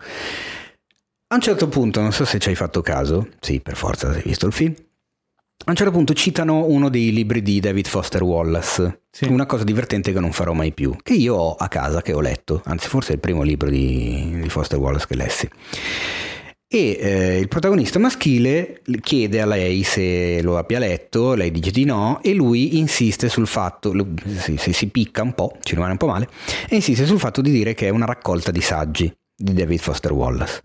A un certo punto, non so se ci hai fatto caso, sì, per forza hai visto il film. A un certo punto citano uno dei libri di David Foster Wallace, Sì. una cosa divertente che non farò mai più, che io ho a casa, che ho letto, anzi forse è il primo libro di, di Foster Wallace che lessi. E eh, il protagonista maschile chiede a lei se lo abbia letto, lei dice di no e lui insiste sul fatto, lu- si, si- picca un po', ci rimane un po' male, e insiste sul fatto di dire che è una raccolta di saggi di David Foster Wallace.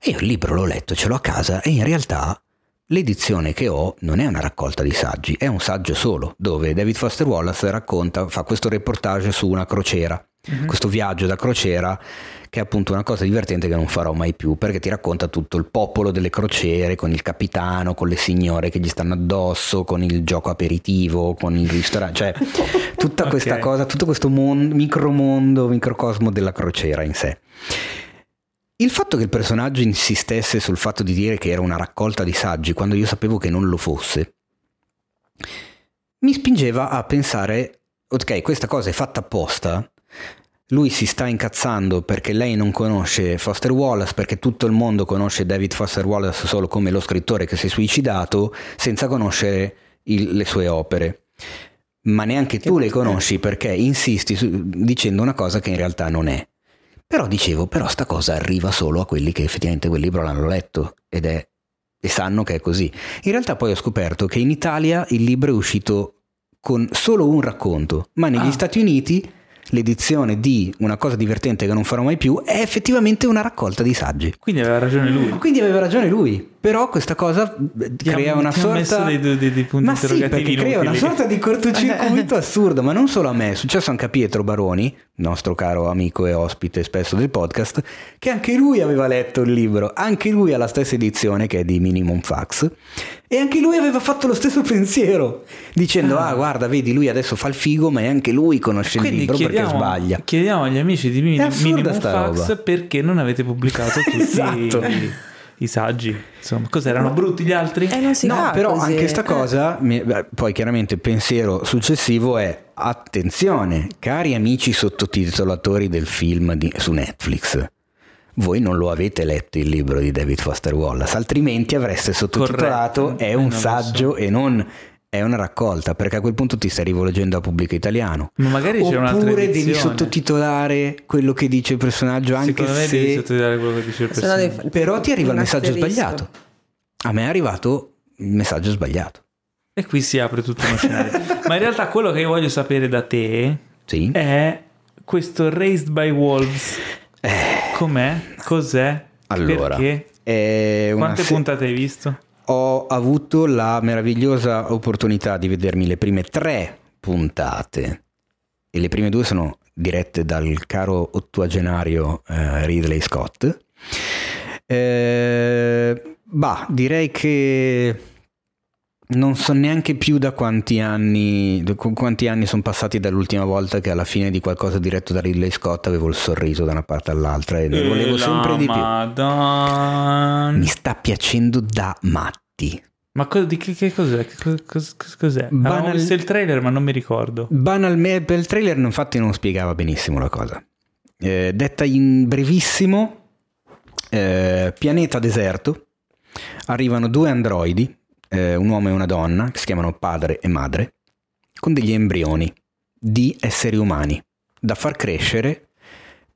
E io il libro l'ho letto, ce l'ho a casa e in realtà l'edizione che ho non è una raccolta di saggi, è un saggio solo, dove David Foster Wallace racconta, fa questo reportage su una crociera, questo viaggio da crociera che è appunto una cosa divertente che non farò mai più perché ti racconta tutto il popolo delle crociere con il capitano, con le signore che gli stanno addosso, con il gioco aperitivo, con il ristorante, cioè tutta questa Ok. cosa, tutto questo mondo, micromondo, microcosmo della crociera in sé. Il fatto che il personaggio insistesse sul fatto di dire che era una raccolta di saggi quando io sapevo che non lo fosse, mi spingeva a pensare, ok, questa cosa è fatta apposta, lui si sta incazzando perché lei non conosce Foster Wallace, perché tutto il mondo conosce David Foster Wallace solo come lo scrittore che si è suicidato, senza conoscere il- le sue opere. Ma neanche tu le conosci perché insisti su- dicendo una cosa che in realtà non è. Però dicevo, però sta cosa arriva solo a quelli che effettivamente quel libro l'hanno letto ed è, e sanno che è così. In realtà poi ho scoperto che in Italia il libro è uscito con solo un racconto, ma negli Ah. Stati Uniti l'edizione di Una cosa divertente che non farò mai più è effettivamente una raccolta di saggi. Quindi aveva ragione lui. Quindi aveva ragione lui, però questa cosa eh, Ti crea una sorta... dei- dei- dei punti ma sì, perché crea una sorta di cortocircuito assurdo, ma non solo a me, è successo anche a Pietro Baroni, nostro caro amico e ospite spesso del podcast, che anche lui aveva letto il libro, anche lui ha la stessa edizione che è di Minimum Fax, e anche lui aveva fatto lo stesso pensiero, dicendo ah, guarda, vedi, lui adesso fa il figo, ma anche lui conosce il libro perché sbaglia. chiediamo agli amici di Mini- È assurda Minimum Fax roba. perché non avete pubblicato tutti Esatto. i, i saggi. Insomma, cos'erano brutti gli altri? Eh, non si No, però così. anche sta Eh. cosa, mi- beh, poi chiaramente il pensiero successivo è attenzione, cari amici sottotitolatori del film di- su Netflix. Voi non lo avete letto il libro di David Foster Wallace, altrimenti avreste sottotitolato Corretto. è Eh, un lo so. saggio e non è una raccolta, perché a quel punto ti stai rivolgendo a pubblico italiano. Ma magari c'è un'altra Oppure devi sottotitolare quello che dice il personaggio anche Secondo me se devi sottotitolare quello che dice il personaggio. devi fa- però ti arriva il messaggio asterisco. sbagliato. A me è arrivato il messaggio sbagliato. E qui si apre tutto uno scenario. Ma in realtà quello che io voglio sapere da te Sì. è questo Raised by Wolves. Com'è? Cos'è? allora, Perché? Quante se- puntate hai visto? ho avuto la meravigliosa opportunità di vedermi le prime tre puntate e le prime due sono dirette dal caro ottuagenario eh, Ridley Scott. Eh, bah, direi che non so neanche più da quanti anni, da qu- quanti anni sono passati dall'ultima volta che alla fine di qualcosa diretto da Ridley Scott avevo il sorriso da una parte all'altra e ne volevo Eh, sempre di più. Madonna. Mi sta piacendo da matti. Ma co- di che, che cos'è? Che co- cos- cos- cos'è? Banal- Avevo visto il trailer, ma non mi ricordo. Banalmente, il trailer infatti non spiegava benissimo la cosa. Eh, detta in brevissimo, eh, pianeta deserto, arrivano due androidi, eh, un uomo e una donna, che si chiamano padre e madre, con degli embrioni di esseri umani da far crescere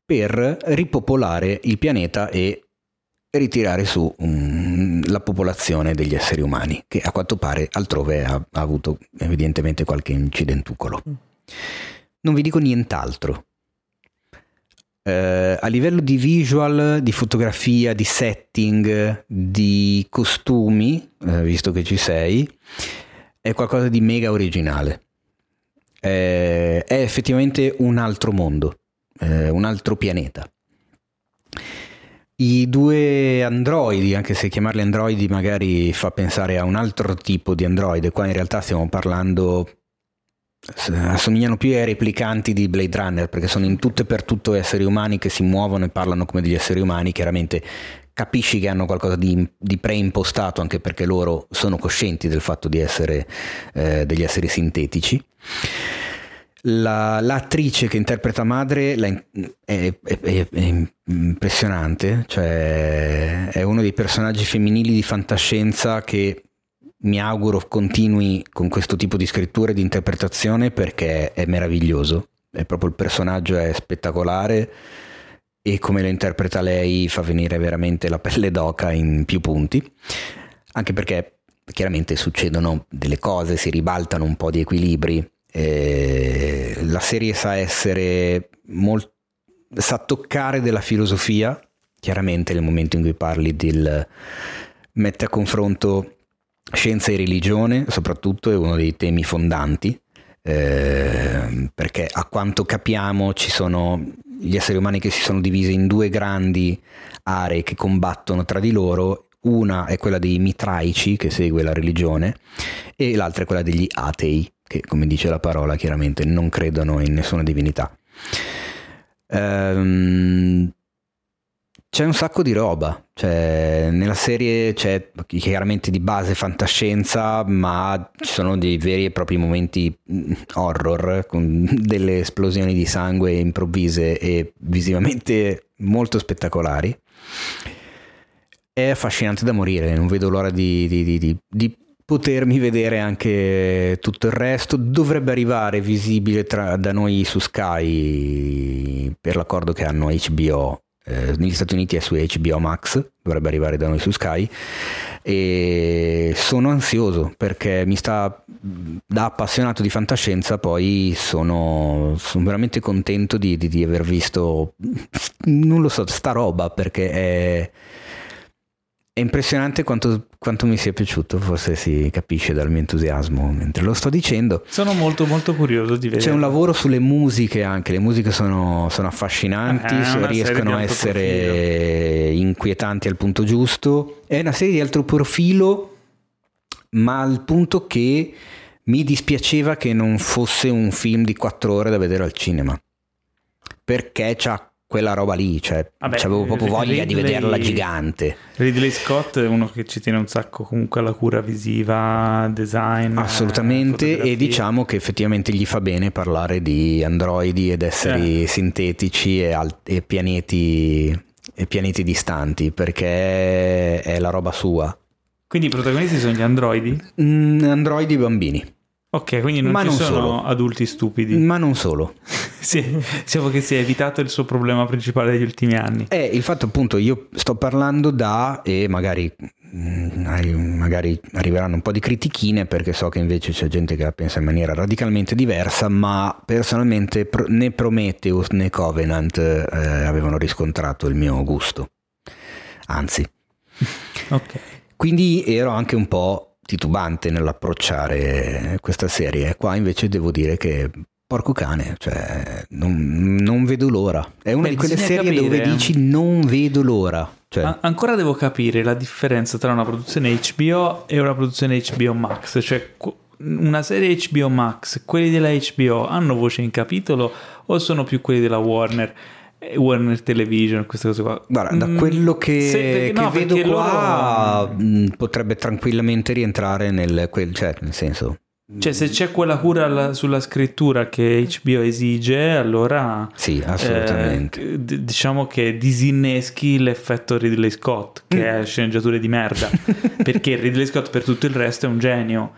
per ripopolare il pianeta e ritirare su mm, la popolazione degli esseri umani, che a quanto pare altrove ha, ha avuto evidentemente qualche incidentucolo. Non vi dico nient'altro. Eh, a livello di visual, di fotografia, di setting, di costumi, eh, visto che ci sei, è qualcosa di mega originale. Eh, è effettivamente un altro mondo, eh, un altro pianeta. I due androidi, anche se chiamarli androidi magari fa pensare a un altro tipo di androide, qua in realtà stiamo parlando assomigliano più ai replicanti di Blade Runner perché sono in tutto e per tutto esseri umani che si muovono e parlano come degli esseri umani, chiaramente capisci che hanno qualcosa di, di preimpostato anche perché loro sono coscienti del fatto di essere eh, degli esseri sintetici. La- l'attrice che interpreta madre la è, è- è- è impressionante, cioè è uno dei personaggi femminili di fantascienza che mi auguro continui con questo tipo di scrittura e di interpretazione perché è meraviglioso, è proprio il personaggio è spettacolare e come lo interpreta lei fa venire veramente la pelle d'oca in più punti, anche perché chiaramente succedono delle cose, si ribaltano un po' di equilibri, eh, la serie sa essere molto sa toccare della filosofia, chiaramente nel momento in cui parli del mette a confronto scienza e religione, soprattutto è uno dei temi fondanti, eh, perché a quanto capiamo ci sono gli esseri umani che si sono divisi in due grandi aree che combattono tra di loro, una è quella dei mitraici che segue la religione e l'altra è quella degli atei che come dice la parola chiaramente non credono in nessuna divinità. Ehm, c'è un sacco di roba, cioè, nella serie c'è chiaramente di base fantascienza, ma ci sono dei veri e propri momenti mm, horror con delle esplosioni di sangue improvvise e visivamente molto spettacolari. È affascinante da morire, non vedo l'ora di, di- di- di- potermi vedere anche tutto il resto. Dovrebbe arrivare visibile tra- da noi su Sky per l'accordo che hanno HBO. Eh, negli Stati Uniti è su HBO Max, dovrebbe arrivare da noi su Sky. E sono ansioso perché mi sta da appassionato di fantascienza. Poi sono, sono veramente contento di, di- di aver visto, non lo so, sta roba perché è. È impressionante quanto, quanto mi sia piaciuto, forse si capisce dal mio entusiasmo mentre lo sto dicendo. Sono molto molto curioso di vedere. C'è un lavoro sulle musiche anche, le musiche sono, sono affascinanti, Eh, riescono a essere inquietanti al punto giusto. È una serie di altro profilo, ma al punto che mi dispiaceva che non fosse un film di quattro ore da vedere al cinema. Perché c'ha quella roba lì, cioè Vabbè, avevo proprio voglia di Ridley- vederla gigante. Ridley Scott è uno che ci tiene un sacco comunque alla cura visiva, design. Assolutamente, e diciamo che effettivamente gli fa bene parlare di androidi ed esseri Eh. sintetici e, al- e pianeti, e pianeti distanti, perché è la roba sua. Quindi i protagonisti sono gli androidi? Mm, androidi bambini. Ok, quindi non Ma ci non sono solo. adulti stupidi. Ma non solo. Sì, diciamo che si è evitato il suo problema principale degli ultimi anni. È il fatto appunto, io sto parlando da, e magari, mm, magari arriveranno un po' di critichine perché so che invece c'è gente che la pensa in maniera radicalmente diversa, ma personalmente né Prometheus né Covenant eh, avevano riscontrato il mio gusto. Anzi, Ok. quindi ero anche un po' titubante nell'approcciare questa serie. Qua invece devo dire che porco cane, cioè non, non vedo l'ora. È una Beh, di quelle serie dove capire. dici non vedo l'ora. Cioè, A- ancora devo capire la differenza tra una produzione HBO e una produzione HBO Max, cioè una serie HBO Max, quelli della HBO hanno voce in capitolo o sono più quelli della Warner? Eh, Warner Television, queste cose qua. Guarda, da Mm, quello che, se- perché- che no, vedo qua loro- mh, potrebbe tranquillamente rientrare nel, quel, cioè, nel senso... Cioè, se c'è quella cura sulla scrittura che HBO esige, allora Sì, assolutamente. eh, d- diciamo che disinneschi l'effetto Ridley Scott, che Mm. è sceneggiature di merda. perché Ridley Scott per tutto il resto è un genio.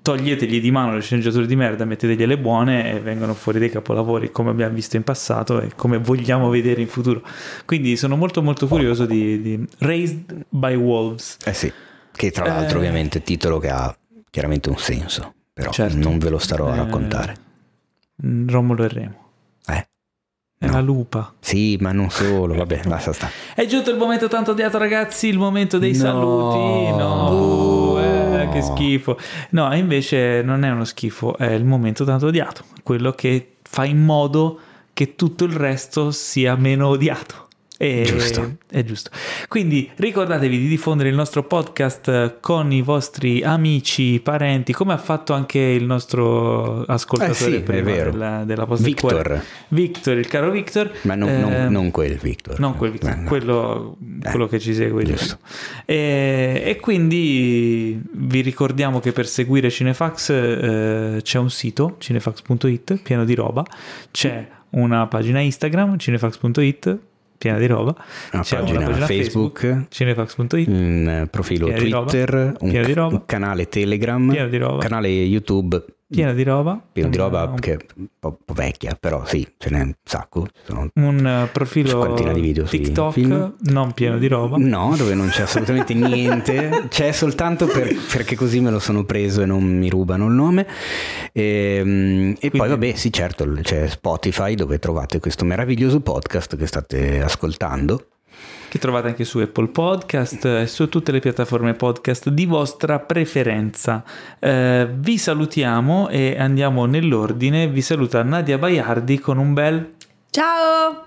Toglietegli di mano le sceneggiature di merda, mettetegliele buone e vengono fuori dei capolavori come abbiamo visto in passato e come vogliamo vedere in futuro. Quindi sono molto molto curioso di, di Raised by Wolves. Eh sì, che tra l'altro Eh. ovviamente è titolo che ha chiaramente un senso, però Certo. non ve lo starò a Eh, raccontare. mm, Romolo e Remo. Eh, È No. la lupa. sì, ma non solo, vabbè, lascia stare. È giunto il momento tanto odiato, ragazzi. Il momento dei No. saluti. No, buh, eh, che schifo. No, invece non è uno schifo, è il momento tanto odiato. Quello che fa in modo che tutto il resto sia meno odiato. E- Giusto. È giusto. Quindi ricordatevi di diffondere il nostro podcast eh, con i vostri amici, parenti, come ha fatto anche il nostro ascoltatore Eh sì, prima della, della posta Victor. Victor, il caro Victor. Ma non, non- Ehm, non quel Victor. non quel Victor, Eh, no. quello, quello che ci segue. giusto. E, e quindi vi ricordiamo che per seguire Cinefax eh, c'è un sito, cinefax.it, pieno di roba, c'è una pagina Instagram, cinefax.it, piena di roba. Una c'è pagina, una pagina Facebook, Facebook cinefax.it, un eh, profilo Twitter, roba, un, ca- un, canale Telegram, canale YouTube piena di roba. pieno di roba un- che è un po', vecchia, però sì, ce n'è un sacco. Sono un eh, profilo di video TikTok film. non pieno di roba. No, dove non c'è assolutamente niente, c'è soltanto per- perché così me lo sono preso e non mi rubano il nome. E, e poi vabbè, sì certo, c'è Spotify dove trovate questo meraviglioso podcast che state ascoltando. Che trovate anche su Apple Podcast e su tutte le piattaforme podcast di vostra preferenza. Eh, vi salutiamo e andiamo nell'ordine. Vi saluta Nadia Baiardi con un bel Ciao!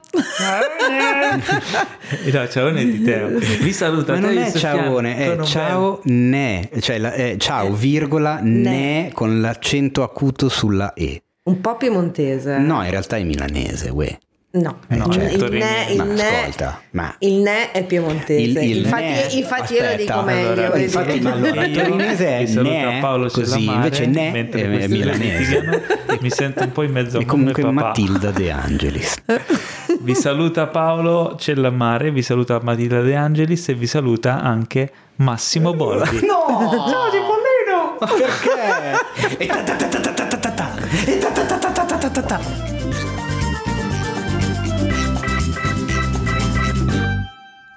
Eh, no, ciao di Teo. Vi saluta Ma non è ciaone, è ciao ne, cioè la- è ciao virgola ne. Ne. con l'accento acuto sulla e. Un po' piemontese. No, in realtà è milanese, uè. No, Eh, il, certo. il ne, il Ma ne- ascolta, ma il ne è piemontese. Il- il infatti, ne- infatti io lo dico meglio. allora, infatti, ma allora, torinese è vi saluta ne, Paolo così, invece ne mentre è milanese. litigano, mi sento un po' in mezzo a e comunque e papà. Matilda De Angelis. Vi saluta Paolo Cellamare, vi saluta Matilda De Angelis e vi saluta anche Massimo Bordi. No! Ciao Cipollino! Ma perché? E ta ta ta ta ta ta ta ta ta. E ta ta ta ta ta ta ta ta.